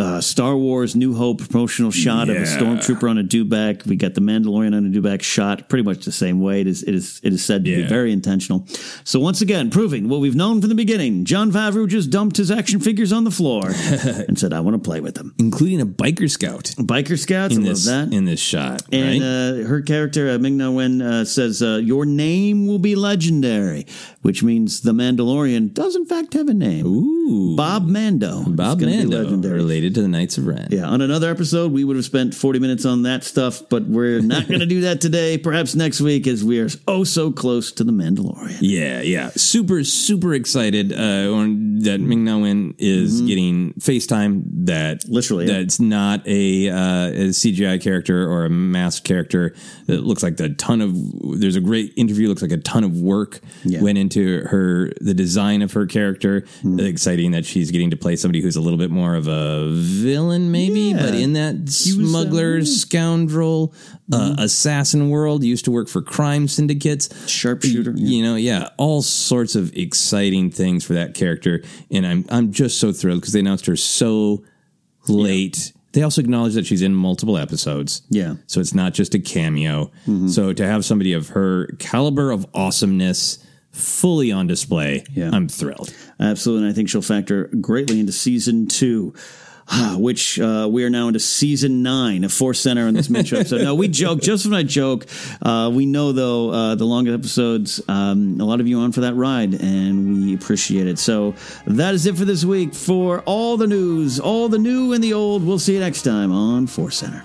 A: Uh, Star Wars New Hope promotional shot of a stormtrooper on a dewback. We got the Mandalorian on a dewback shot, pretty much the same way. It is it is it is said to be very intentional. So once again, proving what we've known from the beginning. Jon Favreau just dumped his action figures on the floor and said, "I want to play with them."
B: Including a biker scout
A: Biker Scouts,
B: in
A: I love
B: this
A: that.
B: in this shot.
A: And
B: right?
A: uh, her character, uh, Ming Na Wen, uh, says, uh, Your name will be legendary, which means the Mandalorian does, in fact, have a name.
B: Ooh.
A: Bob Mando.
B: Bob
A: It's gonna be
B: Mando, related to the Knights of Ren.
A: Yeah, on another episode, we would have spent 40 minutes on that stuff, but we're not going to do that today. Perhaps next week, as we are oh so close to the Mandalorian.
B: Yeah, yeah. Super, super excited uh, that Ming Na Wen is getting FaceTime. That
A: Mm-hmm. Literally, yeah.
B: that's not a, uh, a CGI character or a masked character. That looks like a ton of. There's a great interview. Looks like a ton of work
A: Yeah.
B: went into her the design of her character.
A: Mm-hmm.
B: Exciting that she's getting to play somebody who's a little bit more of a villain, maybe,
A: Yeah.
B: but in that
A: He was, uh,
B: smuggler, scoundrel, uh, assassin world. Used to work for crime syndicates
A: Sharpshooter.
B: you know, yeah, all sorts of exciting things for that character, and I'm I'm just so thrilled because they announced her so late. They also acknowledge that she's in multiple episodes.
A: Yeah.
B: So it's not just a cameo. So to have somebody of her caliber of awesomeness fully on display,
A: Yeah.
B: I'm thrilled.
A: Absolutely. And I think she'll factor greatly into season two. Which uh, we are now into season nine of Force Center in this mid episode. No, we joke. Joseph and I joke. Uh, we know though uh, the longer episodes, um, a lot of you are on for that ride, and we appreciate it. So that is it for this week. For all the news, all the new and the old, we'll see you next time on Force Center.